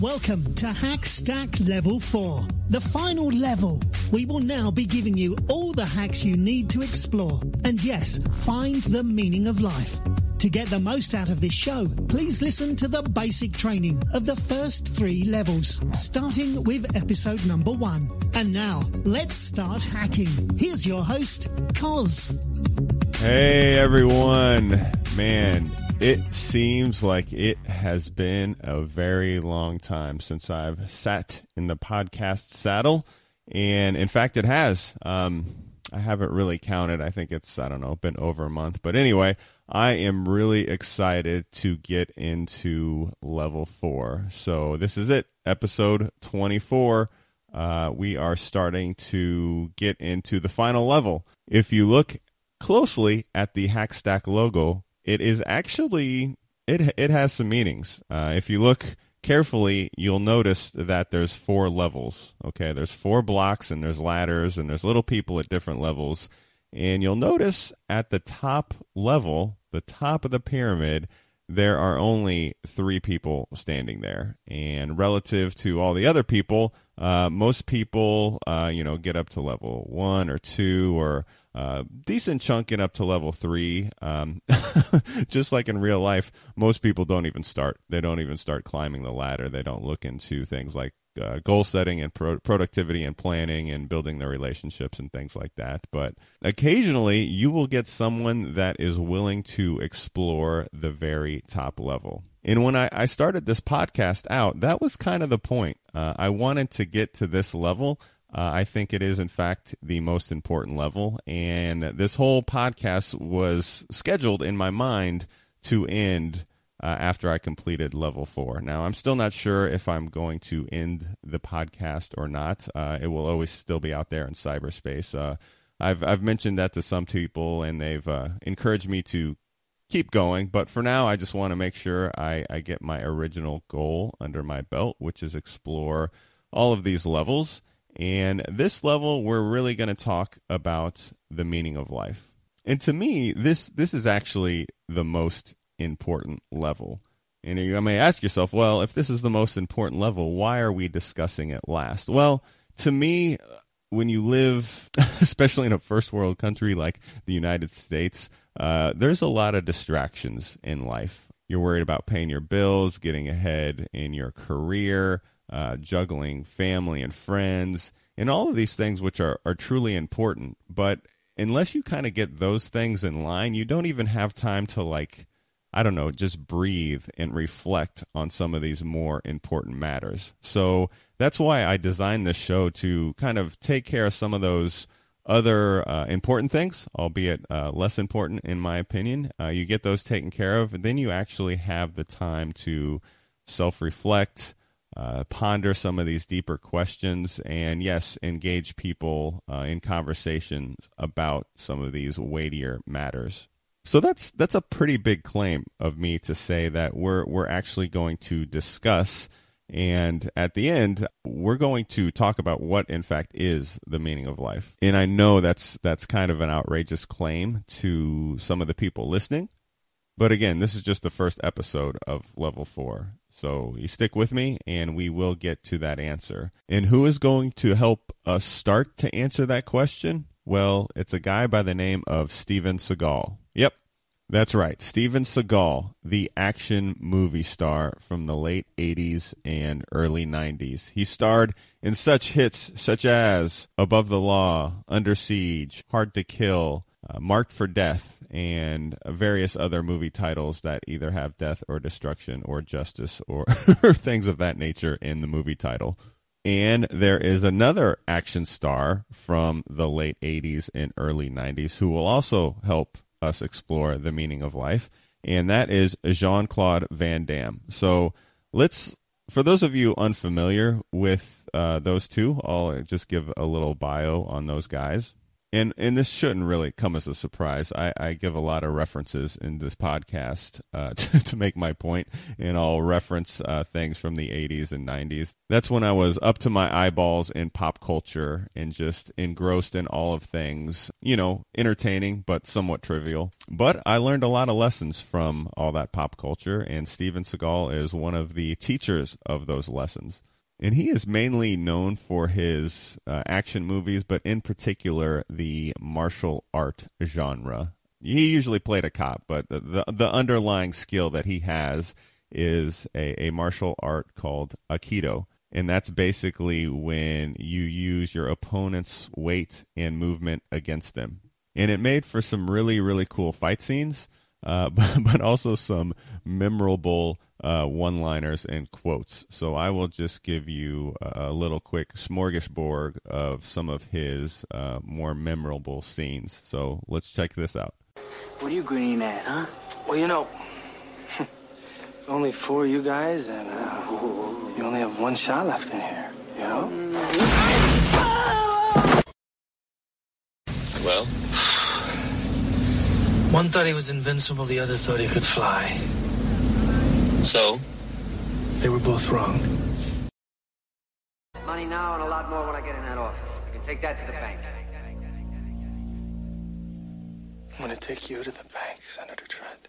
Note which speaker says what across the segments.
Speaker 1: Welcome to Hack Stack Level 4, the final level. We will now be giving you all the hacks you need to explore and, yes, find the meaning of life. To get the most out of this show, please listen to the basic training of the first three levels, starting with episode number one. And now, let's start hacking. Here's your host, Koz.
Speaker 2: Hey everyone. Man, it seems like it has been a very long time since I've sat in the podcast saddle. And in fact, it has. Um, I haven't really counted. I think it's, I don't know, been over a month. But anyway, I am really excited to get into level four. So this is it, episode 24. Uh, we are starting to get into the final level. If you look closely at the Hackstack logo, it is actually it it has some meanings. Uh, if you look carefully, you'll notice that there's four levels. Okay, there's four blocks and there's ladders and there's little people at different levels. And you'll notice at the top level, the top of the pyramid, there are only three people standing there. And relative to all the other people, uh, most people, uh, you know, get up to level one or two or uh, decent chunk up to level three. Um, just like in real life, most people don't even start. They don't even start climbing the ladder. They don't look into things like uh, goal setting and pro- productivity and planning and building their relationships and things like that. But occasionally, you will get someone that is willing to explore the very top level. And when I, I started this podcast out, that was kind of the point. Uh, I wanted to get to this level uh, I think it is, in fact, the most important level. And this whole podcast was scheduled in my mind to end uh, after I completed level four. Now, I'm still not sure if I'm going to end the podcast or not. Uh, it will always still be out there in cyberspace. Uh, I've, I've mentioned that to some people, and they've uh, encouraged me to keep going. But for now, I just want to make sure I, I get my original goal under my belt, which is explore all of these levels and this level, we're really going to talk about the meaning of life. And to me, this this is actually the most important level. And you may ask yourself, well, if this is the most important level, why are we discussing it last? Well, to me, when you live, especially in a first world country like the United States, uh, there's a lot of distractions in life. You're worried about paying your bills, getting ahead in your career, uh, juggling family and friends, and all of these things, which are, are truly important. But unless you kind of get those things in line, you don't even have time to, like, I don't know, just breathe and reflect on some of these more important matters. So that's why I designed this show to kind of take care of some of those other uh, important things, albeit uh, less important in my opinion. Uh, you get those taken care of, and then you actually have the time to self reflect, uh, ponder some of these deeper questions and yes engage people uh, in conversations about some of these weightier matters. So that's that's a pretty big claim of me to say that we're we're actually going to discuss and at the end we're going to talk about what in fact is the meaning of life. And i know that's that's kind of an outrageous claim to some of the people listening. But again this is just the first episode of level 4 so you stick with me and we will get to that answer. And who is going to help us start to answer that question? Well, it's a guy by the name of Steven Seagal. Yep, that's right. Steven Seagal, the action movie star from the late 80s and early 90s. He starred in such hits such as Above the Law, Under Siege, Hard to Kill, uh, Marked for Death, and various other movie titles that either have death or destruction or justice or things of that nature in the movie title. And there is another action star from the late 80s and early 90s who will also help us explore the meaning of life, and that is Jean Claude Van Damme. So let's, for those of you unfamiliar with uh, those two, I'll just give a little bio on those guys. And and this shouldn't really come as a surprise. I, I give a lot of references in this podcast uh, to, to, make my point, and I'll reference uh, things from the 80s and 90s. That's when I was up to my eyeballs in pop culture and just engrossed in all of things, you know, entertaining but somewhat trivial. But I learned a lot of lessons from all that pop culture, and Steven Seagal is one of the teachers of those lessons and he is mainly known for his uh, action movies, but in particular the martial art genre. He usually played a cop, but the the, the underlying skill that he has is a, a martial art called aikido, and that's basically when you use your opponent's weight and movement against them. And it made for some really really cool fight scenes, uh, but, but also some memorable uh, one liners and quotes. So I will just give you a little quick smorgasbord of some of his uh, more memorable scenes. So let's check this out.
Speaker 3: What are you grinning at, huh? Well, you know, it's only four of you guys, and uh, you only have one shot left in here, you know?
Speaker 4: Well?
Speaker 3: One thought he was invincible, the other thought he could fly.
Speaker 4: So?
Speaker 3: They were both wrong.
Speaker 5: Money now and a lot more when I get in that office. I can take that to the bank.
Speaker 3: I'm going to take you to the bank, Senator Trent.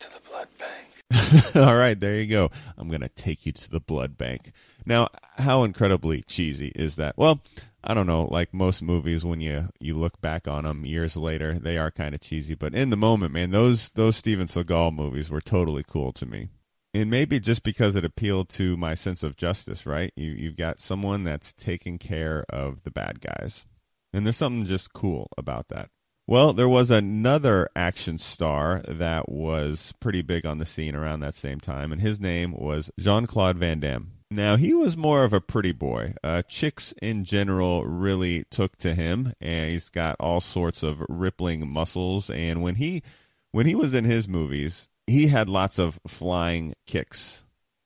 Speaker 3: To the blood bank.
Speaker 2: All right, there you go. I'm going to take you to the blood bank. Now, how incredibly cheesy is that? Well, I don't know, like most movies when you you look back on them years later, they are kind of cheesy, but in the moment, man, those those Steven Seagal movies were totally cool to me. And maybe just because it appealed to my sense of justice, right? You you've got someone that's taking care of the bad guys. And there's something just cool about that. Well, there was another action star that was pretty big on the scene around that same time, and his name was Jean Claude Van Damme. Now, he was more of a pretty boy. Uh, chicks in general really took to him, and he's got all sorts of rippling muscles. And when he when he was in his movies, he had lots of flying kicks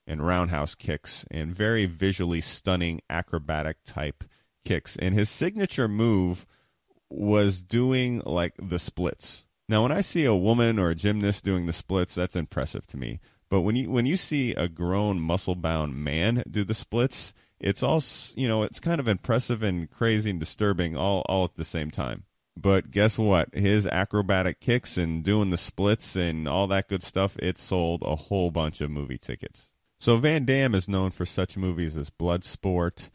Speaker 2: and roundhouse kicks and very visually stunning acrobatic type kicks. And his signature move was doing like the splits. Now, when I see a woman or a gymnast doing the splits, that's impressive to me. But when you when you see a grown muscle bound man do the splits, it's all you know. It's kind of impressive and crazy and disturbing all all at the same time. But guess what? His acrobatic kicks and doing the splits and all that good stuff, it sold a whole bunch of movie tickets. So Van Damme is known for such movies as Bloodsport,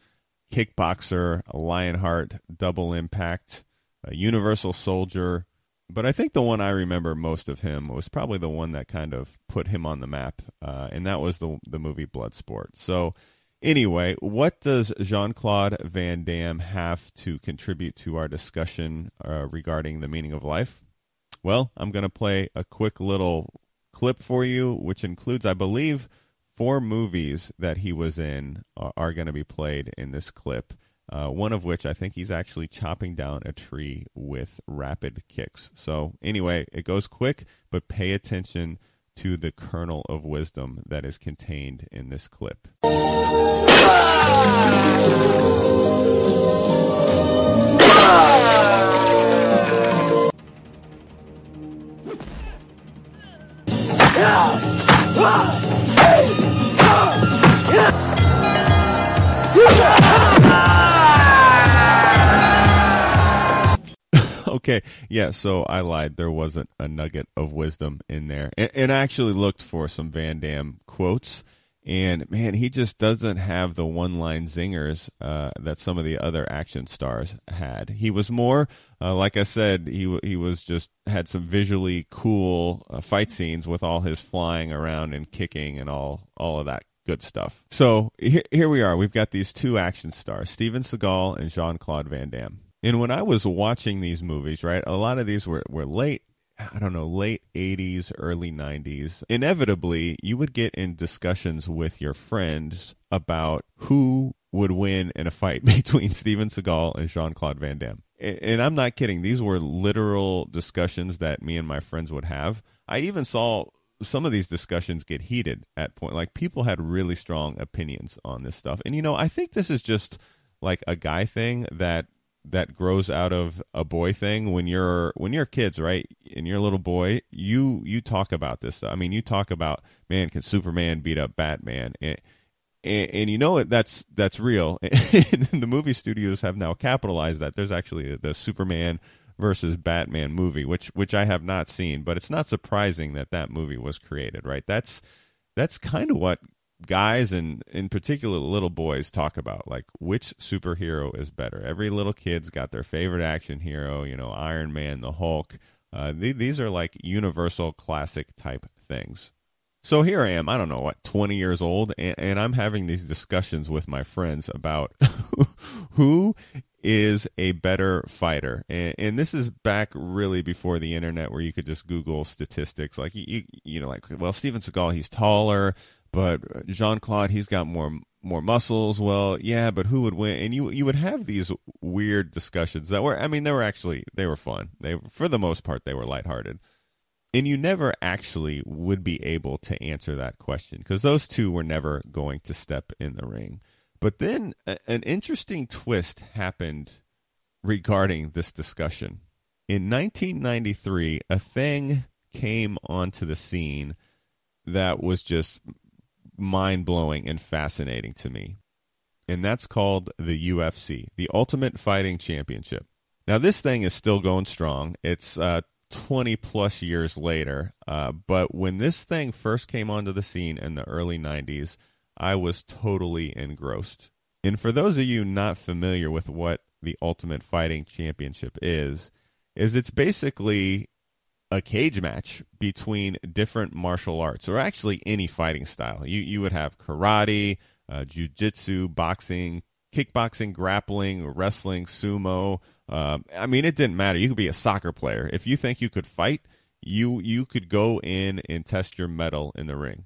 Speaker 2: Kickboxer, Lionheart, Double Impact, uh, Universal Soldier, but I think the one I remember most of him was probably the one that kind of put him on the map, uh, and that was the the movie Bloodsport. So, anyway, what does Jean Claude Van Damme have to contribute to our discussion uh, regarding the meaning of life? Well, I'm going to play a quick little clip for you, which includes, I believe, four movies that he was in uh, are going to be played in this clip. Uh, one of which I think he's actually chopping down a tree with rapid kicks. So, anyway, it goes quick, but pay attention to the kernel of wisdom that is contained in this clip. Ah! Ah! Ah! Okay, yeah. So I lied. There wasn't a nugget of wisdom in there, and, and I actually looked for some Van Damme quotes. And man, he just doesn't have the one-line zingers uh, that some of the other action stars had. He was more, uh, like I said, he he was just had some visually cool uh, fight scenes with all his flying around and kicking and all all of that good stuff. So here, here we are. We've got these two action stars, Steven Seagal and Jean Claude Van Damme. And when I was watching these movies, right, a lot of these were, were late, I don't know, late 80s, early 90s. Inevitably, you would get in discussions with your friends about who would win in a fight between Steven Seagal and Jean Claude Van Damme. And I'm not kidding. These were literal discussions that me and my friends would have. I even saw some of these discussions get heated at point like people had really strong opinions on this stuff. And you know, I think this is just like a guy thing that that grows out of a boy thing when you're when you're kids, right? And you're a little boy, you you talk about this. Stuff. I mean, you talk about man, can Superman beat up Batman? And and, and you know it that's that's real. the movie studios have now capitalized that. There's actually the Superman versus Batman movie, which which I have not seen, but it's not surprising that that movie was created, right? That's that's kind of what guys and in particular little boys talk about like which superhero is better. Every little kid's got their favorite action hero you know iron man the hulk. Uh, th- these are like universal classic type things. So here i am i don't know what 20 years old and, and i'm having these discussions with my friends about who is a better fighter. And, and, this is back really before the internet where you could just google statistics. Like you, you know like well steven seagal he's taller but Jean Claude, he's got more more muscles. Well, yeah, but who would win? And you you would have these weird discussions that were, I mean, they were actually they were fun. They for the most part they were lighthearted, and you never actually would be able to answer that question because those two were never going to step in the ring. But then a, an interesting twist happened regarding this discussion. In 1993, a thing came onto the scene that was just mind blowing and fascinating to me. And that's called the UFC, the Ultimate Fighting Championship. Now, this thing is still going strong. It's uh, 20 plus years later. Uh, but when this thing first came onto the scene in the early 90s, I was totally engrossed. And for those of you not familiar with what the Ultimate Fighting Championship is, is it's basically a cage match between different martial arts, or actually any fighting style. You you would have karate, uh, jujitsu, boxing, kickboxing, grappling, wrestling, sumo. Uh, I mean, it didn't matter. You could be a soccer player if you think you could fight. You you could go in and test your mettle in the ring.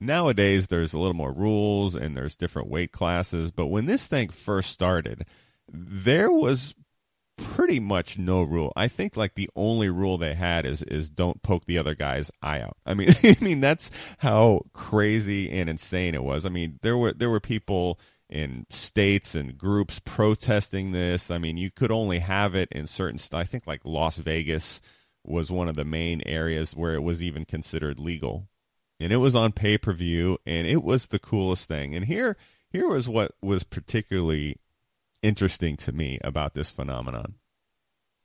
Speaker 2: Nowadays, there's a little more rules and there's different weight classes. But when this thing first started, there was pretty much no rule. I think like the only rule they had is is don't poke the other guy's eye out. I mean, I mean that's how crazy and insane it was. I mean, there were there were people in states and groups protesting this. I mean, you could only have it in certain. I think like Las Vegas was one of the main areas where it was even considered legal, and it was on pay per view, and it was the coolest thing. And here here was what was particularly interesting to me about this phenomenon.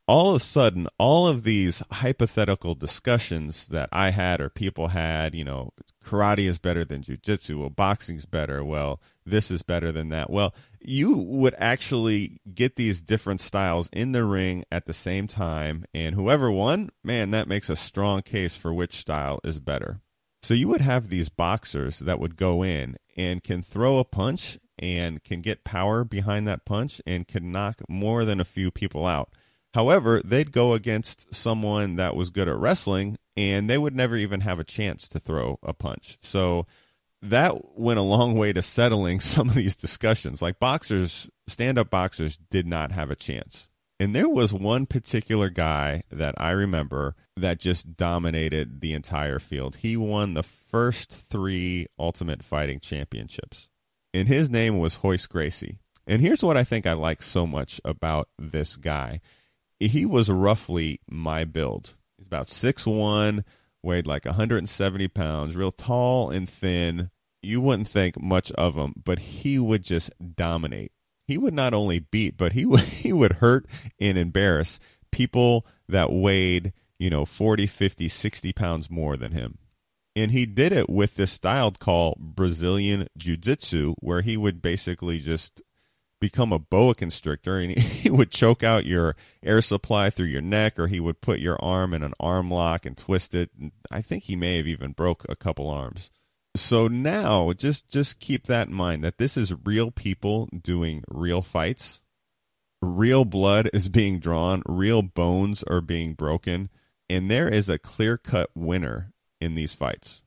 Speaker 2: All of a sudden, all of these hypothetical discussions that I had or people had, you know, karate is better than jujitsu. Well, boxing's better. Well, this is better than that. Well, you would actually get these different styles in the ring at the same time, and whoever won, man, that makes a strong case for which style is better. So you would have these boxers that would go in and can throw a punch and can get power behind that punch and can knock more than a few people out. However, they'd go against someone that was good at wrestling and they would never even have a chance to throw a punch. So that went a long way to settling some of these discussions. Like boxers, stand up boxers did not have a chance. And there was one particular guy that I remember that just dominated the entire field. He won the first three Ultimate Fighting Championships and his name was Royce Gracie. And here's what I think I like so much about this guy. He was roughly my build. He's about six one, weighed like 170 pounds, real tall and thin. You wouldn't think much of him, but he would just dominate. He would not only beat, but he would he would hurt and embarrass people that weighed, you know, 40, 50, 60 pounds more than him. And he did it with this style called Brazilian Jiu Jitsu, where he would basically just become a boa constrictor and he would choke out your air supply through your neck or he would put your arm in an arm lock and twist it. I think he may have even broke a couple arms. So now just just keep that in mind that this is real people doing real fights. Real blood is being drawn, real bones are being broken, and there is a clear-cut winner in these fights.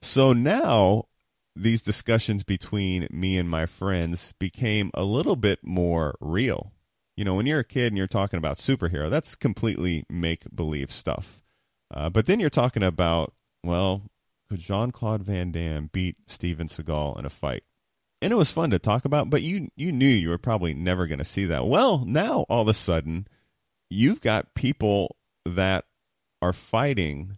Speaker 2: So now these discussions between me and my friends became a little bit more real. You know, when you're a kid and you're talking about superhero, that's completely make believe stuff. Uh, but then you're talking about, well, could Jean Claude Van Damme beat Steven Seagal in a fight? and it was fun to talk about. But you you knew you were probably never going to see that. Well, now all of a sudden, you've got people that are fighting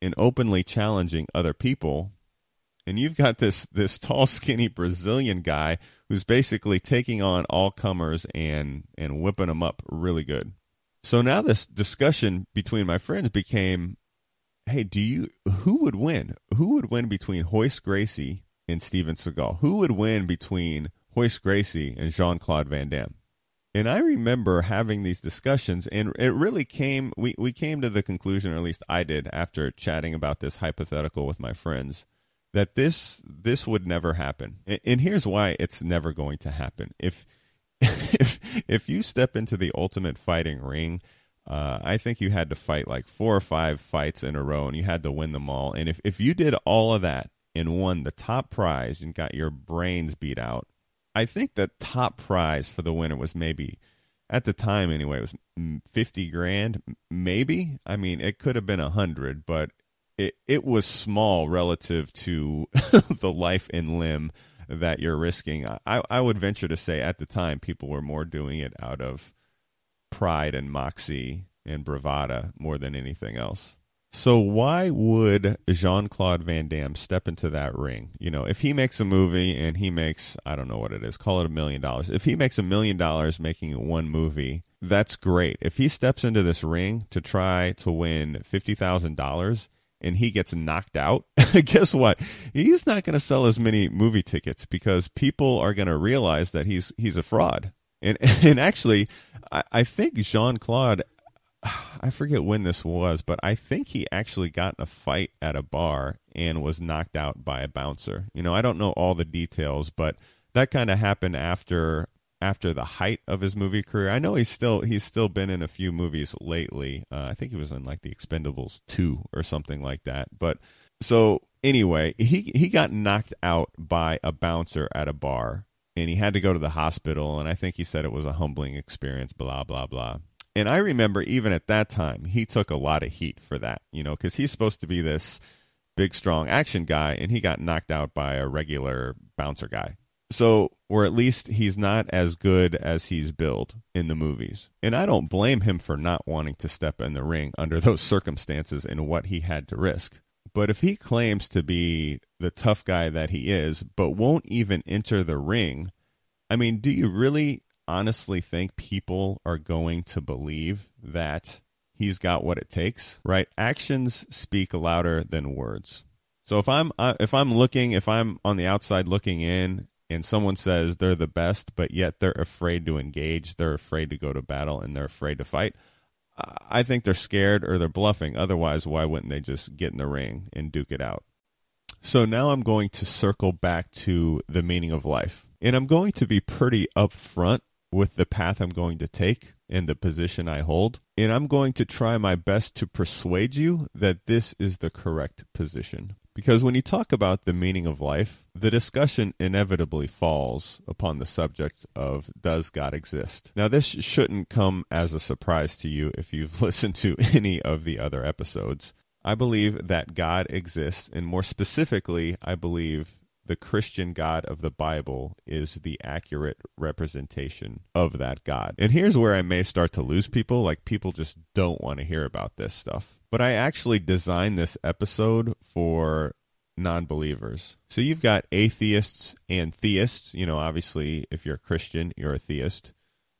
Speaker 2: and openly challenging other people. And you've got this this tall skinny brazilian guy who's basically taking on all comers and and whipping them up really good. So now this discussion between my friends became hey do you who would win? Who would win between Royce Gracie and Steven Seagal? Who would win between Royce Gracie and Jean-Claude Van Damme and I remember having these discussions, and it really came. We we came to the conclusion, or at least I did, after chatting about this hypothetical with my friends, that this this would never happen. And, and here's why it's never going to happen. If if if you step into the ultimate fighting ring, uh, I think you had to fight like four or five fights in a row, and you had to win them all. And if if you did all of that and won the top prize and got your brains beat out I think the top prize for the winner was maybe at the time anyway it was 50 grand maybe? I mean it could have been a hundred but it, it was small relative to the life and limb that you're risking. I, I would venture to say at the time people were more doing it out of pride and moxie and bravada more than anything else so why would Jean Claude Van Damme step into that ring? You know, if he makes a movie and he makes I don't know what it is, call it a million dollars. If he makes a million dollars making one movie, that's great. If he steps into this ring to try to win fifty thousand dollars and he gets knocked out, guess what? He's not going to sell as many movie tickets because people are going to realize that he's he's a fraud. And and actually, I, I think Jean Claude I forget when this was, but I think he actually got in a fight at a bar and was knocked out by a bouncer. You know, I don't know all the details, but that kind of happened after after the height of his movie career. I know he's still he's still been in a few movies lately. Uh, I think he was in like The Expendables 2 or something like that. But so anyway, he he got knocked out by a bouncer at a bar and he had to go to the hospital and I think he said it was a humbling experience blah blah blah. And I remember even at that time, he took a lot of heat for that, you know, because he's supposed to be this big, strong action guy, and he got knocked out by a regular bouncer guy. So, or at least he's not as good as he's billed in the movies. And I don't blame him for not wanting to step in the ring under those circumstances and what he had to risk. But if he claims to be the tough guy that he is, but won't even enter the ring, I mean, do you really honestly think people are going to believe that he's got what it takes, right? Actions speak louder than words. So if I'm uh, if I'm looking, if I'm on the outside looking in and someone says they're the best but yet they're afraid to engage, they're afraid to go to battle and they're afraid to fight, I think they're scared or they're bluffing. Otherwise, why wouldn't they just get in the ring and duke it out? So now I'm going to circle back to the meaning of life. And I'm going to be pretty upfront with the path I'm going to take and the position I hold. And I'm going to try my best to persuade you that this is the correct position. Because when you talk about the meaning of life, the discussion inevitably falls upon the subject of does God exist? Now, this shouldn't come as a surprise to you if you've listened to any of the other episodes. I believe that God exists, and more specifically, I believe the Christian God of the Bible is the accurate representation of that God. And here's where I may start to lose people. Like, people just don't want to hear about this stuff. But I actually designed this episode for non believers. So you've got atheists and theists. You know, obviously, if you're a Christian, you're a theist.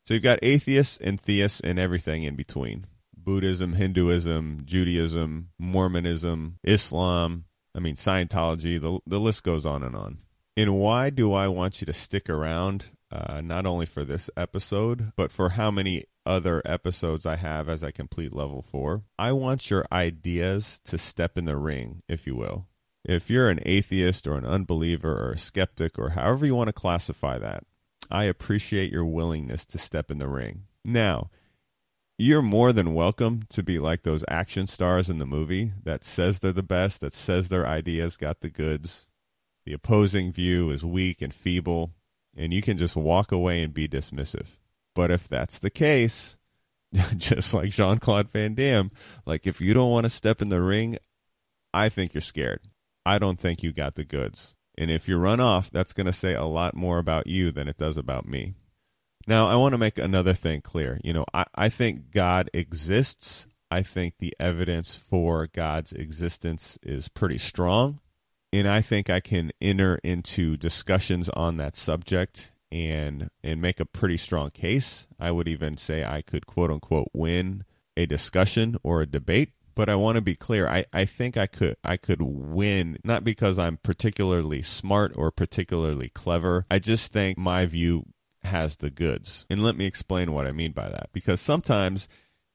Speaker 2: So you've got atheists and theists and everything in between. Buddhism, Hinduism, Judaism, Mormonism, Islam, I mean, Scientology, the, the list goes on and on. And why do I want you to stick around, uh, not only for this episode, but for how many other episodes I have as I complete level four? I want your ideas to step in the ring, if you will. If you're an atheist or an unbeliever or a skeptic or however you want to classify that, I appreciate your willingness to step in the ring. Now, you're more than welcome to be like those action stars in the movie that says they're the best, that says their ideas got the goods. The opposing view is weak and feeble, and you can just walk away and be dismissive. But if that's the case, just like Jean Claude Van Damme, like if you don't want to step in the ring, I think you're scared. I don't think you got the goods. And if you run off, that's going to say a lot more about you than it does about me. Now, I want to make another thing clear. You know, I, I think God exists. I think the evidence for God's existence is pretty strong. And I think I can enter into discussions on that subject and and make a pretty strong case. I would even say I could quote unquote win a discussion or a debate. But I want to be clear. I, I think I could I could win not because I'm particularly smart or particularly clever. I just think my view has the goods. And let me explain what I mean by that. Because sometimes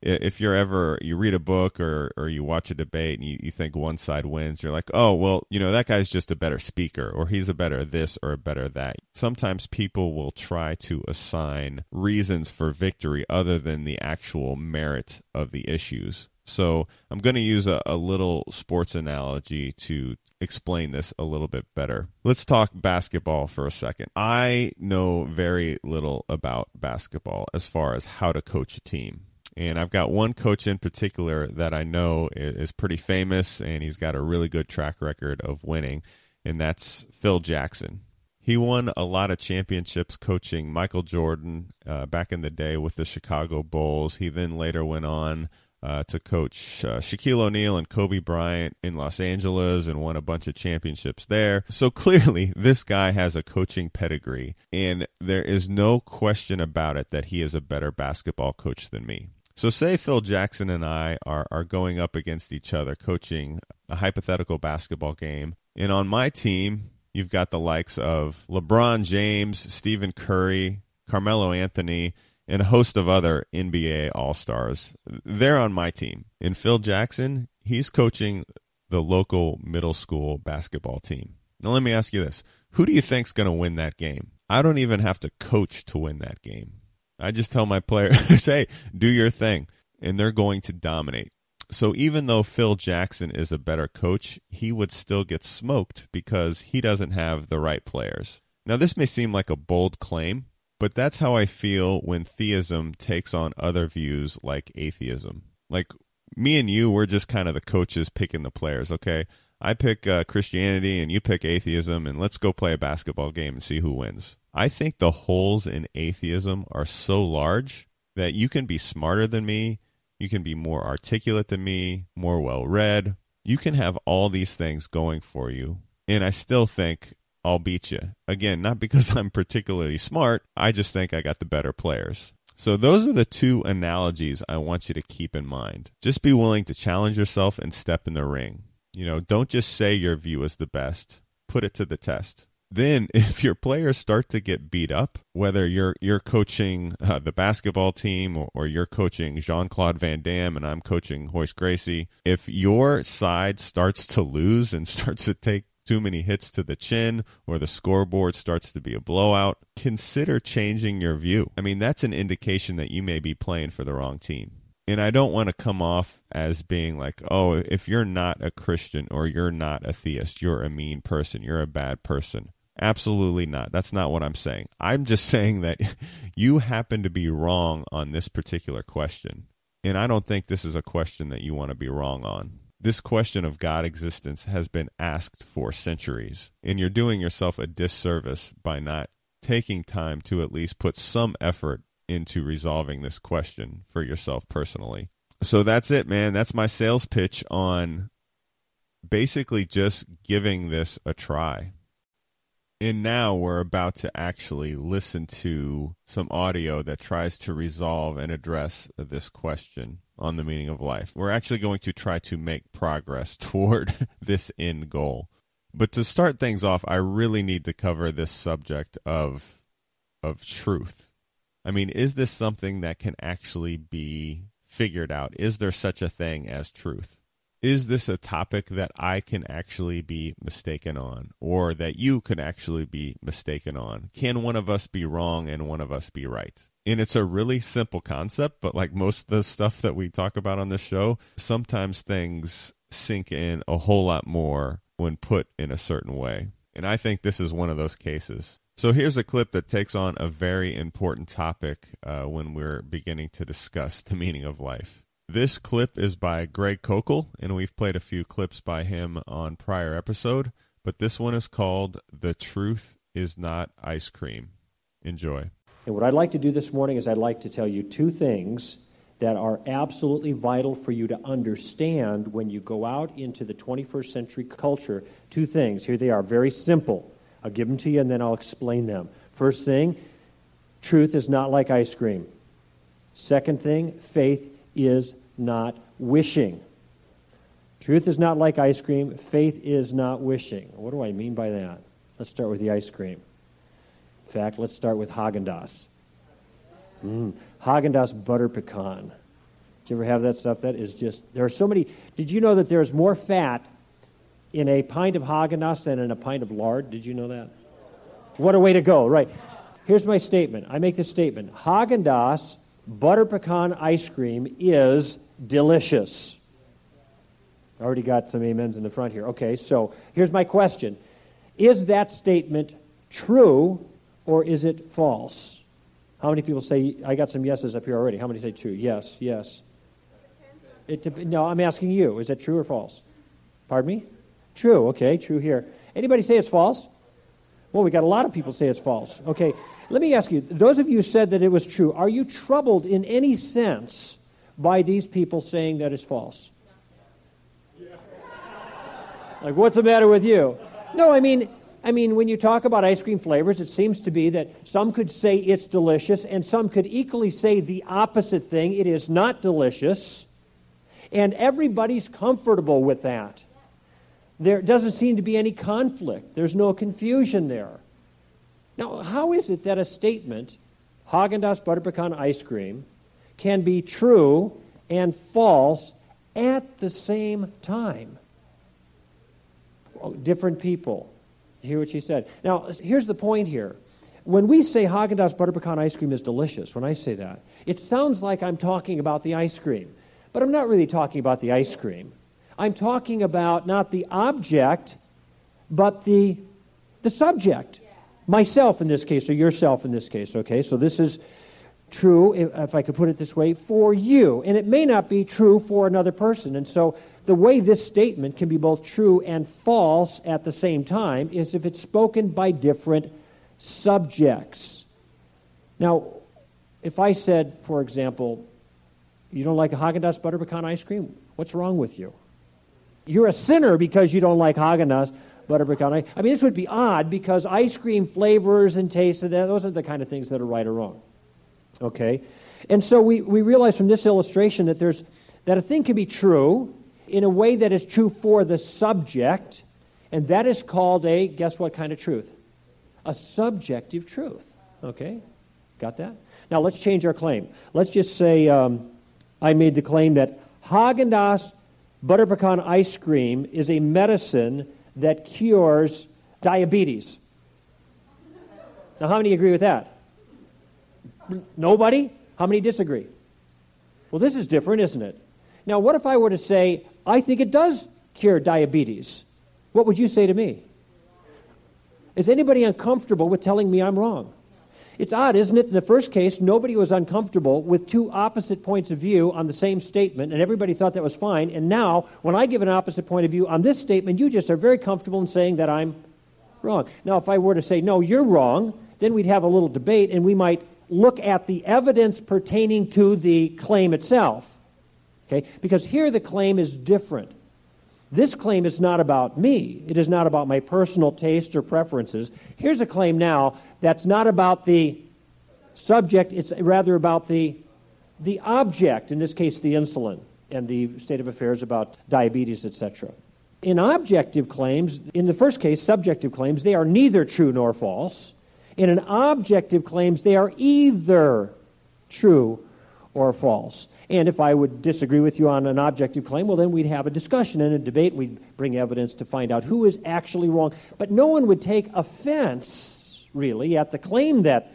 Speaker 2: if you're ever you read a book or or you watch a debate and you, you think one side wins you're like oh well you know that guy's just a better speaker or he's a better this or a better that sometimes people will try to assign reasons for victory other than the actual merit of the issues so i'm going to use a, a little sports analogy to explain this a little bit better. Let's talk basketball for a second. I know very little about basketball as far as how to coach a team. And I've got one coach in particular that I know is pretty famous and he's got a really good track record of winning, and that's Phil Jackson. He won a lot of championships coaching Michael Jordan uh, back in the day with the Chicago Bulls. He then later went on uh, to coach uh, Shaquille O'Neal and Kobe Bryant in Los Angeles and won a bunch of championships there. So clearly, this guy has a coaching pedigree, and there is no question about it that he is a better basketball coach than me. So, say Phil Jackson and I are, are going up against each other coaching a hypothetical basketball game. And on my team, you've got the likes of LeBron James, Stephen Curry, Carmelo Anthony, and a host of other NBA All Stars. They're on my team. And Phil Jackson, he's coaching the local middle school basketball team. Now, let me ask you this who do you think's going to win that game? I don't even have to coach to win that game. I just tell my players, hey, do your thing, and they're going to dominate. So even though Phil Jackson is a better coach, he would still get smoked because he doesn't have the right players. Now, this may seem like a bold claim, but that's how I feel when theism takes on other views like atheism. Like me and you, we're just kind of the coaches picking the players, okay? I pick uh, Christianity and you pick atheism, and let's go play a basketball game and see who wins. I think the holes in atheism are so large that you can be smarter than me, you can be more articulate than me, more well read. You can have all these things going for you. And I still think I'll beat you. Again, not because I'm particularly smart, I just think I got the better players. So, those are the two analogies I want you to keep in mind. Just be willing to challenge yourself and step in the ring. You know, don't just say your view is the best, put it to the test then if your players start to get beat up, whether you're you're coaching uh, the basketball team or, or you're coaching Jean Claude Van Damme and I'm coaching Royce Gracie, if your side starts to lose and starts to take too many hits to the chin or the scoreboard starts to be a blowout, consider changing your view. I mean, that's an indication that you may be playing for the wrong team. And I don't want to come off as being like, oh, if you're not a Christian or you're not a theist, you're a mean person, you're a bad person. Absolutely not. That's not what I'm saying. I'm just saying that you happen to be wrong on this particular question. And I don't think this is a question that you want to be wrong on. This question of God existence has been asked for centuries, and you're doing yourself a disservice by not taking time to at least put some effort into resolving this question for yourself personally. So that's it, man. That's my sales pitch on basically just giving this a try. And now we're about to actually listen to some audio that tries to resolve and address this question on the meaning of life. We're actually going to try to make progress toward this end goal. But to start things off, I really need to cover this subject of of truth. I mean, is this something that can actually be figured out? Is there such a thing as truth? is this a topic that I can actually be mistaken on or that you can actually be mistaken on? Can one of us be wrong and one of us be right? And it's a really simple concept, but like most of the stuff that we talk about on this show, sometimes things sink in a whole lot more when put in a certain way. And I think this is one of those cases. So here's a clip that takes on a very important topic uh, when we're beginning to discuss the meaning of life. This clip is by Greg Koukl, and we've played a few clips by him on prior episode. but this one is called The Truth is Not Ice Cream. Enjoy.
Speaker 6: And what I'd like to do this morning is I'd like to tell you two things that are absolutely vital for you to understand when you go out into the 21st century culture. Two things. Here they are, very simple. I'll give them to you and then I'll explain them. First thing, truth is not like ice cream. Second thing, faith is not wishing. Truth is not like ice cream. Faith is not wishing. What do I mean by that? Let's start with the ice cream. Fact, let's start with Haagen Dazs. Mm. Haagen Dazs butter pecan. Did you ever have that stuff? That is just, there are so many. Did you know that there's more fat in a pint of Haagen Dazs than in a pint of lard? Did you know that? What a way to go, right? Here's my statement. I make this statement Haagen Dazs butter pecan ice cream is delicious. I already got some amens in the front here. Okay, so here's my question Is that statement true or is it false? How many people say, I got some yeses up here already. How many say true? Yes, yes. It, no, I'm asking you. Is that true or false? Pardon me? True, okay, true here. Anybody say it's false? Well, we got a lot of people say it's false. Okay, let me ask you those of you said that it was true, are you troubled in any sense by these people saying that it's false? Like, what's the matter with you? No, I mean, I mean, when you talk about ice cream flavors, it seems to be that some could say it's delicious, and some could equally say the opposite thing it is not delicious. And everybody's comfortable with that. There doesn't seem to be any conflict, there's no confusion there. Now, how is it that a statement, Haagen Dazs butter pecan ice cream, can be true and false at the same time? different people. Hear what she said. Now, here's the point here. When we say Haagen Dazs butter pecan ice cream is delicious, when I say that, it sounds like I'm talking about the ice cream. But I'm not really talking about the ice cream. I'm talking about not the object, but the, the subject. Myself in this case, or yourself in this case, okay? So this is true, if I could put it this way, for you. And it may not be true for another person. And so the way this statement can be both true and false at the same time is if it's spoken by different subjects. Now, if I said, for example, you don't like a Haagen Dazs butter pecan ice cream, what's wrong with you? You're a sinner because you don't like Haagen Dazs butter pecan ice. I mean, this would be odd because ice cream flavors and tastes, those are the kind of things that are right or wrong. Okay? And so we, we realize from this illustration that there's that a thing can be true in a way that is true for the subject, and that is called a, guess what kind of truth? A subjective truth. Okay? Got that? Now let's change our claim. Let's just say um, I made the claim that Haagen Dazs butter pecan ice cream is a medicine that cures diabetes. Now, how many agree with that? Nobody? How many disagree? Well, this is different, isn't it? Now, what if I were to say, I think it does cure diabetes? What would you say to me? Is anybody uncomfortable with telling me I'm wrong? It's odd, isn't it? In the first case, nobody was uncomfortable with two opposite points of view on the same statement, and everybody thought that was fine. And now, when I give an opposite point of view on this statement, you just are very comfortable in saying that I'm wrong. Now, if I were to say, no, you're wrong, then we'd have a little debate, and we might look at the evidence pertaining to the claim itself. Okay? Because here the claim is different. This claim is not about me. It is not about my personal taste or preferences. Here's a claim now that's not about the subject, it's rather about the, the object, in this case, the insulin, and the state of affairs about diabetes, etc. In objective claims, in the first case, subjective claims, they are neither true nor false. In an objective claims, they are either true or false. And if I would disagree with you on an objective claim, well, then we'd have a discussion and a debate. We'd bring evidence to find out who is actually wrong. But no one would take offense, really, at the claim that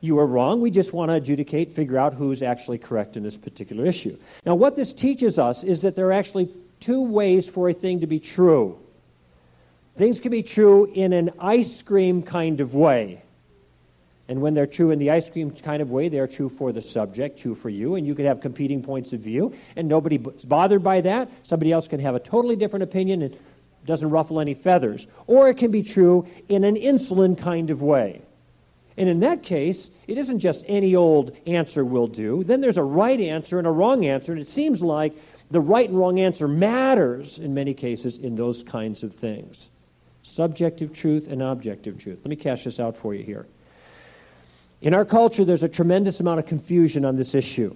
Speaker 6: you are wrong. We just want to adjudicate, figure out who's actually correct in this particular issue. Now, what this teaches us is that there are actually two ways for a thing to be true. Things can be true in an ice cream kind of way. And when they're true in the ice cream kind of way, they're true for the subject, true for you, and you could have competing points of view, and nobody's bothered by that. Somebody else can have a totally different opinion, and doesn't ruffle any feathers. Or it can be true in an insulin kind of way. And in that case, it isn't just any old answer will do. Then there's a right answer and a wrong answer, and it seems like the right and wrong answer matters in many cases in those kinds of things subjective truth and objective truth. Let me cash this out for you here. In our culture, there's a tremendous amount of confusion on this issue.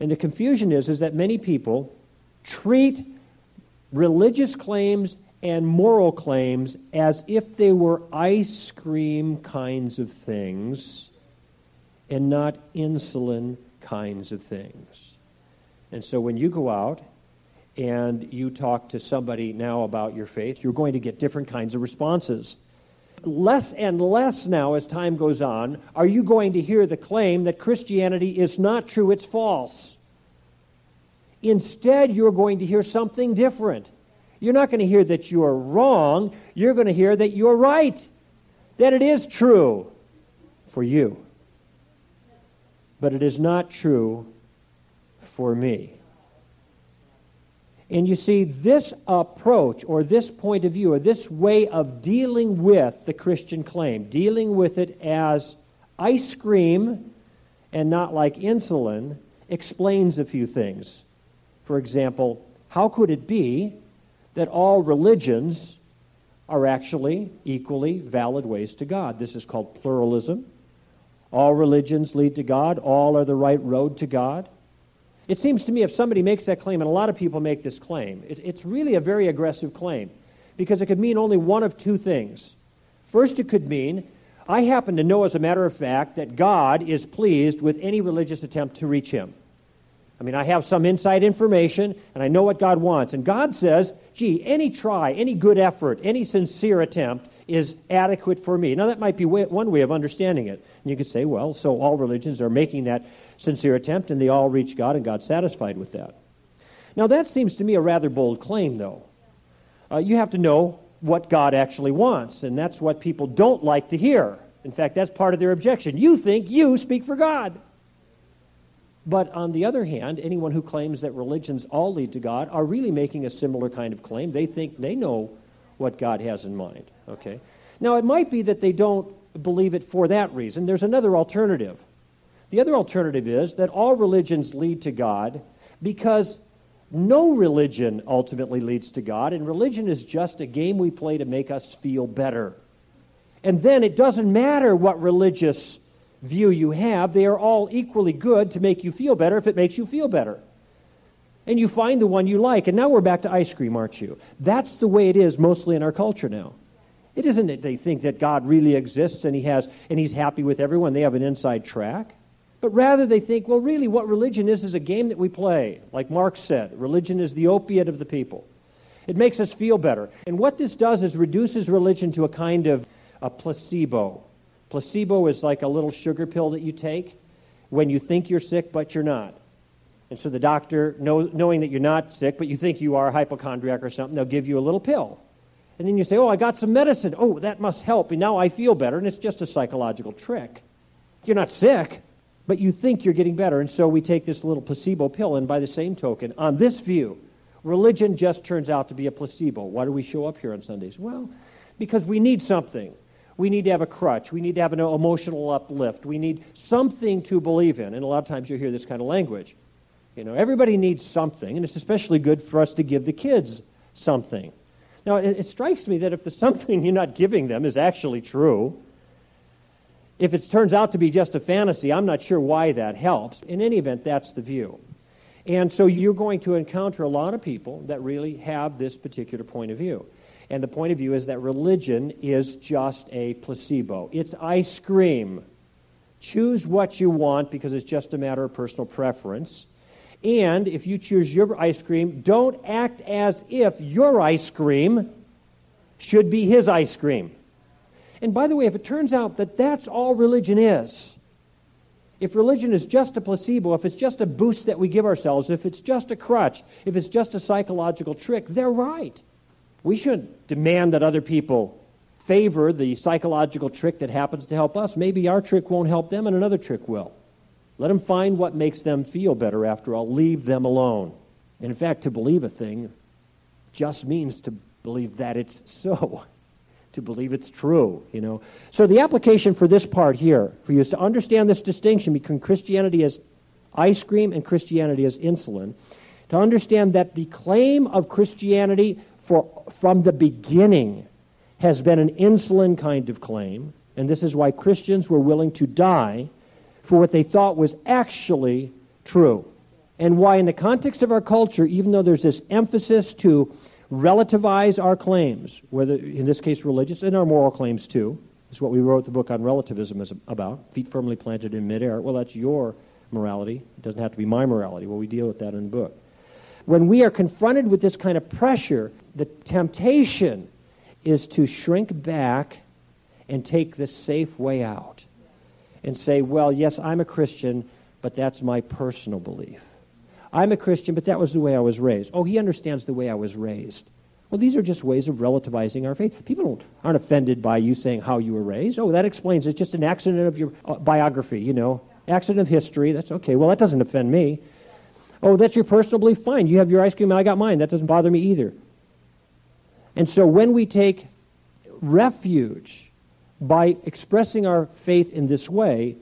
Speaker 6: And the confusion is, is that many people treat religious claims and moral claims as if they were ice cream kinds of things and not insulin kinds of things. And so when you go out and you talk to somebody now about your faith, you're going to get different kinds of responses. Less and less now, as time goes on, are you going to hear the claim that Christianity is not true, it's false. Instead, you're going to hear something different. You're not going to hear that you are wrong. You're going to hear that you're right, that it is true for you. But it is not true for me. And you see, this approach or this point of view or this way of dealing with the Christian claim, dealing with it as ice cream and not like insulin, explains a few things. For example, how could it be that all religions are actually equally valid ways to God. This is called pluralism. All religions lead to God, all are the right road to God. It seems to me if somebody makes that claim, and a lot of people make this claim, it, it's really a very aggressive claim because it could mean only one of two things. First, it could mean I happen to know, as a matter of fact, that God is pleased with any religious attempt to reach him. I mean, I have some inside information and I know what God wants. And God says, gee, any try, any good effort, any sincere attempt is adequate for me. Now, that might be one way of understanding it. And you could say, well, so all religions are making that sincere attempt and they all reach God and God's satisfied with that. Now, that seems to me a rather bold claim, though. Uh, you have to know what God actually wants, and that's what people don't like to hear. In fact, that's part of their objection. You think you speak for God. But on the other hand, anyone who claims that religions all lead to God are really making a similar kind of claim. They think they know what God has in mind. Okay? Now, it might be that they don't believe it for that reason. There's another alternative. The other alternative is that all religions lead to God because no religion ultimately leads to God, and religion is just a game we play to make us feel better. And then it doesn't matter what religious view you have, they are all equally good to make you feel better if it makes you feel better. And you find the one you like. And now we're back to ice cream, aren't you? That's the way it is mostly in our culture now. It isn't that they think that God really exists and he has and he's happy with everyone. They have an inside track. But rather they think, well, really what religion is is a game that we play. Like Marx said, religion is the opiate of the people. It makes us feel better. And what this does is reduces religion to a kind of a placebo. Placebo is like a little sugar pill that you take when you think you're sick, but you're not. And so the doctor, know, knowing that you're not sick, but you think you are a hypochondriac or something, they'll give you a little pill. And then you say, Oh, I got some medicine. Oh, that must help. And now I feel better. And it's just a psychological trick. You're not sick, but you think you're getting better. And so we take this little placebo pill. And by the same token, on this view, religion just turns out to be a placebo. Why do we show up here on Sundays? Well, because we need something we need to have a crutch. We need to have an emotional uplift. We need something to believe in. And a lot of times you hear this kind of language. You know, everybody needs something, and it's especially good for us to give the kids something. Now, it, it strikes me that if the something you're not giving them is actually true, if it turns out to be just a fantasy, I'm not sure why that helps. In any event, that's the view. And so you're going to encounter a lot of people that really have this particular point of view. And the point of view is that religion is just a placebo. It's ice cream. Choose what you want because it's just a matter of personal preference. And if you choose your ice cream, don't act as if your ice cream should be his ice cream. And by the way, if it turns out that that's all religion is, if religion is just a placebo, if it's just a boost that we give ourselves, if it's just a crutch, if it's just a psychological trick, they're right. We shouldn't demand that other people favor the psychological trick that happens to help us. Maybe our trick won't help them and another trick will. Let them find what makes them feel better after all. Leave them alone. And in fact, to believe a thing just means to believe that it's so, to believe it's true, you know. So the application for this part here, for you, is to understand this distinction between Christianity as ice cream and Christianity as insulin, to understand that the claim of Christianity for, from the beginning has been an insulin kind of claim, and this is why Christians were willing to die for what they thought was actually true. And why, in the context of our culture, even though there's this emphasis to relativize our claims, whether in this case religious and our moral claims too, is what we wrote the book on relativism is about, feet firmly planted in midair. Well, that's your morality. It doesn't have to be my morality. Well, we deal with that in the book. When we are confronted with this kind of pressure, the temptation is to shrink back and take the safe way out and say, well, yes, I'm a Christian, but that's my personal belief. I'm a Christian, but that was the way I was raised. Oh, he understands the way I was raised. Well, these are just ways of relativizing our faith. People aren't offended by you saying how you were raised. Oh, that explains it's just an accident of your uh, biography, you know, accident of history. That's okay. Well, that doesn't offend me. Oh, that's your personal belief. Fine. You have your ice cream and I got mine. That doesn't bother me either. And so when we take refuge by expressing our faith in this way,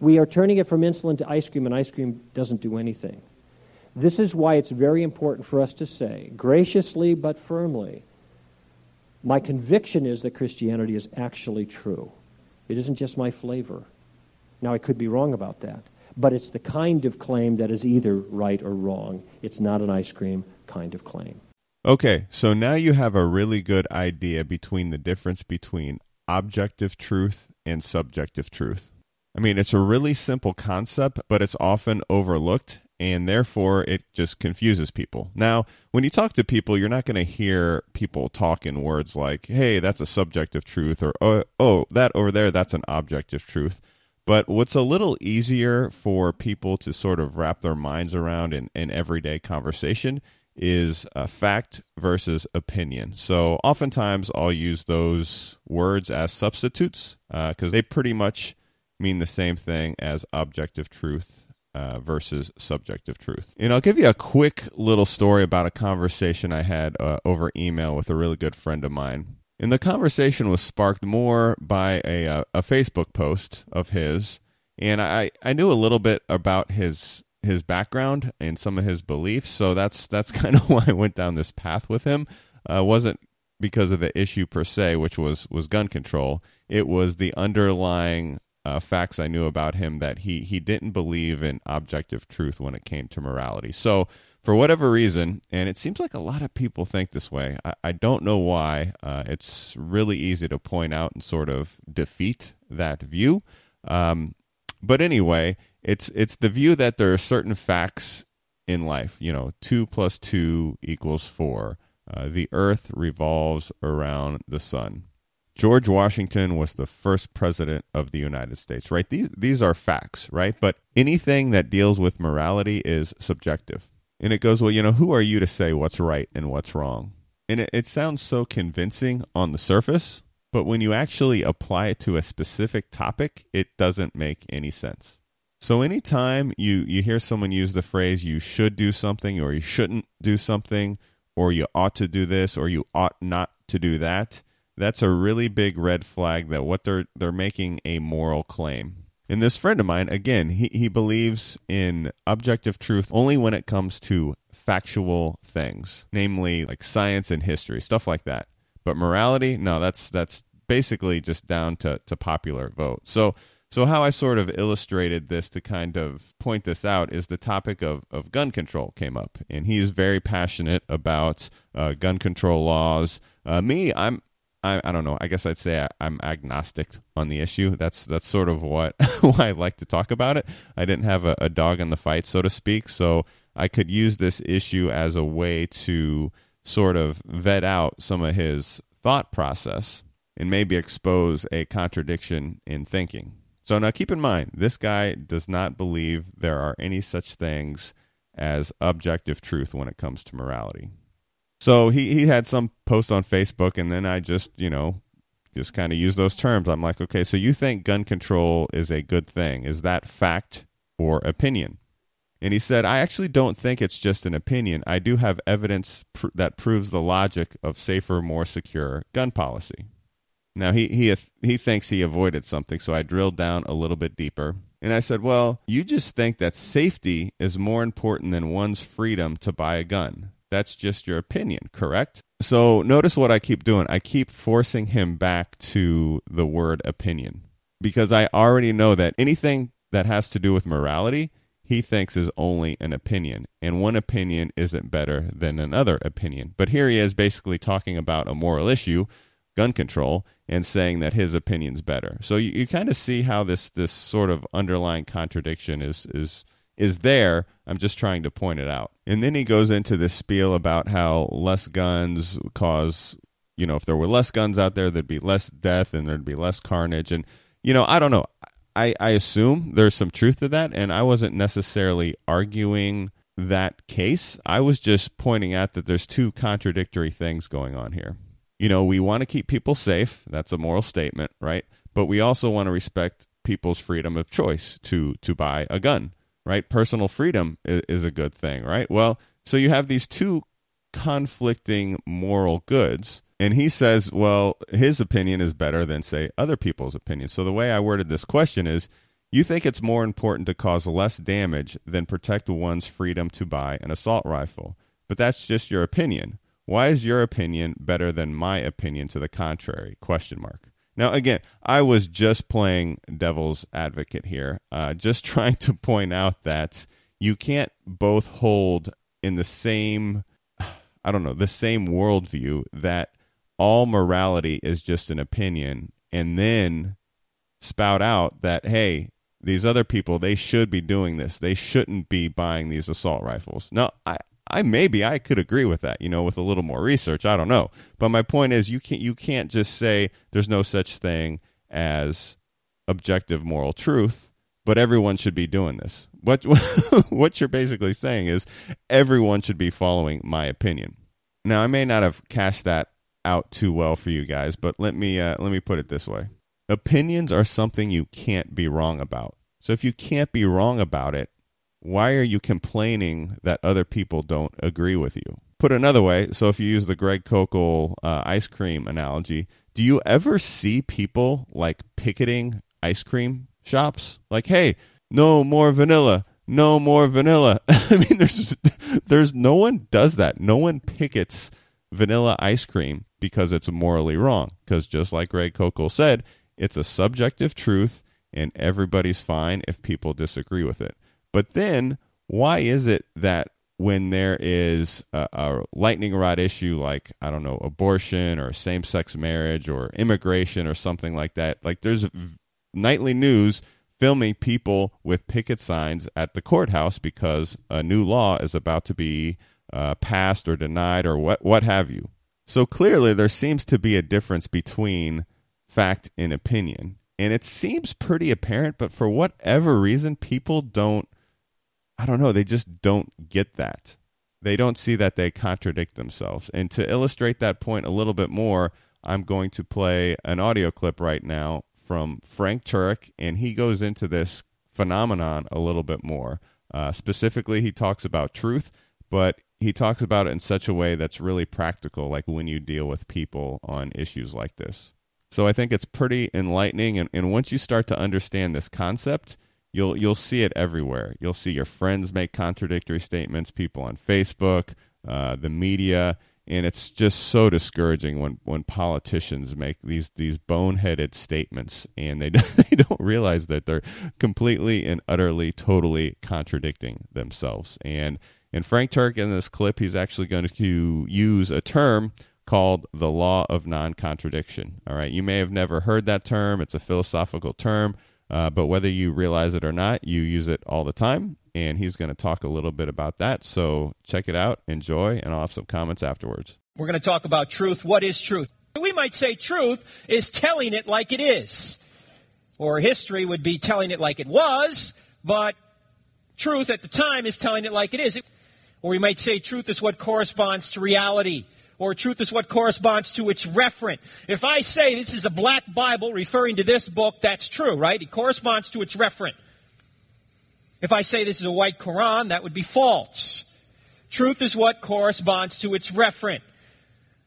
Speaker 6: we are turning it from insulin to ice cream, and ice cream doesn't do anything. This is why it's very important for us to say, graciously but firmly, my conviction is that Christianity is actually true. It isn't just my flavor. Now, I could be wrong about that, but it's the kind of claim that is either right or wrong. It's not an ice cream kind of claim.
Speaker 2: Okay, so now you have a really good idea between the difference between objective truth and subjective truth. I mean, it's a really simple concept, but it's often overlooked, and therefore it just confuses people. Now, when you talk to people, you're not going to hear people talk in words like, hey, that's a subjective truth, or oh, oh, that over there, that's an objective truth. But what's a little easier for people to sort of wrap their minds around in, in everyday conversation is uh, fact versus opinion. So oftentimes I'll use those words as substitutes because uh, they pretty much mean the same thing as objective truth uh, versus subjective truth. And I'll give you a quick little story about a conversation I had uh, over email with a really good friend of mine. And the conversation was sparked more by a, a, uh, a Facebook post of his. And I, I knew a little bit about his his background and some of his beliefs. So that's that's kind of why I went down this path with him. Uh, wasn't because of the issue per se, which was was gun control. It was the underlying uh, facts I knew about him that he he didn't believe in objective truth when it came to morality. So for whatever reason, and it seems like a lot of people think this way. I, I don't know why. Uh, it's really easy to point out and sort of defeat that view. Um, but anyway, it's it's the view that there are certain facts in life. You know, two plus two equals four. Uh, the Earth revolves around the sun. George Washington was the first president of the United States, right? These these are facts, right? But anything that deals with morality is subjective. And it goes, well, you know, who are you to say what's right and what's wrong? And it, it sounds so convincing on the surface, but when you actually apply it to a specific topic, it doesn't make any sense. So anytime you you hear someone use the phrase you should do something or you shouldn't do something or you ought to do this or you ought not to do that, that's a really big red flag that what they're they're making a moral claim. And this friend of mine, again, he, he believes in objective truth only when it comes to factual things, namely like science and history, stuff like that. But morality, no, that's that's basically just down to, to popular vote. So so, how I sort of illustrated this to kind of point this out is the topic of, of gun control came up. And he is very passionate about uh, gun control laws. Uh, me, I'm. I, I don't know. I guess I'd say I, I'm agnostic on the issue. That's that's sort of what why I like to talk about it. I didn't have a, a dog in the fight, so to speak. So I could use this issue as a way to sort of vet out some of his thought process and maybe expose a contradiction in thinking. So now keep in mind, this guy does not believe there are any such things as objective truth when it comes to morality. So he, he had some post on Facebook, and then I just, you know, just kind of use those terms. I'm like, okay, so you think gun control is a good thing. Is that fact or opinion? And he said, I actually don't think it's just an opinion. I do have evidence pr- that proves the logic of safer, more secure gun policy. Now, he, he, he thinks he avoided something, so I drilled down a little bit deeper. And I said, Well, you just think that safety is more important than one's freedom to buy a gun. That's just your opinion, correct? So notice what I keep doing. I keep forcing him back to the word opinion because I already know that anything that has to do with morality, he thinks is only an opinion. And one opinion isn't better than another opinion. But here he is basically talking about a moral issue, gun control, and saying that his opinion's better. So you, you kind of see how this this sort of underlying contradiction is is is there. I'm just trying to point it out. And then he goes into this spiel about how less guns cause, you know, if there were less guns out there, there'd be less death and there'd be less carnage. And, you know, I don't know. I, I assume there's some truth to that. And I wasn't necessarily arguing that case. I was just pointing out that there's two contradictory things going on here. You know, we want to keep people safe. That's a moral statement, right? But we also want to respect people's freedom of choice to to buy a gun right? Personal freedom is, is a good thing, right? Well, so you have these two conflicting moral goods. And he says, well, his opinion is better than, say, other people's opinions. So the way I worded this question is you think it's more important to cause less damage than protect one's freedom to buy an assault rifle. But that's just your opinion. Why is your opinion better than my opinion to the contrary? Question mark. Now, again, I was just playing devil's advocate here, uh, just trying to point out that you can't both hold in the same, I don't know, the same worldview that all morality is just an opinion and then spout out that, hey, these other people, they should be doing this. They shouldn't be buying these assault rifles. Now, I, I maybe I could agree with that, you know, with a little more research. I don't know. But my point is you can't you can't just say there's no such thing as objective moral truth, but everyone should be doing this. What what you're basically saying is everyone should be following my opinion. Now, I may not have cashed that out too well for you guys, but let me uh, let me put it this way. Opinions are something you can't be wrong about. So if you can't be wrong about it, why are you complaining that other people don't agree with you? Put another way, so if you use the Greg Koukl uh, ice cream analogy, do you ever see people like picketing ice cream shops? Like, hey, no more vanilla, no more vanilla. I mean, there's there's no one does that. No one pickets vanilla ice cream because it's morally wrong. Because just like Greg Koukl said, it's a subjective truth, and everybody's fine if people disagree with it. But then, why is it that when there is a, a lightning rod issue like I don't know abortion or same sex marriage or immigration or something like that, like there's nightly news filming people with picket signs at the courthouse because a new law is about to be uh, passed or denied or what what have you. So clearly, there seems to be a difference between fact and opinion, and it seems pretty apparent. But for whatever reason, people don't I don't know, they just don't get that. They don't see that they contradict themselves. And to illustrate that point a little bit more, I'm going to play an audio clip right now from Frank Turek, and he goes into this phenomenon a little bit more. Uh, specifically, he talks about truth, but he talks about it in such a way that's really practical, like when you deal with people on issues like this. So I think it's pretty enlightening. And, and once you start to understand this concept, you'll you'll see it everywhere. You'll see your friends make contradictory statements, people on Facebook, uh, the media, and it's just so discouraging when, when politicians make these these boneheaded statements and they they don't realize that they're completely and utterly totally contradicting themselves. And in Frank Turek in this clip, he's actually going to use a term called the law of non-contradiction. All right, you may have never heard that term. It's a philosophical term uh, but whether you realize it or not, you use it all the time. And he's going to talk a little bit about that. So check it out, enjoy, and I'll have some comments afterwards.
Speaker 7: We're going to talk about truth. What is truth? We might say truth is telling it like it is, or history would be telling it like it was, but truth at the time is telling it like it is. Or we might say truth is what corresponds to reality or truth is what corresponds to its referent. If I say this is a black Bible referring to this book, that's true, right? It corresponds to its referent. If I say this is a white Quran, that would be false. Truth is what corresponds to its referent.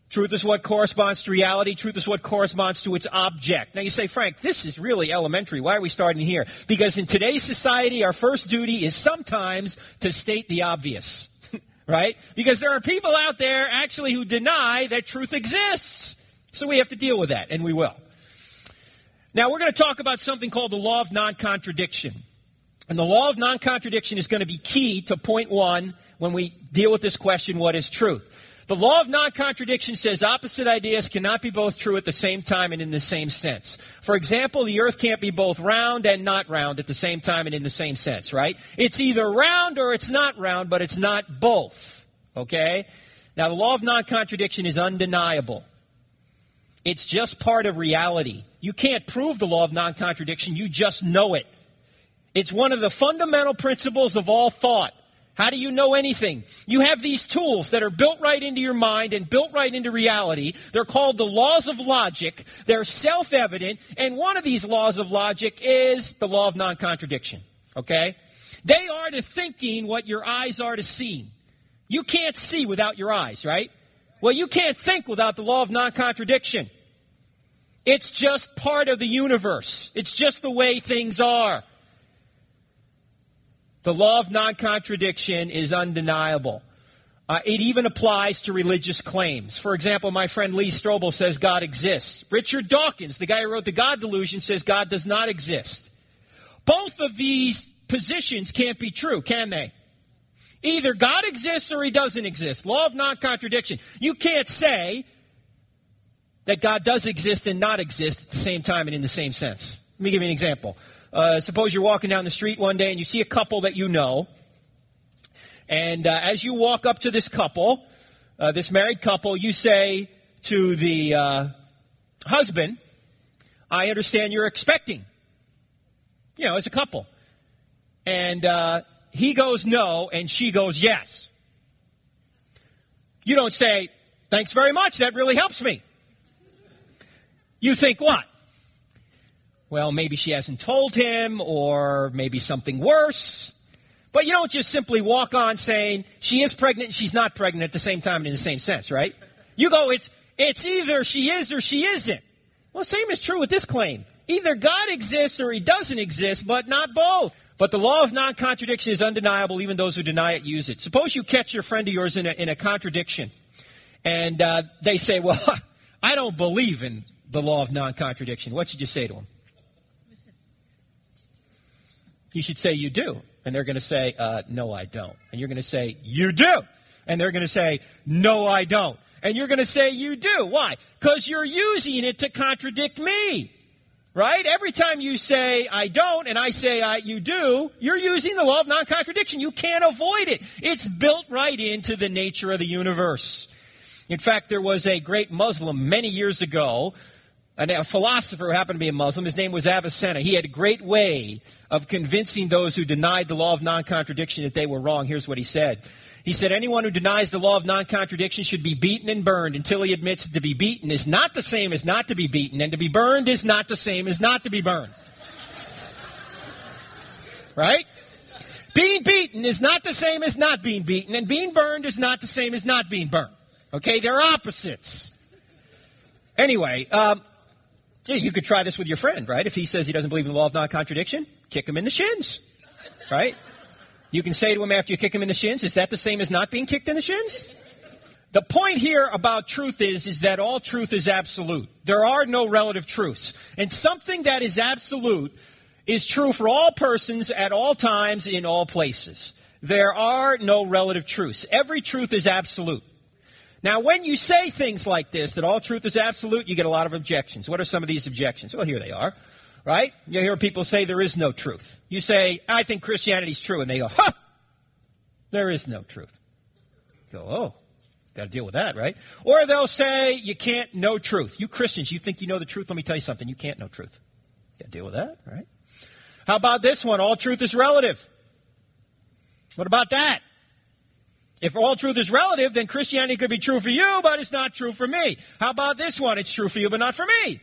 Speaker 7: Truth is what corresponds to reality. Truth is what corresponds to its object. Now you say, Frank, this is really elementary. Why are we starting here? Because in today's society, our first duty is sometimes to state the obvious. Right? Because there are people out there actually who deny that truth exists. So we have to deal with that, and we will. Now we're going to talk about something called the law of non-contradiction. And the law of non-contradiction is going to be key to point one when we deal with this question, what is truth? The law of non-contradiction says opposite ideas cannot be both true at the same time and in the same sense. For example, the earth can't be both round and not round at the same time and in the same sense, right? It's either round or it's not round, but it's not both. Okay? Now, the law of non-contradiction is undeniable. It's just part of reality. You can't prove the law of non-contradiction, you just know it. It's one of the fundamental principles of all thought. How do you know anything? You have these tools that are built right into your mind and built right into reality. They're called the laws of logic. They're self evident. And one of these laws of logic is the law of non contradiction. Okay? They are to thinking what your eyes are to seeing. You can't see without your eyes, right? Well, you can't think without the law of non contradiction. It's just part of the universe, it's just the way things are. The law of non contradiction is undeniable. Uh, it even applies to religious claims. For example, my friend Lee Strobel says God exists. Richard Dawkins, the guy who wrote The God Delusion, says God does not exist. Both of these positions can't be true, can they? Either God exists or he doesn't exist. Law of non contradiction. You can't say that God does exist and not exist at the same time and in the same sense. Let me give you an example. Uh, suppose you're walking down the street one day and you see a couple that you know. And uh, as you walk up to this couple, uh, this married couple, you say to the uh, husband, I understand you're expecting. You know, as a couple. And uh, he goes no, and she goes yes. You don't say, thanks very much, that really helps me. You think what? Well, maybe she hasn't told him, or maybe something worse. But you don't just simply walk on saying she is pregnant and she's not pregnant at the same time and in the same sense, right? You go, it's, it's either she is or she isn't. Well, same is true with this claim. Either God exists or he doesn't exist, but not both. But the law of non contradiction is undeniable, even those who deny it use it. Suppose you catch your friend of yours in a, in a contradiction, and uh, they say, Well, I don't believe in the law of non contradiction. What should you say to them? You should say, You do. And they're going to say, uh, No, I don't. And you're going to say, You do. And they're going to say, No, I don't. And you're going to say, You do. Why? Because you're using it to contradict me. Right? Every time you say, I don't, and I say, I, you do, you're using the law of non contradiction. You can't avoid it. It's built right into the nature of the universe. In fact, there was a great Muslim many years ago a philosopher who happened to be a Muslim. His name was Avicenna. He had a great way of convincing those who denied the law of non contradiction that they were wrong. Here's what he said. He said, Anyone who denies the law of non contradiction should be beaten and burned until he admits that to be beaten is not the same as not to be beaten, and to be burned is not the same as not to be burned. right? Being beaten is not the same as not being beaten, and being burned is not the same as not being burned. Okay? They're opposites. Anyway, um, yeah, you could try this with your friend, right? If he says he doesn't believe in the law of non contradiction, kick him in the shins, right? You can say to him after you kick him in the shins, is that the same as not being kicked in the shins? The point here about truth is, is that all truth is absolute. There are no relative truths. And something that is absolute is true for all persons at all times in all places. There are no relative truths. Every truth is absolute. Now, when you say things like this, that all truth is absolute, you get a lot of objections. What are some of these objections? Well, here they are, right? You hear people say there is no truth. You say, I think Christianity is true, and they go, huh, there is no truth. You go, oh, got to deal with that, right? Or they'll say, you can't know truth. You Christians, you think you know the truth? Let me tell you something. You can't know truth. Got to deal with that, right? How about this one? All truth is relative. What about that? If all truth is relative, then Christianity could be true for you, but it's not true for me. How about this one? It's true for you, but not for me.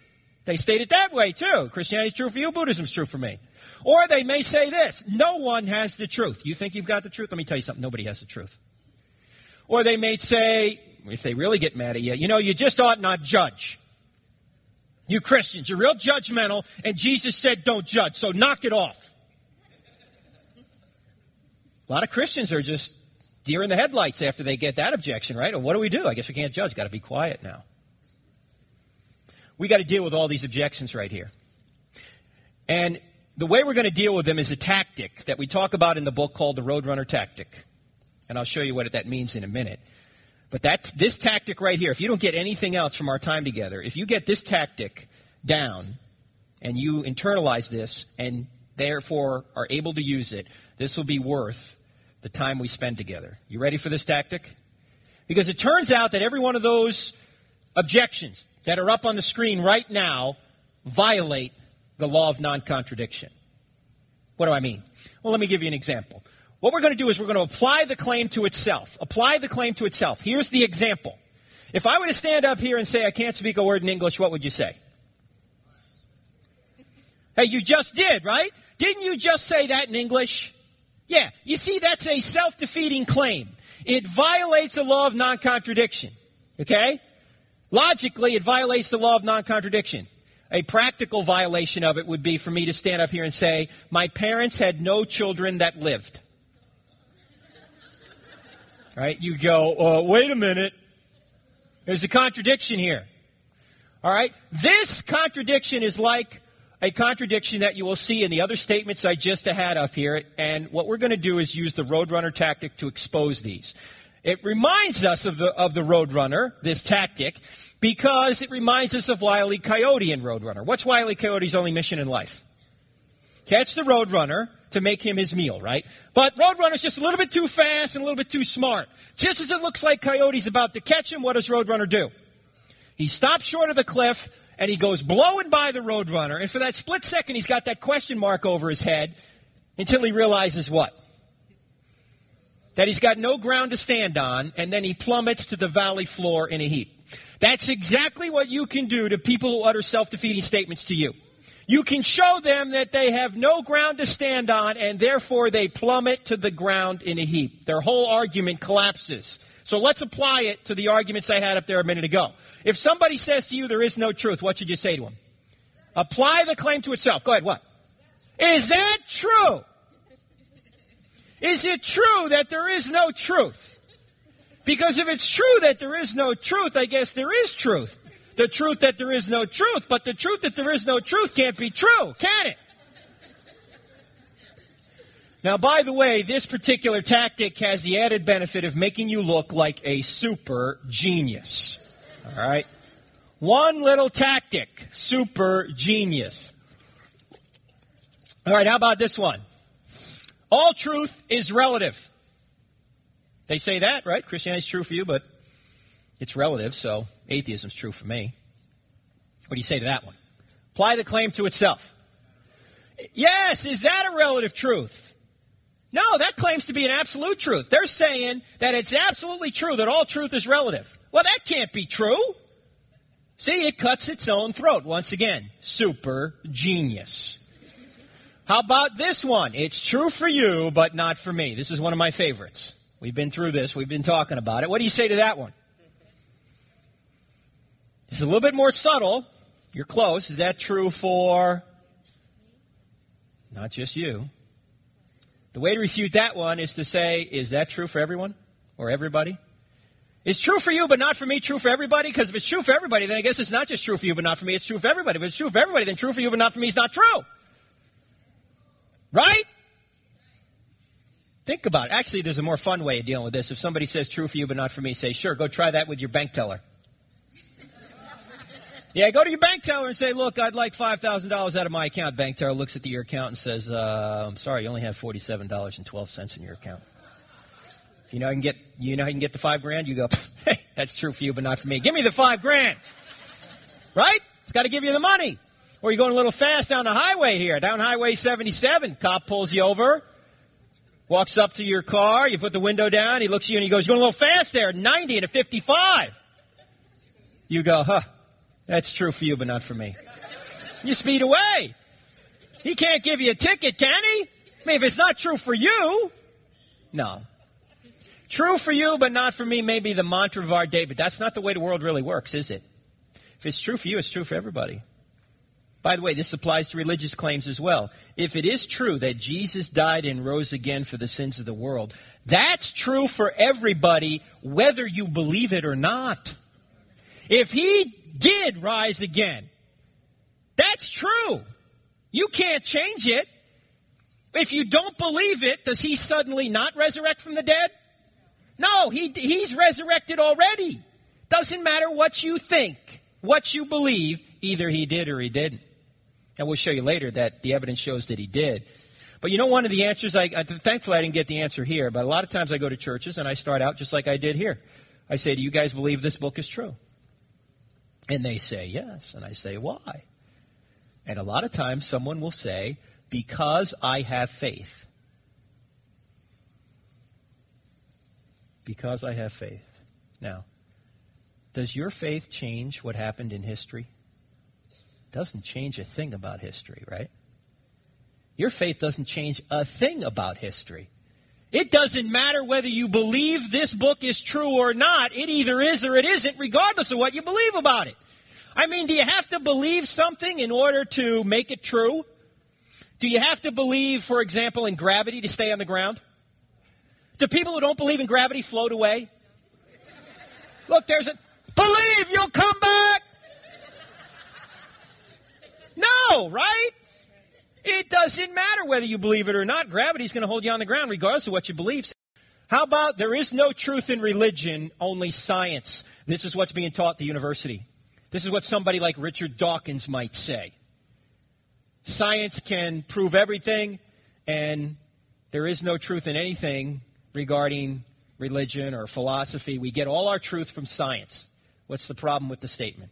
Speaker 7: They state it that way too. Christianity is true for you, Buddhism is true for me. Or they may say this no one has the truth. You think you've got the truth? Let me tell you something nobody has the truth. Or they may say, if they really get mad at you, you know, you just ought not judge. You Christians, you're real judgmental, and Jesus said don't judge, so knock it off. A lot of Christians are just deer in the headlights after they get that objection, right? Or what do we do? I guess we can't judge. Got to be quiet now. We got to deal with all these objections right here. And the way we're going to deal with them is a tactic that we talk about in the book called the Roadrunner Tactic. And I'll show you what that means in a minute. But that, this tactic right here, if you don't get anything else from our time together, if you get this tactic down and you internalize this and therefore are able to use it, this will be worth the time we spend together. You ready for this tactic? Because it turns out that every one of those objections that are up on the screen right now violate the law of non contradiction. What do I mean? Well, let me give you an example. What we're going to do is we're going to apply the claim to itself. Apply the claim to itself. Here's the example. If I were to stand up here and say I can't speak a word in English, what would you say? Hey, you just did, right? Didn't you just say that in English? Yeah. You see, that's a self defeating claim. It violates the law of non contradiction. Okay? Logically, it violates the law of non contradiction. A practical violation of it would be for me to stand up here and say, My parents had no children that lived. Right? You go, uh, wait a minute. There's a contradiction here. All right? This contradiction is like a contradiction that you will see in the other statements I just had up here. And what we're going to do is use the Roadrunner tactic to expose these. It reminds us of the, of the Roadrunner, this tactic, because it reminds us of Wiley Coyote in Roadrunner. What's Wiley Coyote's only mission in life? Catch the Roadrunner to make him his meal, right? But Roadrunner's just a little bit too fast and a little bit too smart. Just as it looks like Coyote's about to catch him, what does Roadrunner do? He stops short of the cliff and he goes blowing by the Roadrunner. And for that split second, he's got that question mark over his head until he realizes what? That he's got no ground to stand on, and then he plummets to the valley floor in a heap. That's exactly what you can do to people who utter self defeating statements to you. You can show them that they have no ground to stand on and therefore they plummet to the ground in a heap. Their whole argument collapses. So let's apply it to the arguments I had up there a minute ago. If somebody says to you there is no truth, what should you say to him? Apply the claim to itself. Go ahead, what? Is that true? Is it true that there is no truth? Because if it's true that there is no truth, I guess there is truth the truth that there is no truth, but the truth that there is no truth can't be true, can it? Now, by the way, this particular tactic has the added benefit of making you look like a super genius. All right? One little tactic, super genius. All right, how about this one? All truth is relative. They say that, right? Christianity is true for you, but it's relative, so atheism's true for me. What do you say to that one? Apply the claim to itself. Yes, is that a relative truth? No, that claims to be an absolute truth. They're saying that it's absolutely true that all truth is relative. Well, that can't be true. See, it cuts its own throat. Once again, super genius. How about this one? It's true for you, but not for me. This is one of my favorites. We've been through this, we've been talking about it. What do you say to that one? It's a little bit more subtle. You're close. Is that true for not just you? The way to refute that one is to say, is that true for everyone or everybody? It's true for you, but not for me, true for everybody? Because if it's true for everybody, then I guess it's not just true for you, but not for me, it's true for everybody. If it's true for everybody, then true for you, but not for me is not true. Right? Think about it. Actually, there's a more fun way of dealing with this. If somebody says true for you, but not for me, say, sure, go try that with your bank teller. Yeah, go to your bank teller and say, look, I'd like $5,000 out of my account. Bank teller looks at your account and says, uh, I'm sorry, you only have $47.12 in your account. You know, I can get, you know, I can get the five grand. You go, hey, that's true for you, but not for me. Give me the five grand. Right? It's got to give you the money. Or you're going a little fast down the highway here, down Highway 77. Cop pulls you over, walks up to your car. You put the window down. He looks at you and he goes, you're going a little fast there, 90 and a 55. You go, huh, that's true for you, but not for me. You speed away. He can't give you a ticket, can he? I mean, if it's not true for you, no. True for you, but not for me, may be the mantra of our day, but that's not the way the world really works, is it? If it's true for you, it's true for everybody. By the way, this applies to religious claims as well. If it is true that Jesus died and rose again for the sins of the world, that's true for everybody, whether you believe it or not. If he did rise again, that's true. You can't change it. If you don't believe it, does he suddenly not resurrect from the dead? No, he, he's resurrected already. Doesn't matter what you think, what you believe, either he did or he didn't. And we'll show you later that the evidence shows that he did. But you know, one of the answers, I, I, thankfully I didn't get the answer here, but a lot of times I go to churches and I start out just like I did here. I say, Do you guys believe this book is true? And they say, Yes. And I say, Why? And a lot of times someone will say, Because I have faith. Because I have faith. Now, does your faith change what happened in history? doesn't change a thing about history, right? Your faith doesn't change a thing about history. It doesn't matter whether you believe this book is true or not. It either is or it isn't, regardless of what you believe about it. I mean, do you have to believe something in order to make it true? Do you have to believe, for example, in gravity to stay on the ground? Do people who don't believe in gravity float away? Look, there's a believe you'll come back. No, right? It doesn't matter whether you believe it or not. Gravity's going to hold you on the ground regardless of what you believe. How about there is no truth in religion, only science? This is what's being taught at the university. This is what somebody like Richard Dawkins might say. Science can prove everything, and there is no truth in anything regarding religion or philosophy. We get all our truth from science. What's the problem with the statement?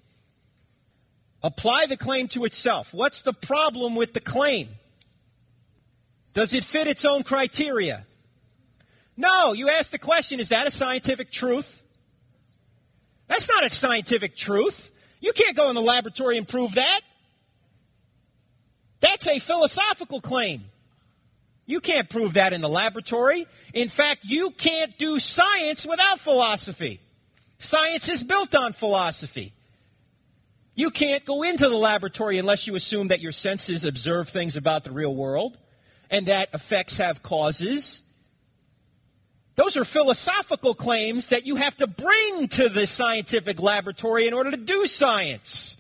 Speaker 7: Apply the claim to itself. What's the problem with the claim? Does it fit its own criteria? No, you ask the question is that a scientific truth? That's not a scientific truth. You can't go in the laboratory and prove that. That's a philosophical claim. You can't prove that in the laboratory. In fact, you can't do science without philosophy. Science is built on philosophy. You can't go into the laboratory unless you assume that your senses observe things about the real world and that effects have causes. Those are philosophical claims that you have to bring to the scientific laboratory in order to do science.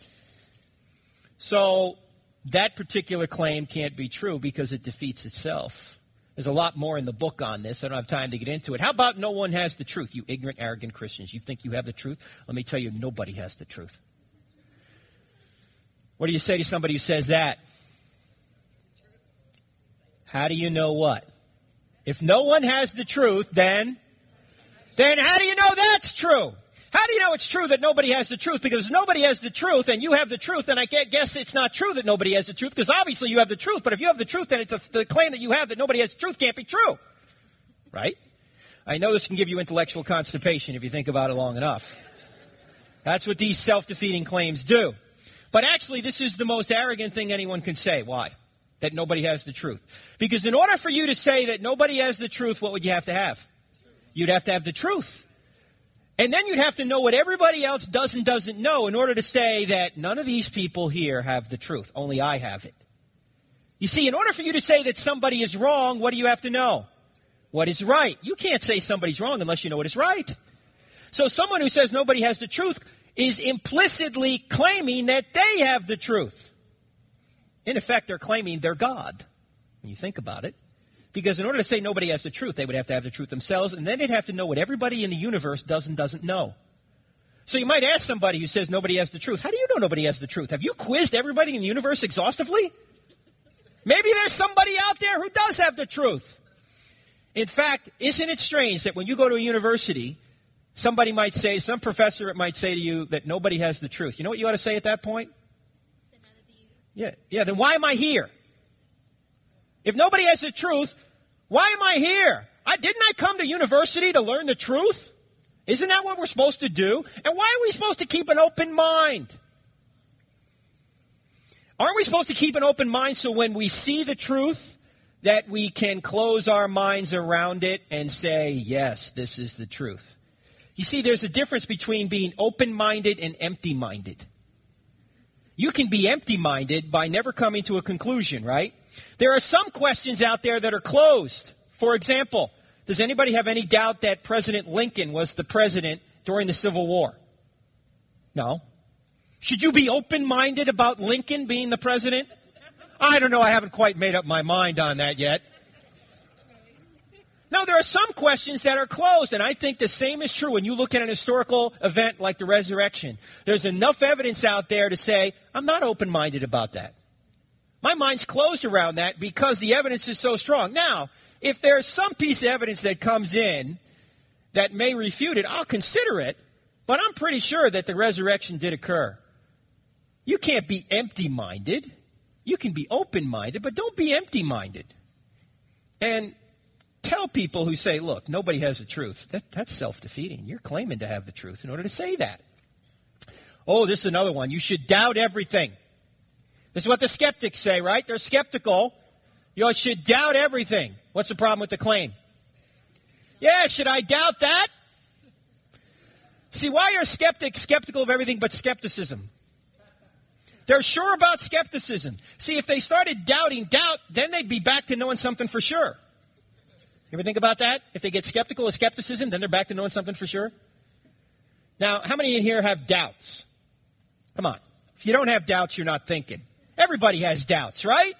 Speaker 7: So, that particular claim can't be true because it defeats itself. There's a lot more in the book on this. I don't have time to get into it. How about no one has the truth? You ignorant, arrogant Christians. You think you have the truth? Let me tell you, nobody has the truth. What do you say to somebody who says that? How do you know what? If no one has the truth, then then how do you know that's true? How do you know it's true that nobody has the truth? Because nobody has the truth and you have the truth, and I guess it's not true that nobody has the truth because obviously you have the truth. But if you have the truth, then it's a, the claim that you have that nobody has the truth can't be true. Right? I know this can give you intellectual constipation if you think about it long enough. That's what these self defeating claims do. But actually, this is the most arrogant thing anyone can say. Why? That nobody has the truth. Because in order for you to say that nobody has the truth, what would you have to have? You'd have to have the truth. And then you'd have to know what everybody else does and doesn't know in order to say that none of these people here have the truth. Only I have it. You see, in order for you to say that somebody is wrong, what do you have to know? What is right? You can't say somebody's wrong unless you know what is right. So someone who says nobody has the truth is implicitly claiming that they have the truth. In effect, they're claiming they're God, when you think about it. Because in order to say nobody has the truth, they would have to have the truth themselves, and then they'd have to know what everybody in the universe does and doesn't know. So you might ask somebody who says nobody has the truth, how do you know nobody has the truth? Have you quizzed everybody in the universe exhaustively? Maybe there's somebody out there who does have the truth. In fact, isn't it strange that when you go to a university, Somebody might say, some professor might say to you that nobody has the truth. You know what you ought to say at that point? Yeah, yeah, then why am I here? If nobody has the truth, why am I here? I, didn't I come to university to learn the truth? Isn't that what we're supposed to do? And why are we supposed to keep an open mind? Aren't we supposed to keep an open mind so when we see the truth, that we can close our minds around it and say, yes, this is the truth? You see, there's a difference between being open minded and empty minded. You can be empty minded by never coming to a conclusion, right? There are some questions out there that are closed. For example, does anybody have any doubt that President Lincoln was the president during the Civil War? No. Should you be open minded about Lincoln being the president? I don't know. I haven't quite made up my mind on that yet. Now, there are some questions that are closed, and I think the same is true when you look at an historical event like the resurrection. There's enough evidence out there to say, I'm not open minded about that. My mind's closed around that because the evidence is so strong. Now, if there's some piece of evidence that comes in that may refute it, I'll consider it, but I'm pretty sure that the resurrection did occur. You can't be empty minded. You can be open minded, but don't be empty minded. And tell people who say, look, nobody has the truth. That, that's self defeating. You're claiming to have the truth in order to say that. Oh, this is another one. You should doubt everything. This is what the skeptics say, right? They're skeptical. You should doubt everything. What's the problem with the claim? Yeah, should I doubt that? See, why are skeptics skeptical of everything but skepticism? They're sure about skepticism. See, if they started doubting doubt, then they'd be back to knowing something for sure. You ever think about that? If they get skeptical of skepticism, then they're back to knowing something for sure. Now, how many in here have doubts? Come on. If you don't have doubts, you're not thinking. Everybody has doubts, right?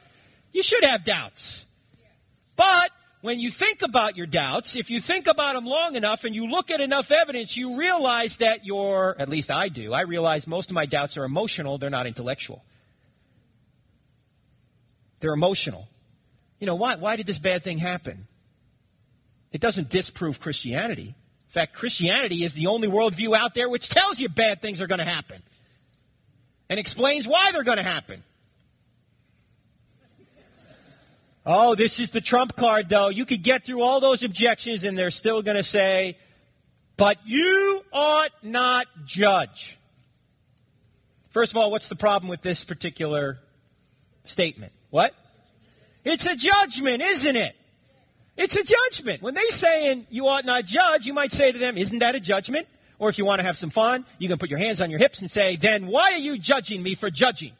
Speaker 7: You should have doubts. But when you think about your doubts, if you think about them long enough and you look at enough evidence, you realize that your, at least I do, I realize most of my doubts are emotional, they're not intellectual. They're emotional. You know, why, why did this bad thing happen? It doesn't disprove Christianity. In fact, Christianity is the only worldview out there which tells you bad things are going to happen and explains why they're going to happen. Oh, this is the trump card, though. You could get through all those objections, and they're still going to say, but you ought not judge. First of all, what's the problem with this particular statement? What? It's a judgment, isn't it? It's a judgment. When they're saying you ought not judge, you might say to them, Isn't that a judgment? Or if you want to have some fun, you can put your hands on your hips and say, Then why are you judging me for judging?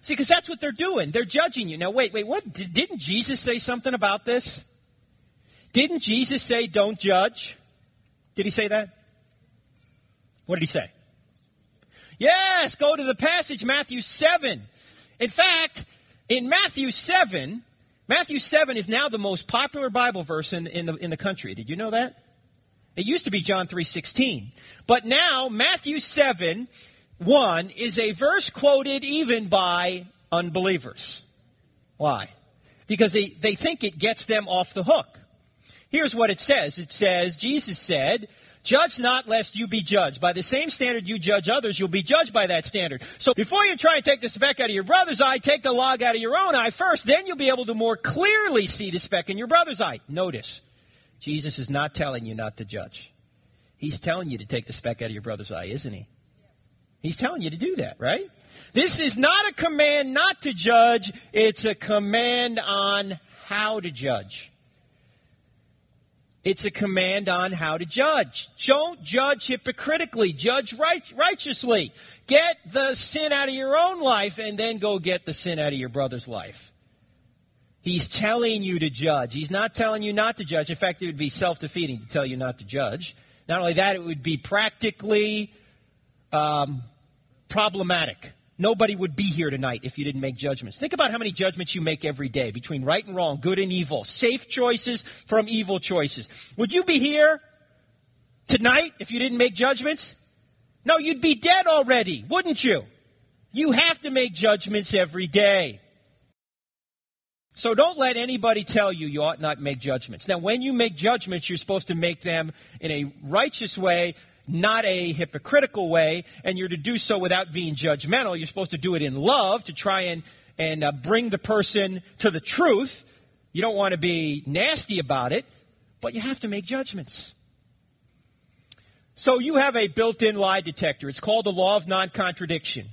Speaker 7: See, because that's what they're doing. They're judging you. Now, wait, wait, what? Didn't Jesus say something about this? Didn't Jesus say, Don't judge? Did he say that? What did he say? Yes, go to the passage, Matthew 7. In fact, in Matthew 7, Matthew 7 is now the most popular Bible verse in, in, the, in the country. Did you know that? It used to be John 3.16. But now, Matthew 7, 1 is a verse quoted even by unbelievers. Why? Because they, they think it gets them off the hook. Here's what it says. It says, Jesus said, Judge not lest you be judged. By the same standard you judge others, you'll be judged by that standard. So before you try and take the speck out of your brother's eye, take the log out of your own eye first. Then you'll be able to more clearly see the speck in your brother's eye. Notice, Jesus is not telling you not to judge. He's telling you to take the speck out of your brother's eye, isn't he? He's telling you to do that, right? This is not a command not to judge, it's a command on how to judge. It's a command on how to judge. Don't judge hypocritically. Judge right, righteously. Get the sin out of your own life and then go get the sin out of your brother's life. He's telling you to judge. He's not telling you not to judge. In fact, it would be self defeating to tell you not to judge. Not only that, it would be practically um, problematic. Nobody would be here tonight if you didn't make judgments. Think about how many judgments you make every day between right and wrong, good and evil, safe choices from evil choices. Would you be here tonight if you didn't make judgments? No, you'd be dead already, wouldn't you? You have to make judgments every day. So don't let anybody tell you you ought not make judgments. Now, when you make judgments, you're supposed to make them in a righteous way not a hypocritical way, and you're to do so without being judgmental. You're supposed to do it in love to try and, and uh, bring the person to the truth. You don't want to be nasty about it, but you have to make judgments. So you have a built in lie detector. It's called the law of non contradiction.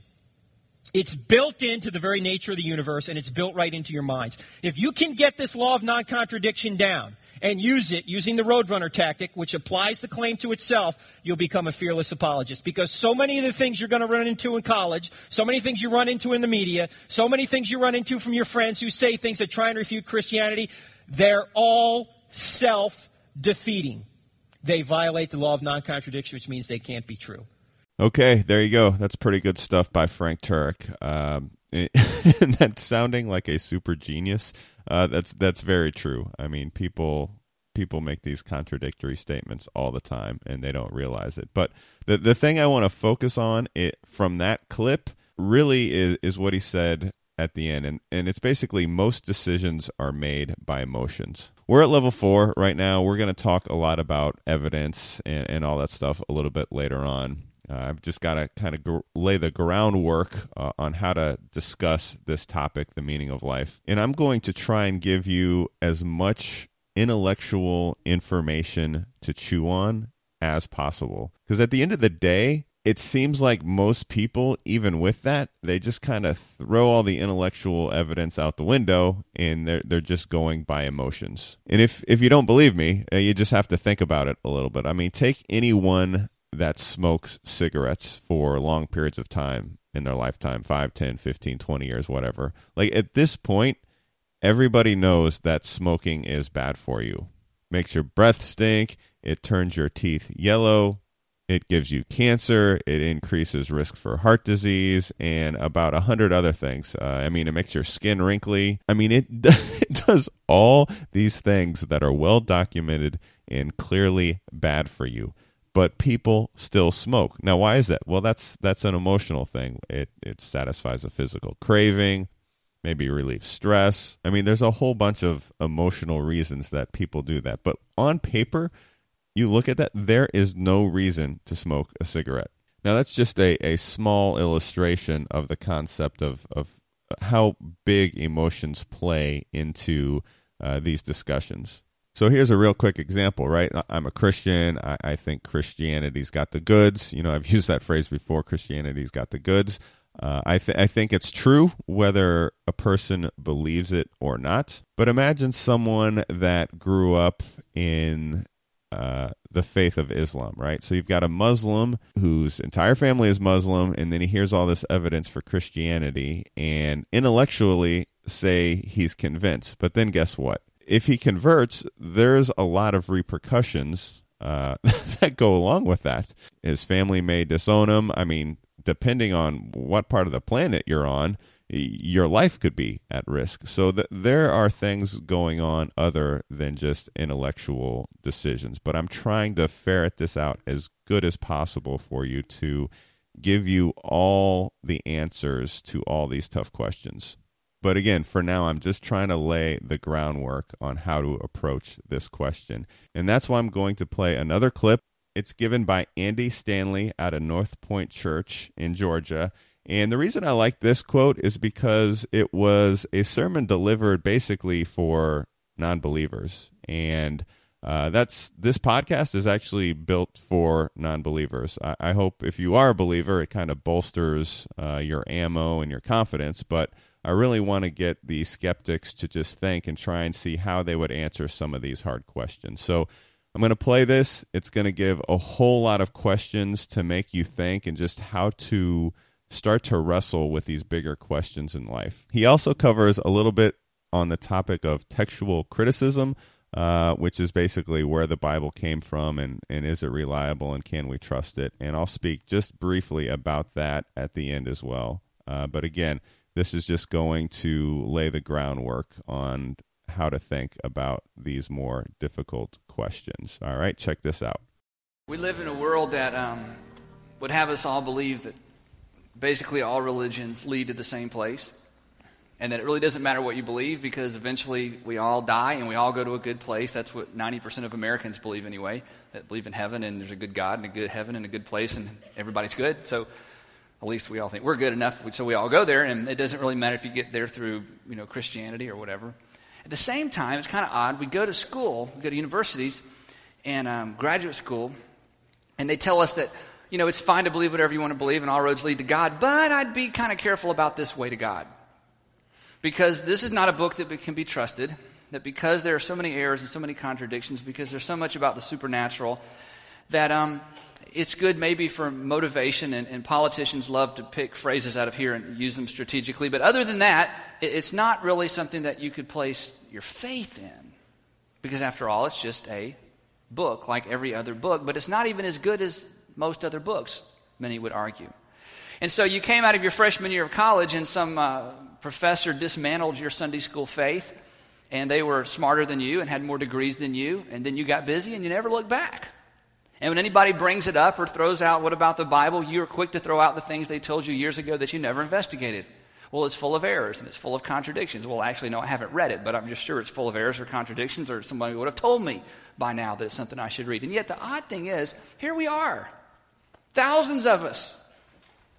Speaker 7: It's built into the very nature of the universe and it's built right into your minds. If you can get this law of non contradiction down and use it using the Roadrunner tactic, which applies the claim to itself, you'll become a fearless apologist. Because so many of the things you're going to run into in college, so many things you run into in the media, so many things you run into from your friends who say things that try and refute Christianity, they're all self defeating. They violate the law of non contradiction, which means they can't be true.
Speaker 2: Okay, there you go. That's pretty good stuff by Frank Turek. Um, and that's sounding like a super genius. Uh, that's that's very true. I mean, people people make these contradictory statements all the time, and they don't realize it. But the the thing I want to focus on it from that clip really is is what he said at the end, and and it's basically most decisions are made by emotions. We're at level four right now. We're going to talk a lot about evidence and, and all that stuff a little bit later on. Uh, I've just got to kind of lay the groundwork uh, on how to discuss this topic, the meaning of life. And I'm going to try and give you as much intellectual information to chew on as possible. Because at the end of the day, it seems like most people, even with that, they just kind of throw all the intellectual evidence out the window and they're, they're just going by emotions. And if, if you don't believe me, uh, you just have to think about it a little bit. I mean, take anyone that smokes cigarettes for long periods of time in their lifetime 5 10 15 20 years whatever. Like at this point everybody knows that smoking is bad for you. Makes your breath stink. It turns your teeth yellow. It gives you cancer. It increases risk for heart disease and about a hundred other things. Uh, i mean it makes your skin wrinkly. I mean it, it does all these things that are well documented and clearly bad for you but people still smoke. Now, why is that? Well, that's that's an emotional thing. It it satisfies a physical craving, maybe relieves stress. I mean, there's a whole bunch of emotional reasons that people do that. But on paper, you look at that, there is no reason to smoke a cigarette. Now, that's just a, a small illustration of the concept of, of how big emotions play into uh, these discussions. So here's a real quick example, right? I'm a Christian. I, I, think Christianity's got the goods. You know, I've used that phrase before. Christianity's got the goods. Uh, I, th- I think it's true whether a person believes it or not. But imagine someone that grew up in uh, the faith of Islam, right? So you've got a Muslim whose entire family is Muslim, and then he hears all this evidence for Christianity, and intellectually say he's convinced. But then guess what? If he converts, there's a lot of repercussions uh, that go along with that. His family may disown him. I mean, depending on what part of the planet you're on, your life could be at risk. So th- there are things going on other than just intellectual decisions. But I'm trying to ferret this out as good as possible for you to give you all the answers to all these tough questions. But again, for now, I'm just trying to lay the groundwork on how to approach this question. And that's why I'm going to play another clip. It's given by Andy Stanley at a North Point Church in Georgia. And the reason I like this quote is because it was a sermon delivered basically for non believers. And uh, that's this podcast is actually built for non-believers. I, I, hope if you are a believer, it kind of bolsters uh, your ammo and your confidence. But I really want to get the skeptics to just think and try and see how they would answer some of these hard questions. So I'm going to play this. It's going to give a whole lot of questions to make you think and just how to start to wrestle with these bigger questions in life. He also covers a little bit on the topic of textual criticism, uh, which is basically where the Bible came from and, and is it reliable and can we trust it? And I'll speak just briefly about that at the end as well. Uh, but again, this is just going to lay the groundwork on how to think about these more difficult questions. All right, check this out.
Speaker 8: We live in a world that um, would have us all believe that basically all religions lead to the same place. And that it really doesn't matter what you believe because eventually we all die and we all go to a good place. That's what 90% of Americans believe anyway, that believe in heaven and there's a good God and a good heaven and a good place and everybody's good. So at least we all think we're good enough, so we all go there, and it doesn't really matter if you get there through you know Christianity or whatever. At the same time, it's kind of odd. We go to school, we go to universities, and um, graduate school, and they tell us that you know, it's fine to believe whatever you want to believe and all roads lead to God, but I'd be kind of careful about this way to God. Because this is not a book that can be trusted, that because there are so many errors and so many contradictions, because there's so much about the supernatural, that um, it's good maybe for motivation, and, and, politicians love to pick phrases out of here and use them strategically. But other than that, it, it's not really something that you could place your faith in. Because after all, it's just a book like every other book, but it's not even as good as most other books, many would argue. And so you came out of your freshman year of college, and some uh, professor dismantled your Sunday school faith, and they were smarter than you and had more degrees than you, and then you got busy and you never looked back. And when anybody brings it up or throws out, what about the Bible? You're quick to throw out the things they told you years ago that you never investigated. Well, it's full of errors and it's full of contradictions. Well, actually, no, I haven't read it, but I'm just sure it's full of errors or contradictions, or somebody would have told me by now that it's something I should read. And yet, the odd thing is, here we are, thousands of us,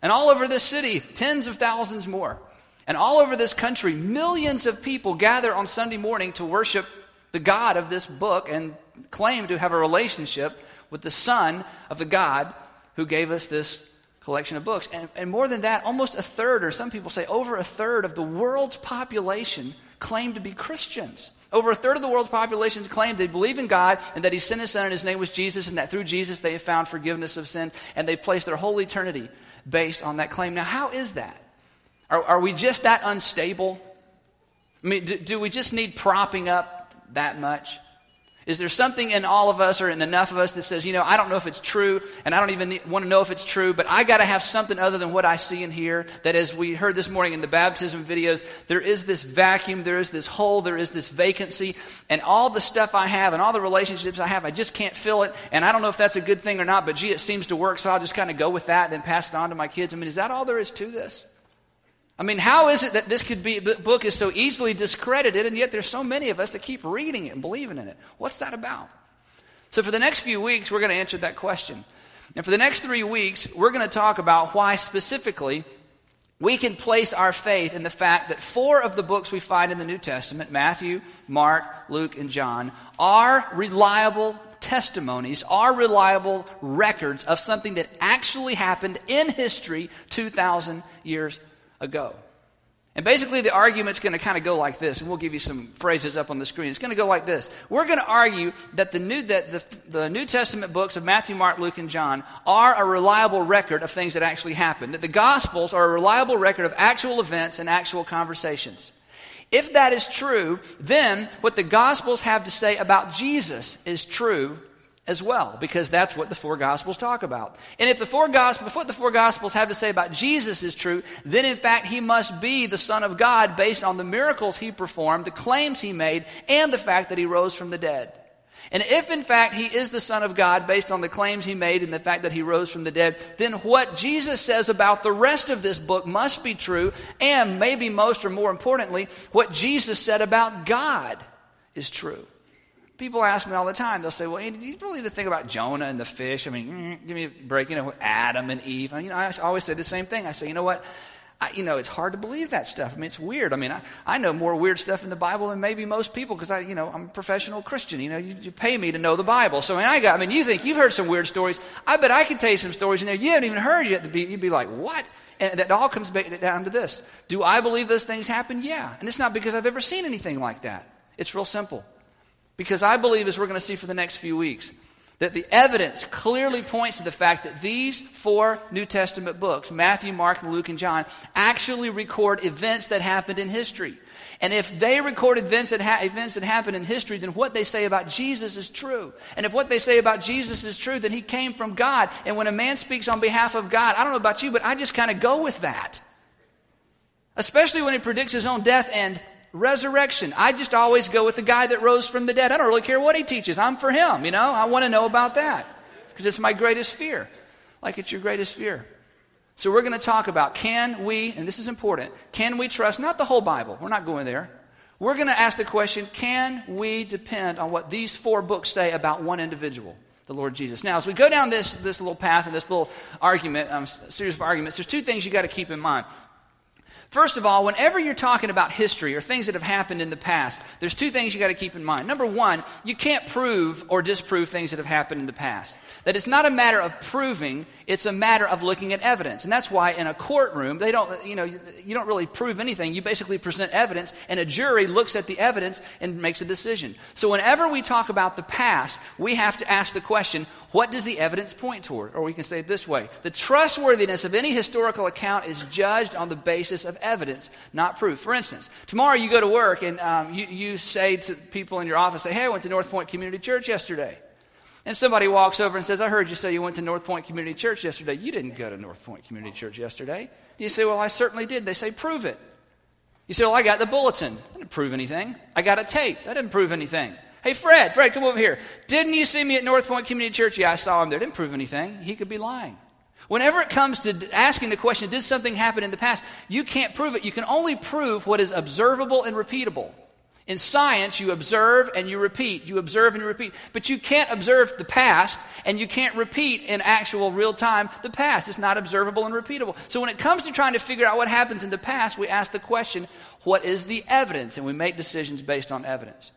Speaker 8: and all over this city, tens of thousands more. And all over this country, millions of people gather on Sunday morning to worship the God of this book and claim to have a relationship with the Son of the God who gave us this collection of books. And, and more than that, almost a third, or some people say over a third, of the world's population claim to be Christians. Over a third of the world's population claim they believe in God and that He sent His Son and His name was Jesus, and that through Jesus they have found forgiveness of sin, and they place their whole eternity based on that claim. Now, how is that? Are, are we just that unstable? I mean, do, do we just need propping up that much? Is there something in all of us or in enough of us that says, you know, I don't know if it's true, and I don't even want to know if it's true, but I got to have something other than what I see and hear? That as we heard this morning in the baptism videos, there is this vacuum, there is this hole, there is this vacancy, and all the stuff I have and all the relationships I have, I just can't fill it, and I don't know if that's a good thing or not, but gee, it seems to work, so I'll just kind of go with that and then pass it on to my kids. I mean, is that all there is to this? I mean, how is it that this could be, book is so easily discredited, and yet there's so many of us that keep reading it and believing in it? What's that about? So, for the next few weeks, we're going to answer that question. And for the next three weeks, we're going to talk about why specifically we can place our faith in the fact that four of the books we find in the New Testament Matthew, Mark, Luke, and John are reliable testimonies, are reliable records of something that actually happened in history 2,000 years ago. And basically, the argument's going to kind of go like this, and we'll give you some phrases up on the screen. It's going to go like this. We're going to argue that the New, that the, the New Testament books of Matthew, Mark, Luke, and John are a reliable record of things that actually happened, that the Gospels are a reliable record of actual events and actual conversations. If that is true, then what the Gospels have to say about Jesus is true as well, because that's what the four Gospels talk about. And if the four Gospels, if what the four Gospels have to say about Jesus is true, then in fact he must be the Son of God based on the miracles he performed, the claims he made, and the fact that he rose from the dead. And if in fact he is the Son of God based on the claims he made and the fact that he rose from the dead, then what Jesus says about the rest of this book must be true, and maybe most or more importantly, what Jesus said about God is true. People ask me all the time, they'll say, Well, Andy, do you need to think about Jonah and the fish? I mean, mm, give me a break, you know, Adam and Eve. You know, I always say the same thing. I say, You know what? I, you know, it's hard to believe that stuff. I mean, it's weird. I mean, I, I know more weird stuff in the Bible than maybe most people because I, you know, I'm a professional Christian. You know, you, you, pay me to know the Bible. So I mean, I got. I mean, you think you've heard some weird stories? I bet I can tell you some stories in there you haven't even heard yet. You'd be like, what? And that all comes back down to this: Do I believe those things happen? Yeah, and it's not because I've ever seen anything like that. It's real simple. Because I believe, as we're going to see for the next few weeks, that the evidence clearly points to the fact that these four New Testament books, Matthew, Mark, Luke, and John, actually record events that happened in history. And if they record events that, ha- events that happened in history, then what they say about Jesus is true. And if what they say about Jesus is true, then he came from God. And when a man speaks on behalf of God, I don't know about you, but I just kind of go with that. Especially when he predicts his own death and resurrection. I just always go with the guy that rose from the dead. I don't really care what he teaches. I'm for him, you know? I want to know about that because it's my greatest fear. Like it's your greatest fear. So we're going to talk about can we, and this is important, can we trust not the whole Bible? We're not going there. We're going to ask the question can we depend on what these four books say about one individual? the Lord Jesus. Now, as we go down this, this little path and this little argument, um, series of arguments, there's two things you got to keep in mind. First of all, whenever you're talking about history or things that have happened in the past, there's two things you got to keep in mind. Number one, you can't prove or disprove things that have happened in the past. That it's not a matter of proving, it's a matter of looking at evidence. And that's why in a courtroom, they don't, you know, you don't really prove anything. You basically present evidence, and a jury looks at the evidence and makes a decision. So whenever we talk about the past, we have to ask the question, what does the evidence point toward? Or we can say it this way The trustworthiness of any historical account is judged on the basis of evidence, not proof. For instance, tomorrow you go to work and um, you, you say to people in your office, say, Hey, I went to North Point Community Church yesterday. And somebody walks over and says, I heard you say you went to North Point Community Church yesterday. You didn't go to North Point Community Church yesterday. You say, Well, I certainly did. They say, Prove it. You say, Well, I got the bulletin. That didn't prove anything. I got a tape. That didn't prove anything. Hey, Fred, Fred, come over here. Didn't you see me at North Point Community Church? Yeah, I saw him there. Didn't prove anything. He could be lying. Whenever it comes to asking the question, did something happen in the past, you can't prove it. You can only prove what is observable and repeatable. In science, you observe and you repeat. You observe and you repeat. But you can't observe the past and you can't repeat in actual real time the past. It's not observable and repeatable. So when it comes to trying to figure out what happens in the past, we ask the question, what is the evidence? And we make decisions based on evidence.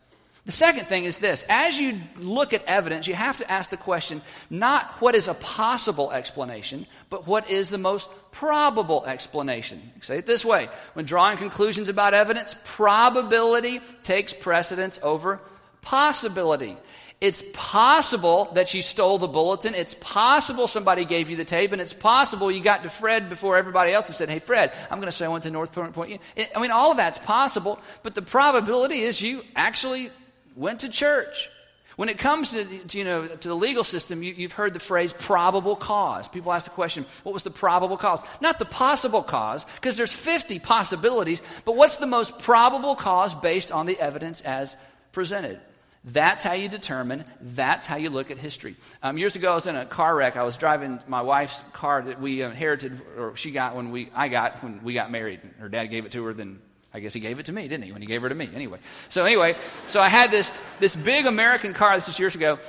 Speaker 8: The second thing is this as you look at evidence, you have to ask the question not what is a possible explanation, but what is the most probable explanation. Say it this way when drawing conclusions about evidence, probability takes precedence over possibility. It's possible that you stole the bulletin. It's possible somebody gave you the tape, and it's possible you got to Fred before everybody else and said, Hey, Fred, I'm going to say I went to North Point. I mean, all of that's possible, but the probability is you actually went to church. When it comes to, to, you know, to the legal system, you, have heard the phrase probable cause. People ask the question, what was the probable cause? Not the possible cause, because there's 50 possibilities, but what's the most probable cause based on the evidence as presented? That's how you determine, that's how you look at history. Um, years ago, I was in a car wreck. I was driving my wife's car that we inherited, or she got when we, I got when we got married. Her dad gave it to her, then I guess he gave it to me, didn't he? When he gave her to me, anyway. So anyway, so I had this this big American car. This is years ago,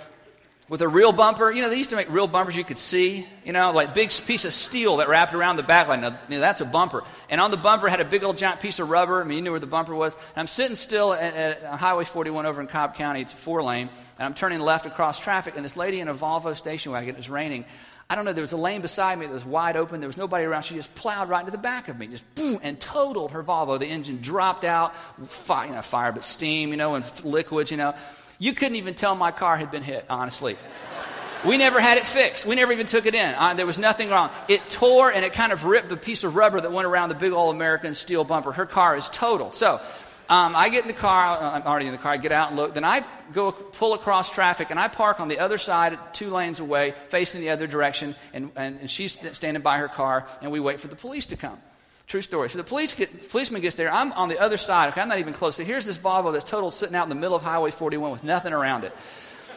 Speaker 8: with a real bumper. You know, they used to make real bumpers you could see. You know, like big piece of steel that wrapped around the back line. Now, you know, that's a bumper. And on the bumper had a big old giant piece of rubber. I mean, you knew where the bumper was. And I'm sitting still at, at Highway 41 over in Cobb County. It's four lane, and I'm turning left across traffic. And this lady in a Volvo station wagon. It was raining. I don't know, there was a lane beside me that was wide open. There was nobody around. She just plowed right into the back of me, just boom, and totaled her Volvo. The engine dropped out, fire, you know, fire but steam, you know, and liquids, you know. You couldn't even tell my car had been hit, honestly. We never had it fixed. We never even took it in. Uh, there was nothing wrong. It tore and it kind of ripped the piece of rubber that went around the big old American steel bumper. Her car is total. So um, I get in the car, uh, I'm already in the car, I get out and look. Then I go pull across traffic and I park on the other side, two lanes away, facing the other direction. And, and, and she's standing by her car, and we wait for the police to come. True story. So the police get, policeman gets there. I'm on the other side. Okay, I'm not even close. So here's this Volvo that's total sitting out in the middle of Highway 41 with nothing around it.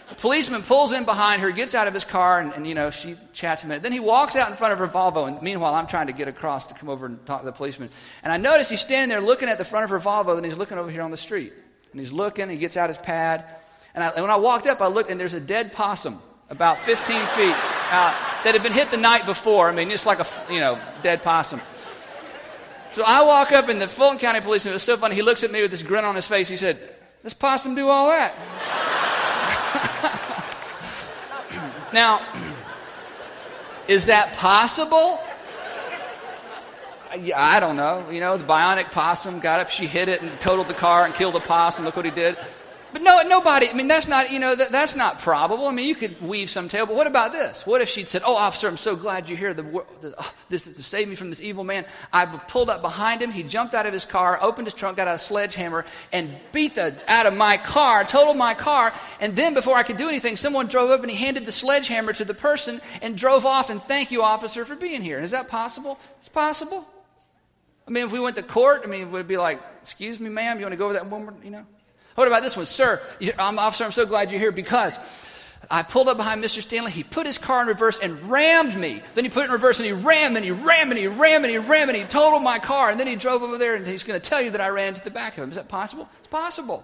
Speaker 8: The policeman pulls in behind her, gets out of his car, and, and, you know, she chats a minute. Then he walks out in front of her Volvo, and meanwhile, I'm trying to get across to come over and talk to the policeman. And I notice he's standing there looking at the front of her Volvo, and he's looking over here on the street. And he's looking, he gets out his pad. And, I, and when I walked up, I looked, and there's a dead possum about 15 feet out that had been hit the night before. I mean, just like a, you know, dead possum. So I walk up, and the Fulton County policeman, was so funny, he looks at me with this grin on his face. He said, This possum do all that? now, is that possible? I don't know. You know, the bionic possum got up, she hit it and totaled the car and killed the possum. Look what he did. But no, nobody, I mean, that's not, you know, that, that's not probable. I mean, you could weave some tale, but what about this? What if she'd said, Oh, officer, I'm so glad you're here. The, the, oh, this is to save me from this evil man. I pulled up behind him. He jumped out of his car, opened his trunk, got out a sledgehammer, and beat the out of my car, totaled my car. And then before I could do anything, someone drove up and he handed the sledgehammer to the person and drove off and thank you, officer, for being here. Is that possible? It's possible. I mean, if we went to court, I mean, it would be like, excuse me, ma'am, you want to go over that one more, you know? What about this one? Sir, I'm, officer, I'm so glad you're here because I pulled up behind Mr. Stanley. He put his car in reverse and rammed me. Then he put it in reverse and he rammed and he rammed and he rammed and he rammed and he totaled my car. And then he drove over there and he's going to tell you that I ran into the back of him. Is that possible? It's possible.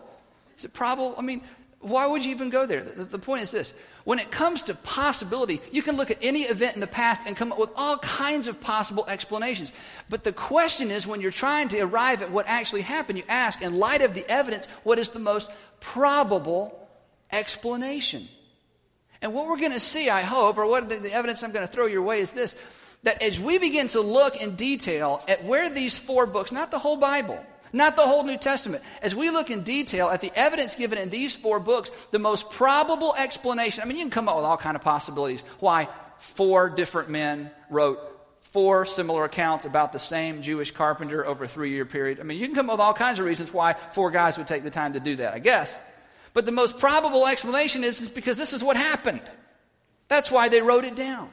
Speaker 8: Is it probable? I mean, Why would you even go there? The, the, point is this when it comes to possibility, you can look at any event in the past and come up with all kinds of possible explanations. But the question is when you're trying to arrive at what actually happened, you ask, in light of the evidence, what is the most probable explanation? And what we're going to see, I hope, or what the, the evidence I'm going to throw your way is this that as we begin to look in detail at where these four books, not the whole Bible, not the whole New Testament. As we look in detail at the evidence given in these four books, the most probable explanation, I mean, you can come up with all kind of possibilities why four different men wrote four similar accounts about the same Jewish carpenter over a three year period. I mean, you can come up with all kinds of reasons why four guys would take the time to do that, I guess. But the most probable explanation is, is because this is what happened. That's why they wrote it down.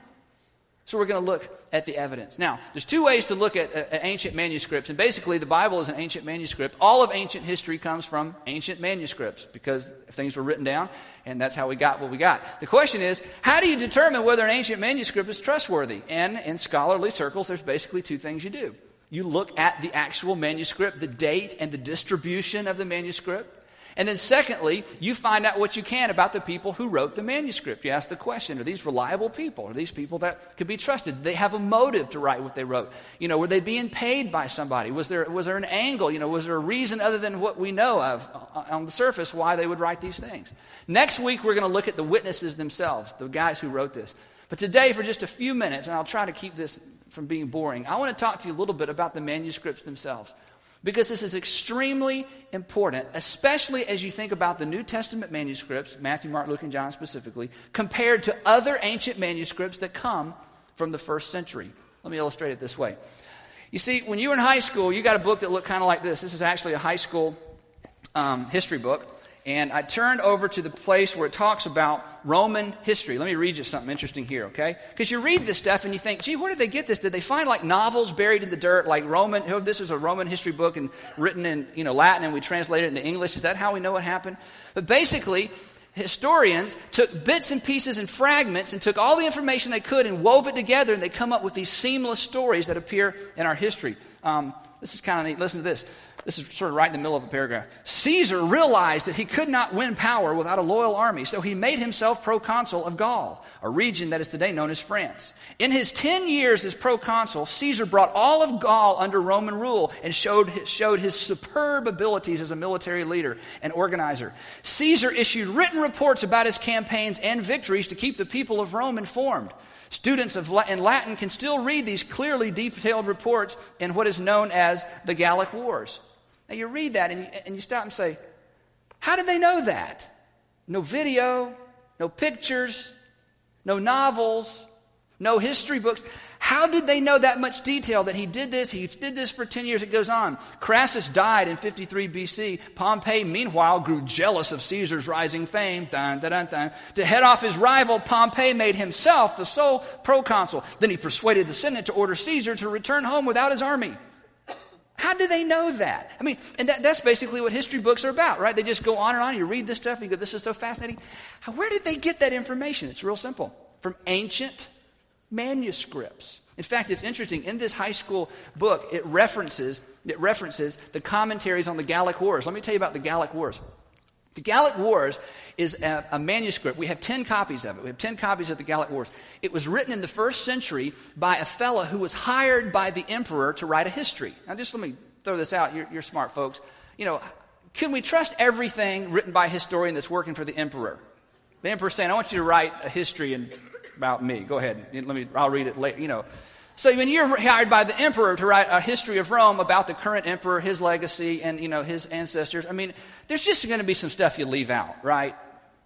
Speaker 8: So we're going to look at the evidence. Now, there's two ways to look at, uh, at, ancient manuscripts, and basically the Bible is an ancient manuscript. All of ancient history comes from ancient manuscripts because things were written down, and that's how we got what we got. The question is, how do you determine whether an ancient manuscript is trustworthy? And in scholarly circles, there's basically two things you do. You look at the actual manuscript, the date and the distribution of the manuscript. And then, secondly, you find out what you can about the people who wrote the manuscript. You ask the question Are these reliable people? Are these people that could be trusted? Did they have a motive to write what they wrote? You know, were they being paid by somebody? Was there, was there an angle? You know, was there a reason other than what we know of uh, on the surface why they would write these things? Next week, we're going to look at the witnesses themselves, the guys who wrote this. But today, for just a few minutes, and I'll try to keep this from being boring, I want to talk to you a little bit about the manuscripts themselves because this is extremely important, especially as you think about the New Testament manuscripts, Matthew, Mark, Luke, and John specifically, compared to other ancient manuscripts that come from the first century. Let me illustrate it this way. You see, when you were in high school, you got a book that looked kind of like this. This is actually a high school um, history book and I turned over to the place where it talks about Roman history. Let me read you something interesting here, okay? Because you read this stuff and you think, gee, where did they get this? Did they find like novels buried in the dirt, like Roman? Oh, this is a Roman history book and written in you know Latin, and we translate it into English. Is that how we know what happened? But basically, historians took bits and pieces and fragments and took all the information they could and wove it together, and they come up with these seamless stories that appear in our history. Um, this is kind of neat. Listen to this. This is sort of right in the middle of a paragraph. Caesar realized that he could not win power without a loyal army, so he made himself proconsul of Gaul, a region that is today known as France. In his 10 years as proconsul, Caesar brought all of Gaul under Roman rule and showed, showed his superb abilities as a military leader and organizer. Caesar issued written reports about his campaigns and victories to keep the people of Rome informed. Students of in Latin can still read these clearly detailed reports in what is known as the Gallic Wars. Now you read that and you, and you stop and say, How did they know that? No video, no pictures, no novels, no history books. How did they know that much detail that he did this? He did this for 10 years. It goes on. Crassus died in 53 BC. Pompey, meanwhile, grew jealous of Caesar's rising fame. Dun, dun, dun. To head off his rival, Pompey made himself the sole proconsul. Then he persuaded the Senate to order Caesar to return home without his army. How do they know that? I mean, and that, that's basically what history books are about, right? They just go on and on. You read this stuff, and you go, this is so fascinating. Where did they get that information? It's real simple from ancient manuscripts. In fact, it's interesting. In this high school book, it references, it references the commentaries on the Gallic Wars. Let me tell you about the Gallic Wars. The Gallic Wars is a, a, manuscript. We have 10 copies of it. We have 10 copies of the Gallic Wars. It was written in the first century by a fellow who was hired by the emperor to write a history. Now, just let me throw this out. You're, you're smart folks. You know, can we trust everything written by a historian that's working for the emperor? The emperor's saying, I want you to write a history and, about me. Go ahead. Let me, I'll read it later. You know, so when you're hired by the emperor to write a history of Rome about the current emperor, his legacy, and you know his ancestors, I mean, there's just going to be some stuff you leave out, right?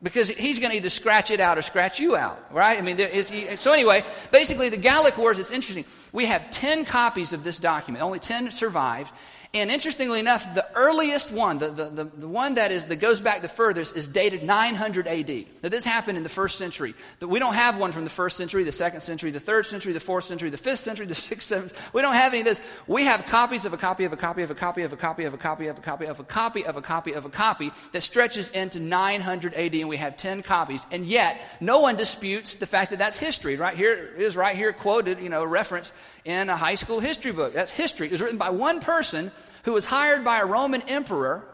Speaker 8: Because he's going to either scratch it out or scratch you out, right? I mean, so anyway, basically, the Gallic Wars. It's interesting. We have ten copies of this document. Only ten survived, and interestingly enough, the earliest one, the, the, the, the, one that, is, that goes back the furthest, is dated 900 AD. Now, this happened in the first century. That we don't have one from the first century, the second century, the third century, the fourth century, the fifth century, the sixth, seventh. We don't have any of this. We have copies of a copy of a copy of a copy of a copy of a copy of a copy of a copy of a copy of a copy that stretches into 900 AD, and we have 10 copies. And yet, no one disputes the fact that that's history. Right here is right here quoted, you know, reference in a high school history book. That's history. It was written by one person who was hired by a Roman emperor,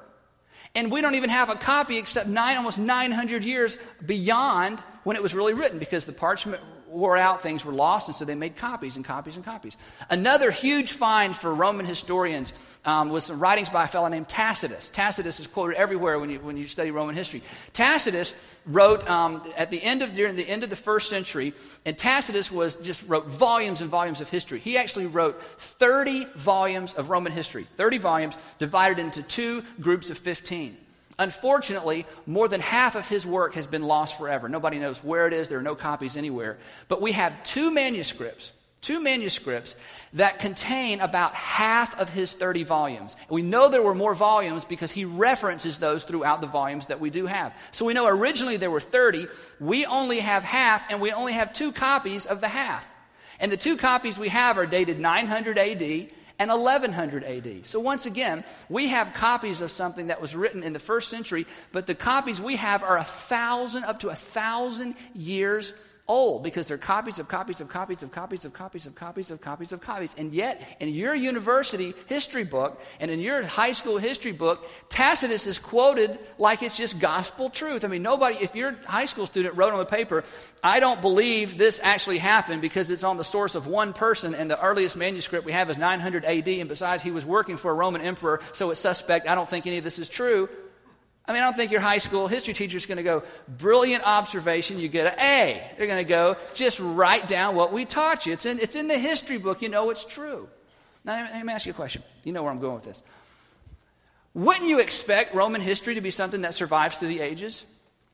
Speaker 8: And we don't even have a copy except nine, almost 900 years beyond when it was really written because the parchment wore out, things were lost, and so they made copies and copies and copies. Another huge find for Roman historians um, was some writings by a fellow named Tacitus. Tacitus is quoted everywhere when you, when you study Roman history. Tacitus wrote um, at the end of during the end of the first century, and Tacitus was just wrote volumes and volumes of history. He actually wrote 30 volumes of Roman history, 30 volumes divided into two groups of 15. Unfortunately, more than half of his work has been lost forever. Nobody knows where it is. There are no copies anywhere. But we have two manuscripts, two manuscripts that contain about half of his 30 volumes. We know there were more volumes because he references those throughout the volumes that we do have. So we know originally there were 30. We only have half, and we only have two copies of the half. And the two copies we have are dated 900 AD and 1100 AD. So, once again, we have copies of something that was written in the first century, but the copies we have are a thousand, up to a thousand years old because they're copies of copies of copies of copies of copies of copies of copies of copies. And yet, in your university history book and in your high school history book, Tacitus is quoted like it's just gospel truth. I mean, nobody, if your high school student wrote on the paper, I don't believe this actually happened because it's on the source of one person and the earliest manuscript we have is 900 AD, and besides, he was working for a Roman emperor, so it's suspect. I don't think any of this is true. I mean, I don't think your high school history teacher is going to go, brilliant observation, you get an A. They're going to go, just write down what we taught you. It's in, it's in the history book, you know it's true. Now, let me ask you a question. You know where I'm going with this. Wouldn't you expect Roman history to be something that survives through the ages?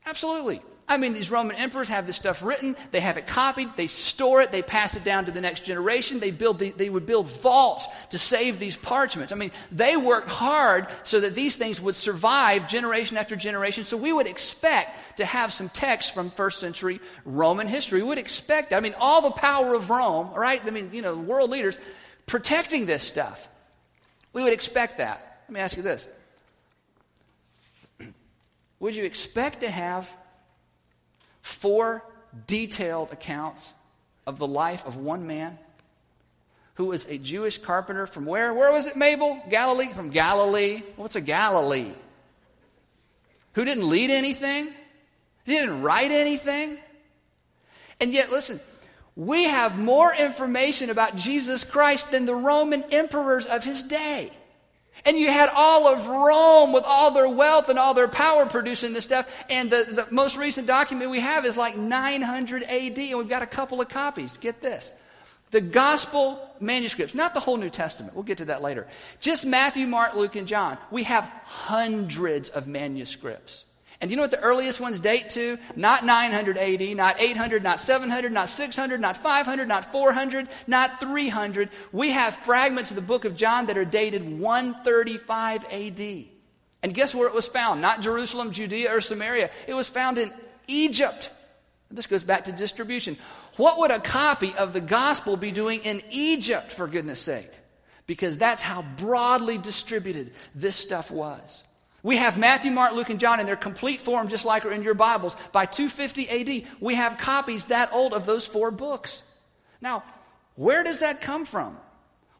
Speaker 8: Absolutely. I mean, these Roman emperors have this stuff written, they have it copied, they store it, they pass it down to the next generation. They, build the, they would build vaults to save these parchments. I mean, they worked hard so that these things would survive generation after generation. So we would expect to have some text from first century Roman history. We would expect. I mean, all the power of Rome, right? I mean, you know, world leaders protecting this stuff. We would expect that. Let me ask you this. Would you expect to have four detailed accounts of the life of one man who was a Jewish carpenter from where? Where was it, Mabel? Galilee? From Galilee. What's a Galilee? Who didn't lead anything? Didn't write anything? And yet, listen, we have more information about Jesus Christ than the Roman emperors of his day. And you had all of Rome with all their wealth and all their power producing this stuff. And the, the most recent document we have is like 900 AD, and we've got a couple of copies. Get this. The gospel manuscripts, not the whole New Testament. We'll get to that later. Just Matthew, Mark, Luke, and John. We have hundreds of manuscripts. And you know what the earliest ones date to? Not 900 AD, not 800, not 700, not 600, not 500, not 400, not 300. We have fragments of the book of John that are dated 135 AD. And guess where it was found? Not Jerusalem, Judea, or Samaria. It was found in Egypt. This goes back to distribution. What would a copy of the gospel be doing in Egypt, for goodness sake? Because that's how broadly distributed this stuff was. We have Matthew, Mark, Luke, and John in their complete form, just like are in your Bibles. By 250 AD, we have copies that old of those four books. Now, where does that come from?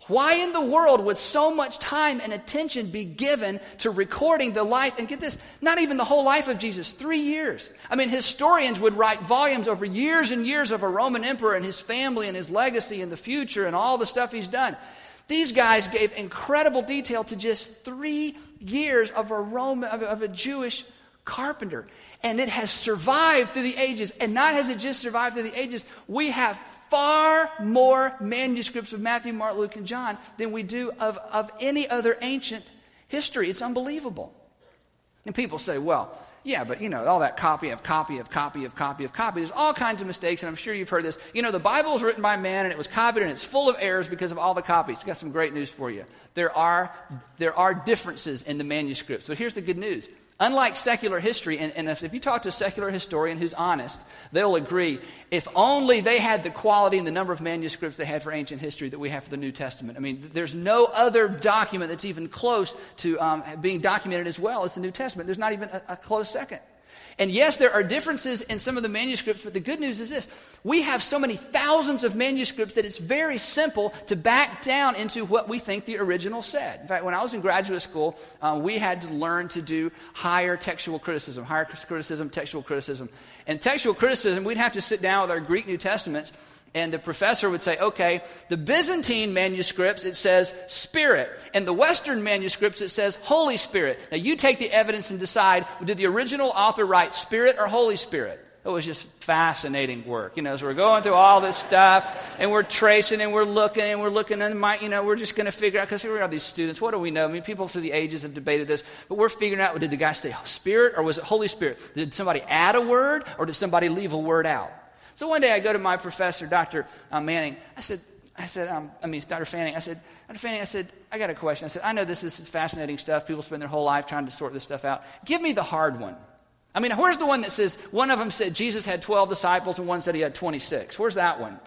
Speaker 8: Why in the world would so much time and attention be given to recording the life? And get this, not even the whole life of Jesus, three years. I mean, historians would write volumes over years and years of a Roman emperor and his family and his legacy and the future and all the stuff he's done. These guys gave incredible detail to just three years of a Roman, of of a Jewish carpenter. And it has survived through the ages. And not has it just survived through the ages, we have far more manuscripts of Matthew, Mark, Luke, and John than we do of, of any other ancient history. It's unbelievable. And people say, well, yeah, but you know, all that copy of copy of copy of copy of copy. There's all kinds of mistakes, and I'm sure you've heard this. You know, the Bible was written by man and it was copied and it's full of errors because of all the copies. I've got some great news for you. There are, there are differences in the manuscripts. But here's the good news Unlike secular history, and, and, if you talk to a secular historian who's honest, they'll agree if only they had the quality and the number of manuscripts they had for ancient history that we have for the New Testament. I mean, there's no other document that's even close to um, being documented as well as the New Testament. There's not even a, a close second. And yes, there are differences in some of the manuscripts, but the good news is this. We have so many thousands of manuscripts that it's very simple to back down into what we think the original said. In fact, when I was in graduate school, um, we had to learn to do higher textual criticism, higher criticism, textual criticism. And textual criticism, we'd have to sit down with our Greek New Testaments and the professor would say, okay, the Byzantine manuscripts, it says Spirit. And the Western manuscripts, it says Holy Spirit. Now you take the evidence and decide, did the original author write Spirit or Holy Spirit? It was just fascinating work. You know, as we're going through all this stuff and we're tracing and we're looking and we're looking and my, you know, we're just going to figure out, because here we are, these students, what do we know? I mean, people through the ages have debated this, but we're figuring out, did the guy say Spirit or was it Holy Spirit? Did somebody add a word or did somebody leave a word out? So one day I go to my professor, Dr. Uh, Manning. I said, I said, um, I mean, Dr. Fanning. I said, Dr. Fanning, I said, I got a question. I said, I know this, this is fascinating stuff. People spend their whole life trying to sort this stuff out. Give me the hard one. I mean, where's the one that says one of them said Jesus had 12 disciples and one said he had 26? Where's that one?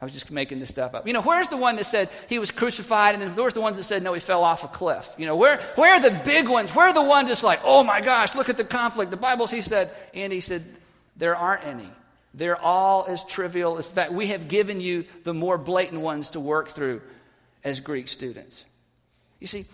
Speaker 8: I was just making this stuff up. You know, where's the one that said he was crucified and then where's the ones that said no, he fell off a cliff? You know, where, where are the big ones? Where are the ones that's like, oh my gosh, look at the conflict. The Bible, he said, and he said, there aren't any. They're all as trivial as that. We have given you the more blatant ones to work through as Greek students. You see,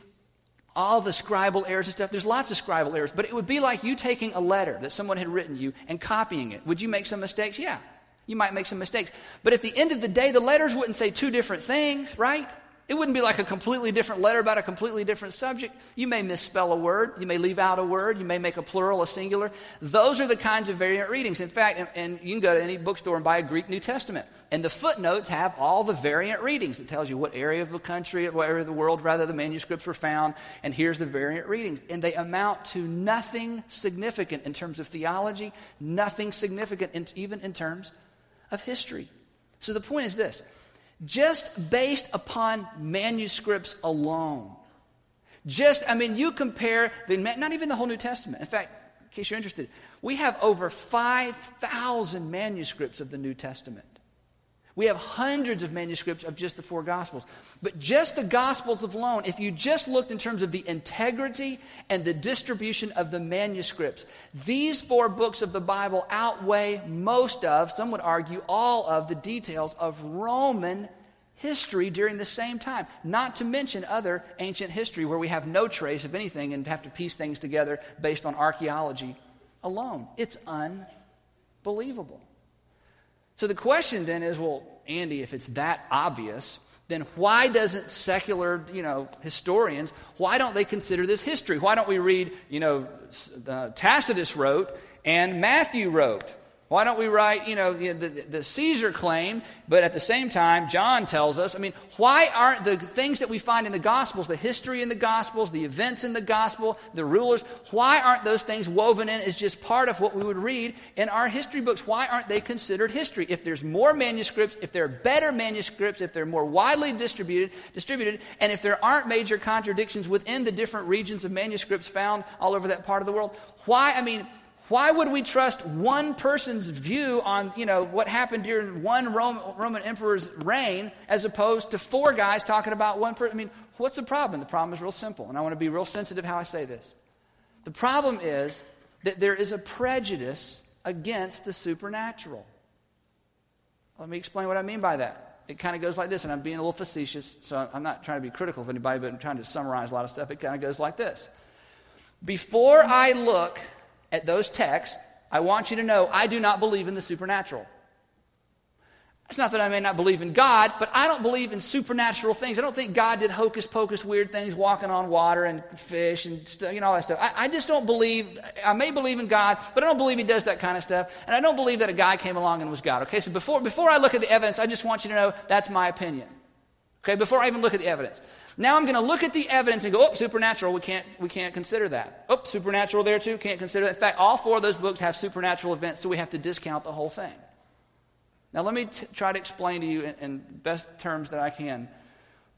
Speaker 8: all the scribal errors and stuff, there's lots of scribal errors, but it would be like you taking a letter that someone had written you and copying it. Would you make some mistakes? Yeah, you might make some mistakes. But at the end of the day, the letters wouldn't say two different things, right? It wouldn't be like a completely different letter about a completely different subject. You may misspell a word. You may leave out a word. You may make a plural a singular. Those are the kinds of variant readings. In fact, and, and, you can go to any bookstore and buy a Greek New Testament. And the footnotes have all the variant readings. It tells you what area of the country, what area of the world, rather, the manuscripts were found. And here's the variant readings. And they amount to nothing significant in terms of theology, nothing significant in, even in terms of history. So the point is this just based upon manuscripts alone. Just, I mean, you compare, the, not even the whole New Testament. In fact, in case you're interested, we have over 5,000 manuscripts of the New Testament. We have hundreds of manuscripts of just the four Gospels. But just the Gospels alone, if you just looked in terms of the integrity and the distribution of the manuscripts, these four books of the Bible outweigh most of, some would argue, all of the details of Roman history during the same time. Not to mention other ancient history where we have no trace of anything and have to piece things together based on archaeology alone. It's unbelievable. So the question then is well, Andy, if it's that obvious, then why doesn't secular, you know, historians, why don't they consider this history? Why don't we read, you know, uh, Tacitus wrote and Matthew wrote? Why don't we write, you know, the, the, Caesar claim, but at the same time, John tells us? I mean, why aren't the things that we find in the Gospels, the history in the Gospels, the events in the Gospel, the rulers, why aren't those things woven in as just part of what we would read in our history books? Why aren't they considered history? If there's more manuscripts, if there are better manuscripts, if they're more widely distributed, distributed, and if there aren't major contradictions within the different regions of manuscripts found all over that part of the world, why, I mean, why would we trust one person's view on, you know, what happened during one Roman, Roman emperor's reign as opposed to four guys talking about one person? I mean, what's the problem? The problem is real simple, and I want to be real sensitive how I say this. The problem is that there is a prejudice against the supernatural. Let me explain what I mean by that. It kind of goes like this, and I'm being a little facetious, so I'm not trying to be critical of anybody, but I'm trying to summarize a lot of stuff. It kind of goes like this. Before I look at those texts, I want you to know I do not believe in the supernatural. It's not that I may not believe in God, but I don't believe in supernatural things. I don't think God did hocus pocus weird things, walking on water and fish and stuff, you know, all that stuff. I, I, just don't believe, I may believe in God, but I don't believe He does that kind of stuff. And I don't believe that a guy came along and was God. Okay, so before, before I look at the evidence, I just want you to know that's my opinion. Okay, before I even look at the evidence. Now I'm going to look at the evidence and go, oh, supernatural, we can't, we can't consider that. Oh, supernatural there too, can't consider that. In fact, all four of those books have supernatural events, so we have to discount the whole thing. Now let me t- try to explain to you in, in best terms that I can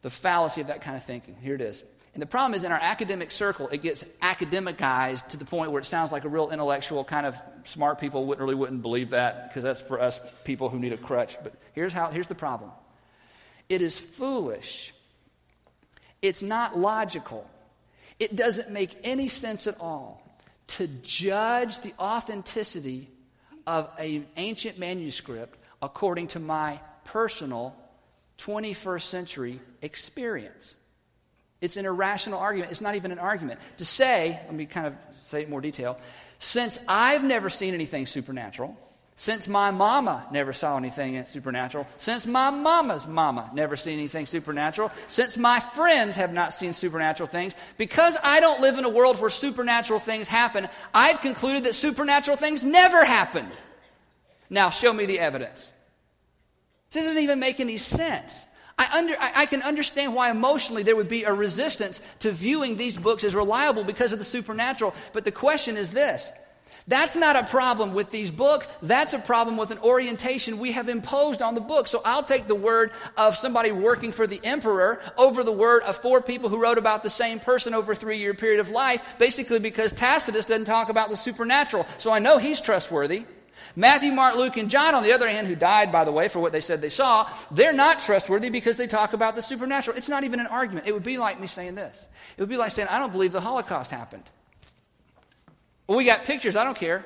Speaker 8: the fallacy of that kind of thinking. Here it is. And the problem is in our academic circle, it gets academicized to the point where it sounds like a real intellectual kind of smart people wouldn't, really wouldn't believe that because that's for us people who need a crutch. But here's, how, here's the problem it is foolish it's not logical. It doesn't make any sense at all to judge the authenticity of an ancient manuscript according to my personal 21st century experience. It's an irrational argument. It's not even an argument. To say, let me kind of say it in more detail, since I've never seen anything supernatural, since my mama never saw anything supernatural, since my mama's mama never seen anything supernatural, since my friends have not seen supernatural things, because I don't live in a world where supernatural things happen, I've concluded that supernatural things never happen. Now, show me the evidence. This doesn't even make any sense. I, under, I, I, can understand why emotionally there would be a resistance to viewing these books as reliable because of the supernatural. But the question is this that's not a problem with these books. That's a problem with an orientation we have imposed on the book. So I'll take the word of somebody working for the emperor over the word of four people who wrote about the same person over a three year period of life, basically because Tacitus doesn't talk about the supernatural. So I know he's trustworthy. Matthew, Mark, Luke, and John, on the other hand, who died, by the way, for what they said they saw, they're not trustworthy because they talk about the supernatural. It's not even an argument. It would be like me saying this. It would be like saying, I don't believe the Holocaust happened. We got pictures. I don't care.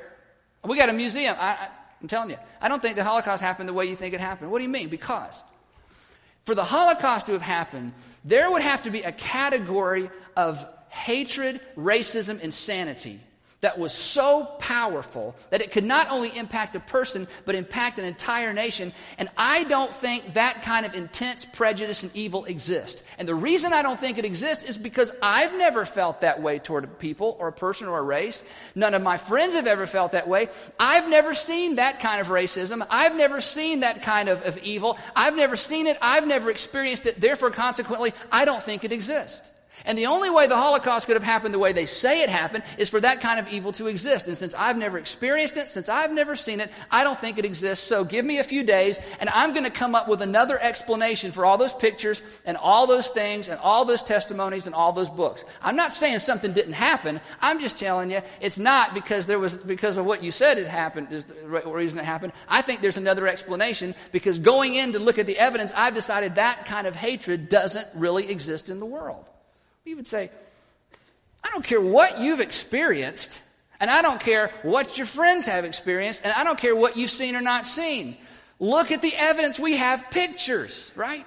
Speaker 8: We got a museum. I, am telling you, I don't think the Holocaust happened the way you think it happened. What do you mean? Because for the Holocaust to have happened, there would have to be a category of hatred, racism, insanity that was so powerful that it could not only impact a person, but impact an entire nation. And I don't think that kind of intense prejudice and evil exists. And the reason I don't think it exists is because I've never felt that way toward a people or a person or a race. None of my friends have ever felt that way. I've never seen that kind of racism. I've never seen that kind of, of evil. I've never seen it. I've never experienced it. Therefore, consequently, I don't think it exists. And the only way the Holocaust could have happened the way they say it happened is for that kind of evil to exist. And since I've never experienced it, since I've never seen it, I don't think it exists. So give me a few days, and I'm going to come up with another explanation for all those pictures and all those things and all those testimonies and all those books. I'm not saying something didn't happen. I'm just telling you it's not because there was because of what you said it happened is the reason it happened. I think there's another explanation because going in to look at the evidence, I've decided that kind of hatred doesn't really exist in the world. We would say, I don't care what you've experienced, and I don't care what your friends have experienced, and I don't care what you've seen or not seen. Look at the evidence. We have pictures, right?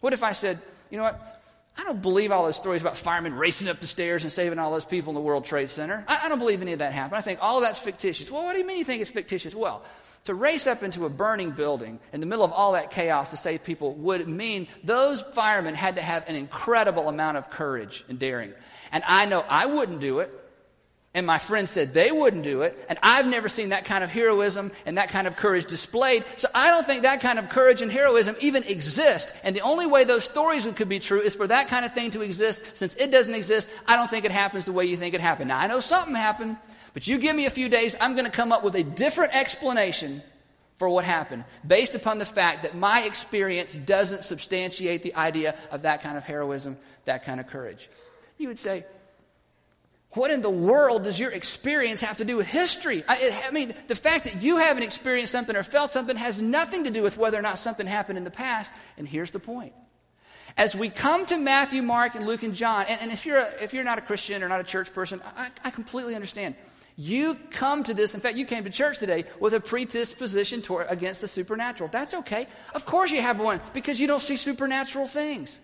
Speaker 8: What if I said, you know what? I don't believe all those stories about firemen racing up the stairs and saving all those people in the World Trade Center. I, I don't believe any of that happened. I think all of that's fictitious. Well, what do you mean you think it's fictitious? Well, to race up into a burning building in the middle of all that chaos to save people would mean those firemen had to have an incredible amount of courage and daring. And I know I wouldn't do it. And my friends said they wouldn't do it. And I've never seen that kind of heroism and that kind of courage displayed. So I don't think that kind of courage and heroism even exist. And the only way those stories could be true is for that kind of thing to exist. Since it doesn't exist, I don't think it happens the way you think it happened. Now, I know something happened. But you give me a few days, I'm going to come up with a different explanation for what happened based upon the fact that my experience doesn't substantiate the idea of that kind of heroism, that kind of courage. You would say, what in the world does your experience have to do with history? I, it, I, mean, the fact that you haven't experienced something or felt something has nothing to do with whether or not something happened in the past. And here's the point. As we come to Matthew, Mark, and Luke, and John, and, and if, you're a, if you're not a Christian or not a church person, I, I completely understand. You come to this, in fact, you came to church today with a predisposition toward, against the supernatural. That's okay. Of course you have one because you don't see supernatural things.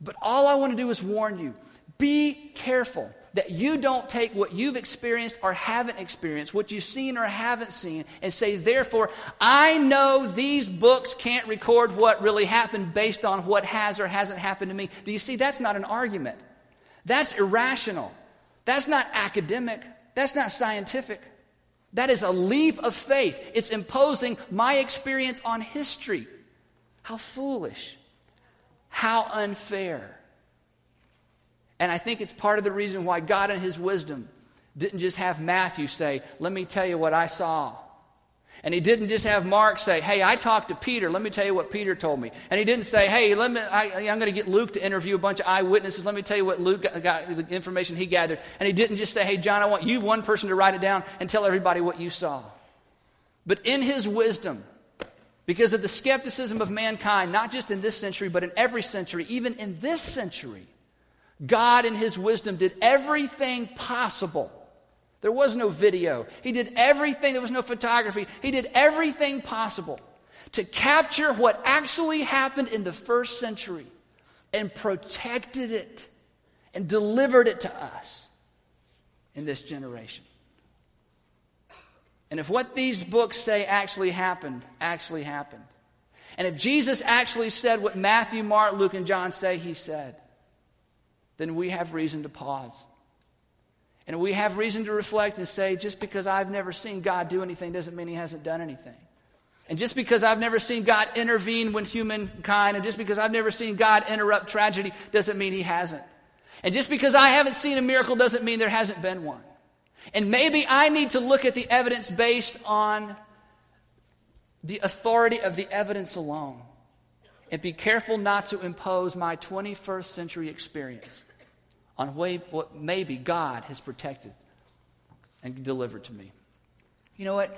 Speaker 8: But all I want to do is warn you be careful that you don't take what you've experienced or haven't experienced, what you've seen or haven't seen, and say, therefore, I know these books can't record what really happened based on what has or hasn't happened to me. Do you see? That's not an argument. That's irrational. That's not academic. That's not scientific. That is a leap of faith. It's imposing my experience on history. How foolish. How unfair. And I think it's part of the reason why God, in His wisdom, didn't just have Matthew say, Let me tell you what I saw. And he didn't just have Mark say, Hey, I talked to Peter. Let me tell you what Peter told me. And he didn't say, Hey, let me, I, am going to get Luke to interview a bunch of eyewitnesses. Let me tell you what Luke got, got, the information he gathered. And he didn't just say, Hey, John, I want you, one person, to write it down and tell everybody what you saw. But in his wisdom, because of the skepticism of mankind, not just in this century, but in every century, even in this century, God, in his wisdom, did everything possible There was no video. He did everything, there was no photography. He did everything possible to capture what actually happened in the first century and protected it and delivered it to us in this generation. And if what these books say actually happened, actually happened, and if Jesus actually said what Matthew, Mark, Luke, and John say he said, then we have reason to pause. And we have reason to reflect and say, just because I've never seen God do anything doesn't mean he hasn't done anything. And just because I've never seen God intervene with humankind, and just because I've never seen God interrupt tragedy, doesn't mean he hasn't. And just because I haven't seen a miracle doesn't mean there hasn't been one. And maybe I need to look at the evidence based on the authority of the evidence alone and be careful not to impose my 21st century experience on what maybe God has protected and delivered to me. You know what?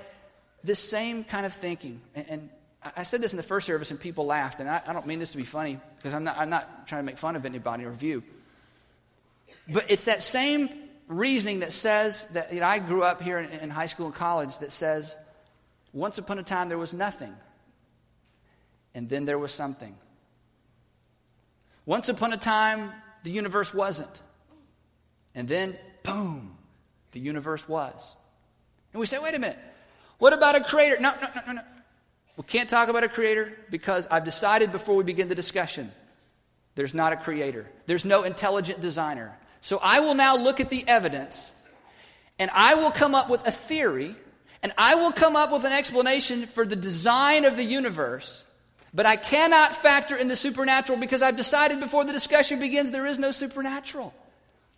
Speaker 8: This same kind of thinking, and, I said this in the first service and people laughed, and I, don't mean this to be funny because I'm not, I'm not trying to make fun of anybody or view. But it's that same reasoning that says that you know, I grew up here in high school and college that says, once upon a time there was nothing, and then there was something. Once upon a time, the universe wasn't. And then, boom, the universe was. And we say, wait a minute, what about a creator? No, no, no, no, no. We can't talk about a creator because I've decided before we begin the discussion there's not a creator, there's no intelligent designer. So I will now look at the evidence and I will come up with a theory and I will come up with an explanation for the design of the universe. But I cannot factor in the supernatural because I've decided before the discussion begins there is no supernatural.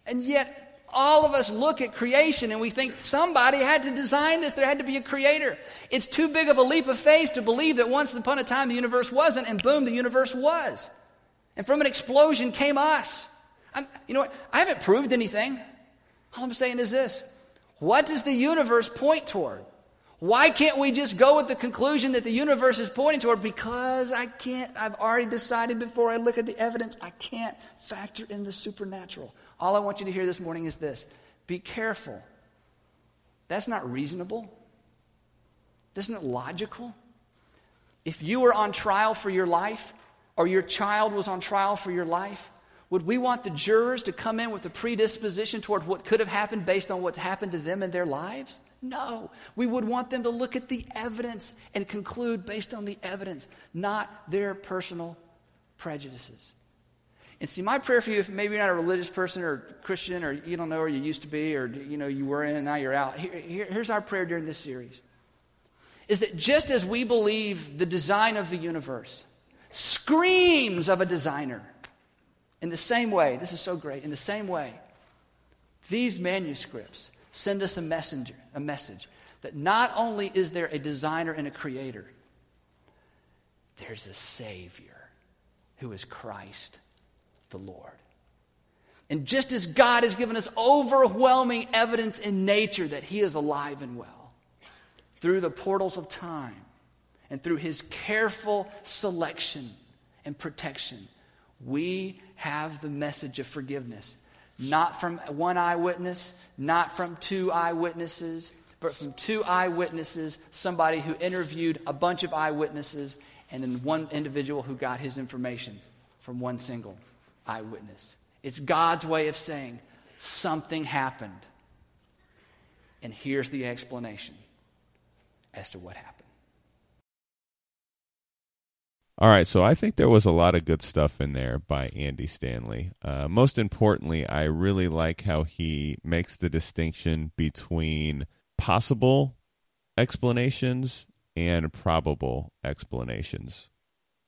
Speaker 8: And yet, all of us look at creation and we think somebody had to design this. There had to be a creator. It's too big of a leap of faith to believe that once upon a time the universe wasn't, and boom, the universe was. And from an explosion came us. I'm, you know what? I haven't proved anything. All I'm saying is this What does the universe point toward? Why can't we just go with the conclusion that the universe is pointing toward? Because I can't, I've already decided before I look at the evidence, I can't factor in the supernatural. All I want you to hear this morning is this be careful. That's not reasonable. Isn't it logical? If you were on trial for your life, or your child was on trial for your life, would we want the jurors to come in with a predisposition toward what could have happened based on what's happened to them in their lives? No. We would want them to look at the evidence and conclude based on the evidence, not their personal prejudices. And see, my prayer for you, if maybe you're not a religious person or Christian or you don't know where you used to be or you know you were in and now you're out, here, here, here's our prayer during this series. Is that just as we believe the design of the universe screams of a designer, in the same way, this is so great, in the same way, these manuscripts send us a messenger, a message that not only is there a designer and a creator, there's a savior who is Christ the Lord. And just as God has given us overwhelming evidence in nature that he is alive and well, through the portals of time and through his careful selection and protection, we have the message of forgiveness not from one eyewitness, not from two eyewitnesses, but from two eyewitnesses, somebody who interviewed a bunch of eyewitnesses, and then one individual who got his information from one single eyewitness. It's God's way of saying something happened. And here's the explanation as to what happened.
Speaker 2: All right, so I think there was a lot of good stuff in there by Andy Stanley. Uh, most importantly, I really like how he makes the distinction between possible explanations and probable explanations.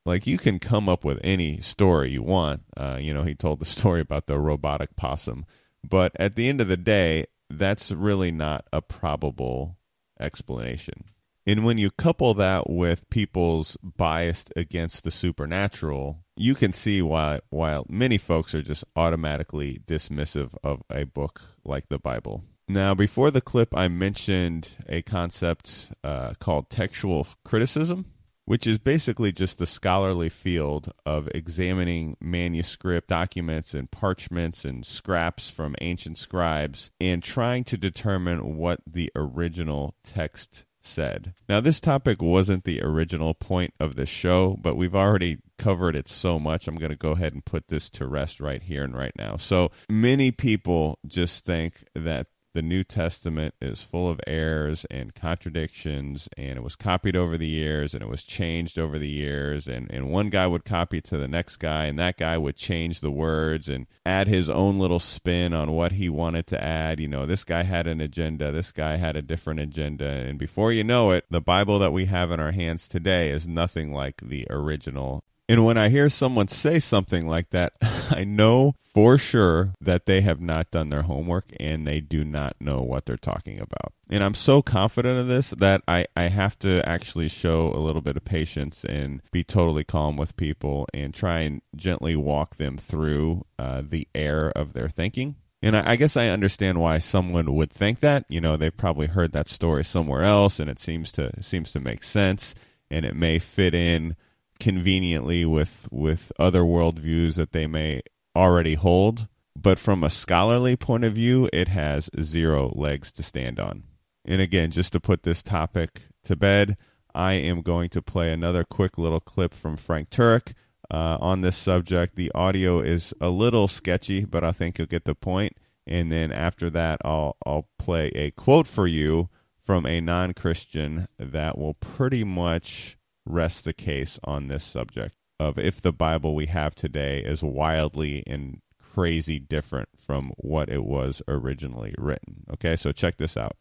Speaker 2: Like you can come up with any story you want. Uh, you know, he told the story about the robotic possum, but at the end of the day, that's really not a probable explanation. And when you couple that with people's bias against the supernatural, you can see why while many folks are just automatically dismissive of a book like the Bible. Now, before the clip, I mentioned a concept uh, called textual criticism. Which is basically just the scholarly field of examining manuscript documents and parchments and scraps from ancient scribes and trying to determine what the original text said. Now, this topic wasn't the original point of the show, but we've already covered it so much. I'm going to go ahead and put this to rest right here and right now. So many people just think that the New Testament is full of errors and contradictions, and it was copied over the years and it was changed over the years. And, and one guy would copy it to the next guy, and that guy would change the words and add his own little spin on what he wanted to add. You know, this guy had an agenda, this guy had a different agenda. And before you know it, the Bible that we have in our hands today is nothing like the original and when I hear someone say something like that, I know for sure that they have not done their homework and they do not know what they're talking about. And I'm so confident of this that I, I have to actually show a little bit of patience and be totally calm with people and try and gently walk them through uh, the air of their thinking. And I, guess I understand why someone would think that. You know, they've probably heard that story somewhere else, and it seems to it seems to make sense, and it may fit in conveniently with with other worldviews that they may already hold. But from a scholarly point of view, it has zero legs to stand on. And again, just to put this topic to bed, I am going to play another quick little clip from Frank Turek uh, on this subject. The audio is a little sketchy, but I think you'll get the point. And then after that, I'll I'll play a quote for you from a non-Christian that will pretty much rest the case on this subject of if the Bible we have today is wildly and crazy different from what it was originally written. Okay, so check this out.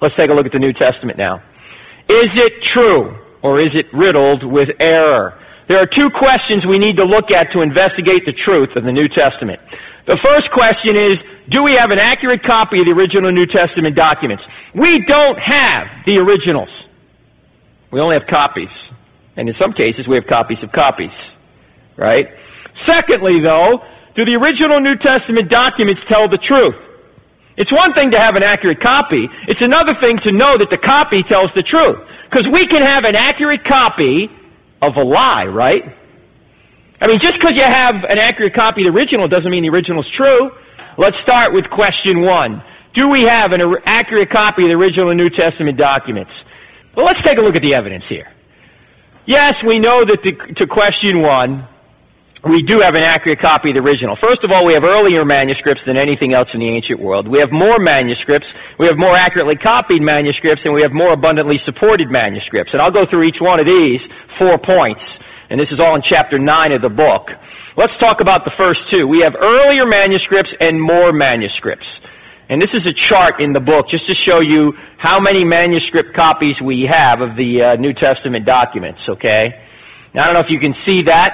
Speaker 7: Let's take a look at the New Testament now. Is it true or is it riddled with error? There are two questions we need to look at to investigate the truth of the New Testament. The first question is, do we have an accurate copy of the original New Testament documents? We don't have the originals. We only have copies. And in some cases, we have copies of copies. Right? Secondly, though, do the original New Testament documents tell the truth? It's one thing to have an accurate copy. It's another thing to know that the copy tells the truth. Because we can have an accurate copy of a lie, right? I mean, just because you have an accurate copy of the original doesn't mean the original is true. Let's start with question one. Do we have an accurate copy of the original New Testament documents? Well, let's take a look at the evidence here. Yes, we know that the, to question one, we do have an accurate copy of the original. First of all, we have earlier manuscripts than anything else in the ancient world. We have more manuscripts, we have more accurately copied manuscripts, and we have more abundantly supported manuscripts. And I'll go through each one of these four points. And this is all in chapter 9 of the book. Let's talk about the first two. We have earlier manuscripts and more manuscripts. And this is a chart in the book just to show you how many manuscript copies we have of the uh, New Testament documents, okay? Now, I don't know if you can see that,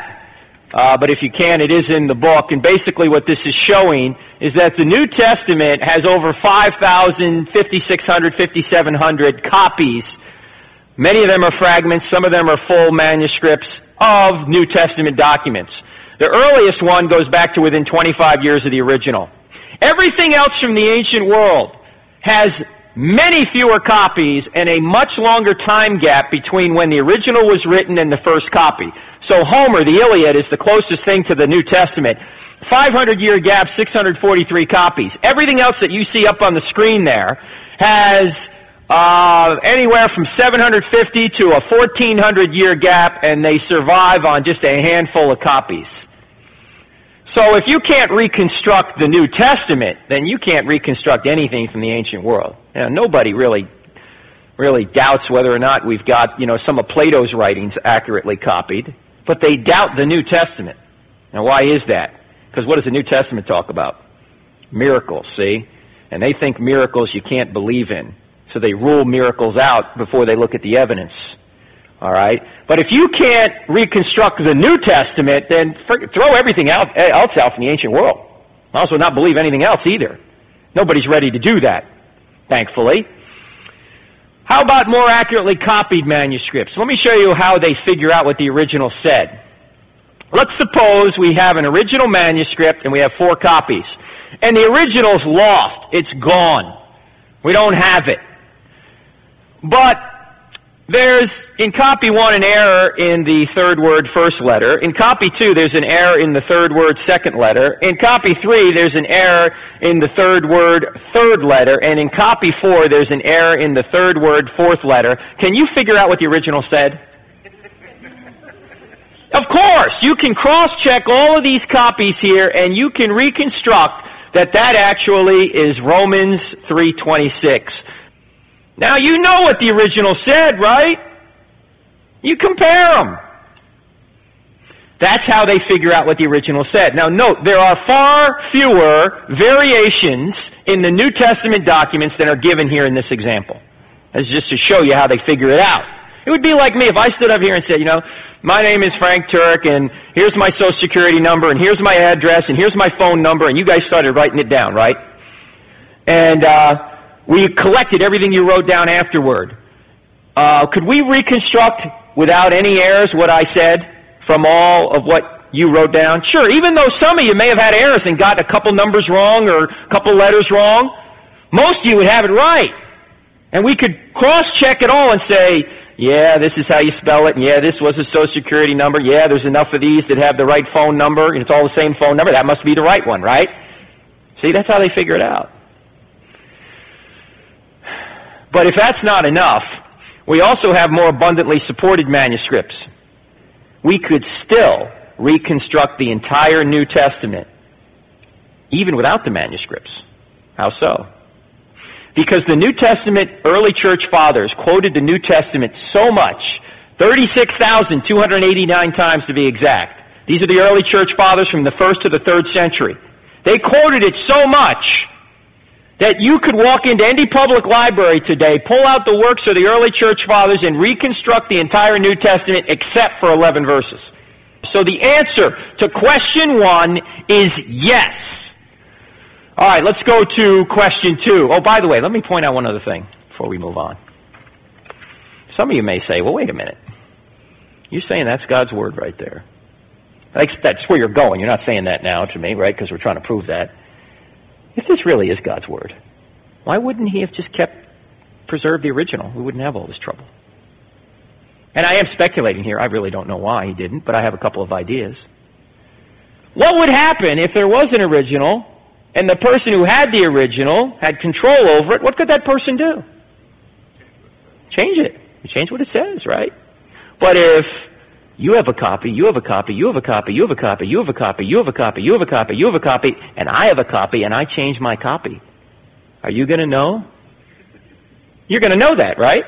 Speaker 7: uh, but if you can, it is in the book. And basically what this is showing is that the New Testament has over 5,000, 5,600, 5,700 copies. Many of them are fragments, some of them are full manuscripts of New Testament documents. The earliest one goes back to within 25 years of the original. Everything else from the ancient world has many fewer copies and a much longer time gap between when the original was written and the first copy. So Homer, the Iliad, is the closest thing to the New Testament. 500 year gap, 643 copies. Everything else that you see up on the screen there has uh, anywhere from 750 to a 1400 year gap, and they survive on just a handful of copies. So if you can't reconstruct the New Testament, then you can't reconstruct anything from the ancient world. You know, nobody really really doubts whether or not we've got, you know, some of Plato's writings accurately copied, but they doubt the New Testament. Now why is that? Because what does the New Testament talk about? Miracles, see? And they think miracles you can't believe in. So they rule miracles out before they look at the evidence. All right? But if you can't reconstruct the New Testament, then throw everything eh, else out from the ancient world. I also, not believe anything else either. Nobody's ready to do that, thankfully. How about more accurately copied manuscripts? Let me show you how they figure out what the original said. Let's suppose we have an original manuscript and we have four copies. And the original's lost. It's gone. We don't have it. But there's in copy one, an error in the third word first letter. In copy two, there's an error in the third word second letter. In copy three, there's an error in the third word third letter. And in copy four, there's an error in the third word fourth letter. Can you figure out what the original said? Of course, you can cross-check all of these copies here and you can reconstruct that that actually is Romans 3:26. Now you know what the original said, right? You compare them. That's how they figure out what the original said. Now note, there are far fewer variations in the New Testament documents than are given here in this example. That's just to show you how they figure it out. It would be like me if I stood up here and said, you know, my name is Frank Turek and here's my social security number and here's my address and here's my phone number and you guys started writing it down, right? And, uh, we collected everything you wrote down afterward. Uh, could we reconstruct without any errors what I said from all of what you wrote down? Sure, even though some of you may have had errors and got a couple numbers wrong or a couple letters wrong, most of you would have it right. And we could cross check it all and say, yeah, this is how you spell it, and yeah, this was a social security number, yeah, there's enough of these that have the right phone number, and it's all the same phone number, that must be the right one, right? See, that's how they figure it out. But if that's not enough, we also have more abundantly supported manuscripts. We could still reconstruct the entire New Testament, even without the manuscripts. How so? Because the New Testament early church fathers quoted the New Testament so much, 36,289 times to be exact. These are the early church fathers from the first to the third century. They quoted it so much that you could walk into any public library today, pull out the works of the early church fathers, and reconstruct the entire New Testament except for 11 verses. So the answer to question one is yes. All right, let's go to question two. Oh, by the way, let me point out one other thing before we move on. Some of you may say, well, wait a minute. You're saying that's God's word right there. That's where you're going. You're not saying that now to me, right? Because we're trying to prove that. If this really is God's Word, why wouldn't He have just kept, preserved the original? We wouldn't have all this trouble. And I am speculating here. I really don't know why He didn't, but I have a couple of ideas. What would happen if there was an original and the person who had the original had control over it? What could that person do? Change it. Change what it says, right? But if you have a copy, you have a copy, you have a copy, you have a copy, you have a copy, you have a copy, you have a copy, you have a copy, and I have a copy, and I change my copy. Are you going to know? You're going to know that, right?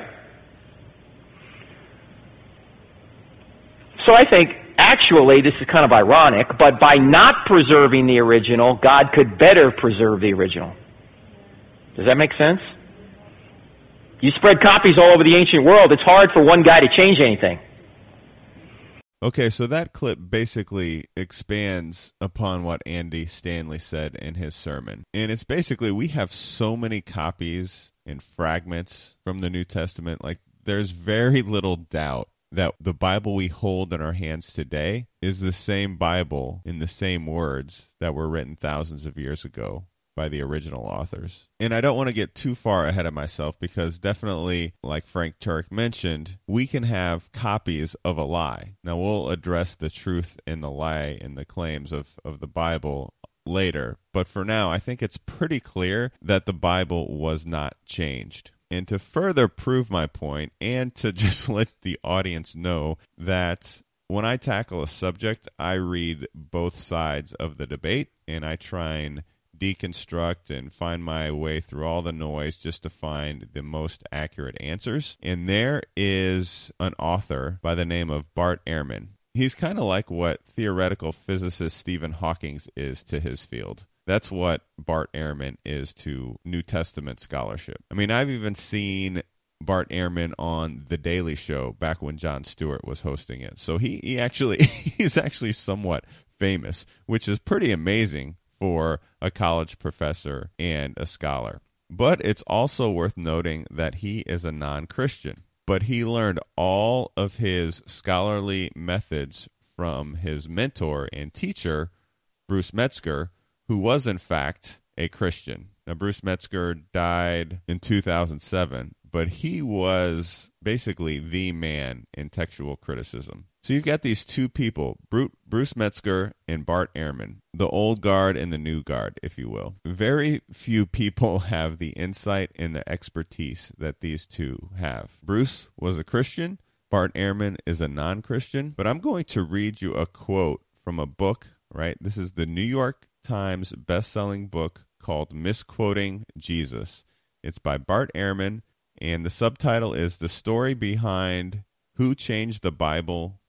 Speaker 7: So I think actually this is kind of ironic, but by not preserving the original, God could better preserve the original. Does that make sense? You spread copies all over the ancient world, it's hard for one guy to change anything.
Speaker 2: Okay, so that clip basically expands upon what Andy Stanley said in his sermon. And it's basically we have so many copies and fragments from the New Testament. Like, there's very little doubt that the Bible we hold in our hands today is the same Bible in the same words that were written thousands of years ago by the original authors. And I don't want to get too far ahead of myself because definitely, like Frank Turek mentioned, we can have copies of a lie. Now, we'll address the truth in the lie and the claims of, of the Bible later. But for now, I think it's pretty clear that the Bible was not changed. And to further prove my point and to just let the audience know that when I tackle a subject, I read both sides of the debate and I try and deconstruct and find my way through all the noise just to find the most accurate answers. And there is an author by the name of Bart Ehrman. He's kind of like what theoretical physicist Stephen Hawking is to his field. That's what Bart Ehrman is to New Testament scholarship. I mean, I've even seen Bart Ehrman on The Daily Show back when Jon Stewart was hosting it. So he, he actually he's actually somewhat famous, which is pretty amazing for a college professor and a scholar. But it's also worth noting that he is a non Christian. But he learned all of his scholarly methods from his mentor and teacher, Bruce Metzger, who was in fact a Christian. Now, Bruce Metzger died in 2007, but he was basically the man in textual criticism. So you've got these two people, Bruce Metzger and Bart Ehrman, the old guard and the new guard, if you will. Very few people have the insight and the expertise that these two have. Bruce was a Christian, Bart Ehrman is a non Christian, but I'm going to read you a quote from a book, right? This is the New York Times best-selling book called Misquoting Jesus. It's by Bart Ehrman, and the subtitle is The Story Behind Who Changed the Bible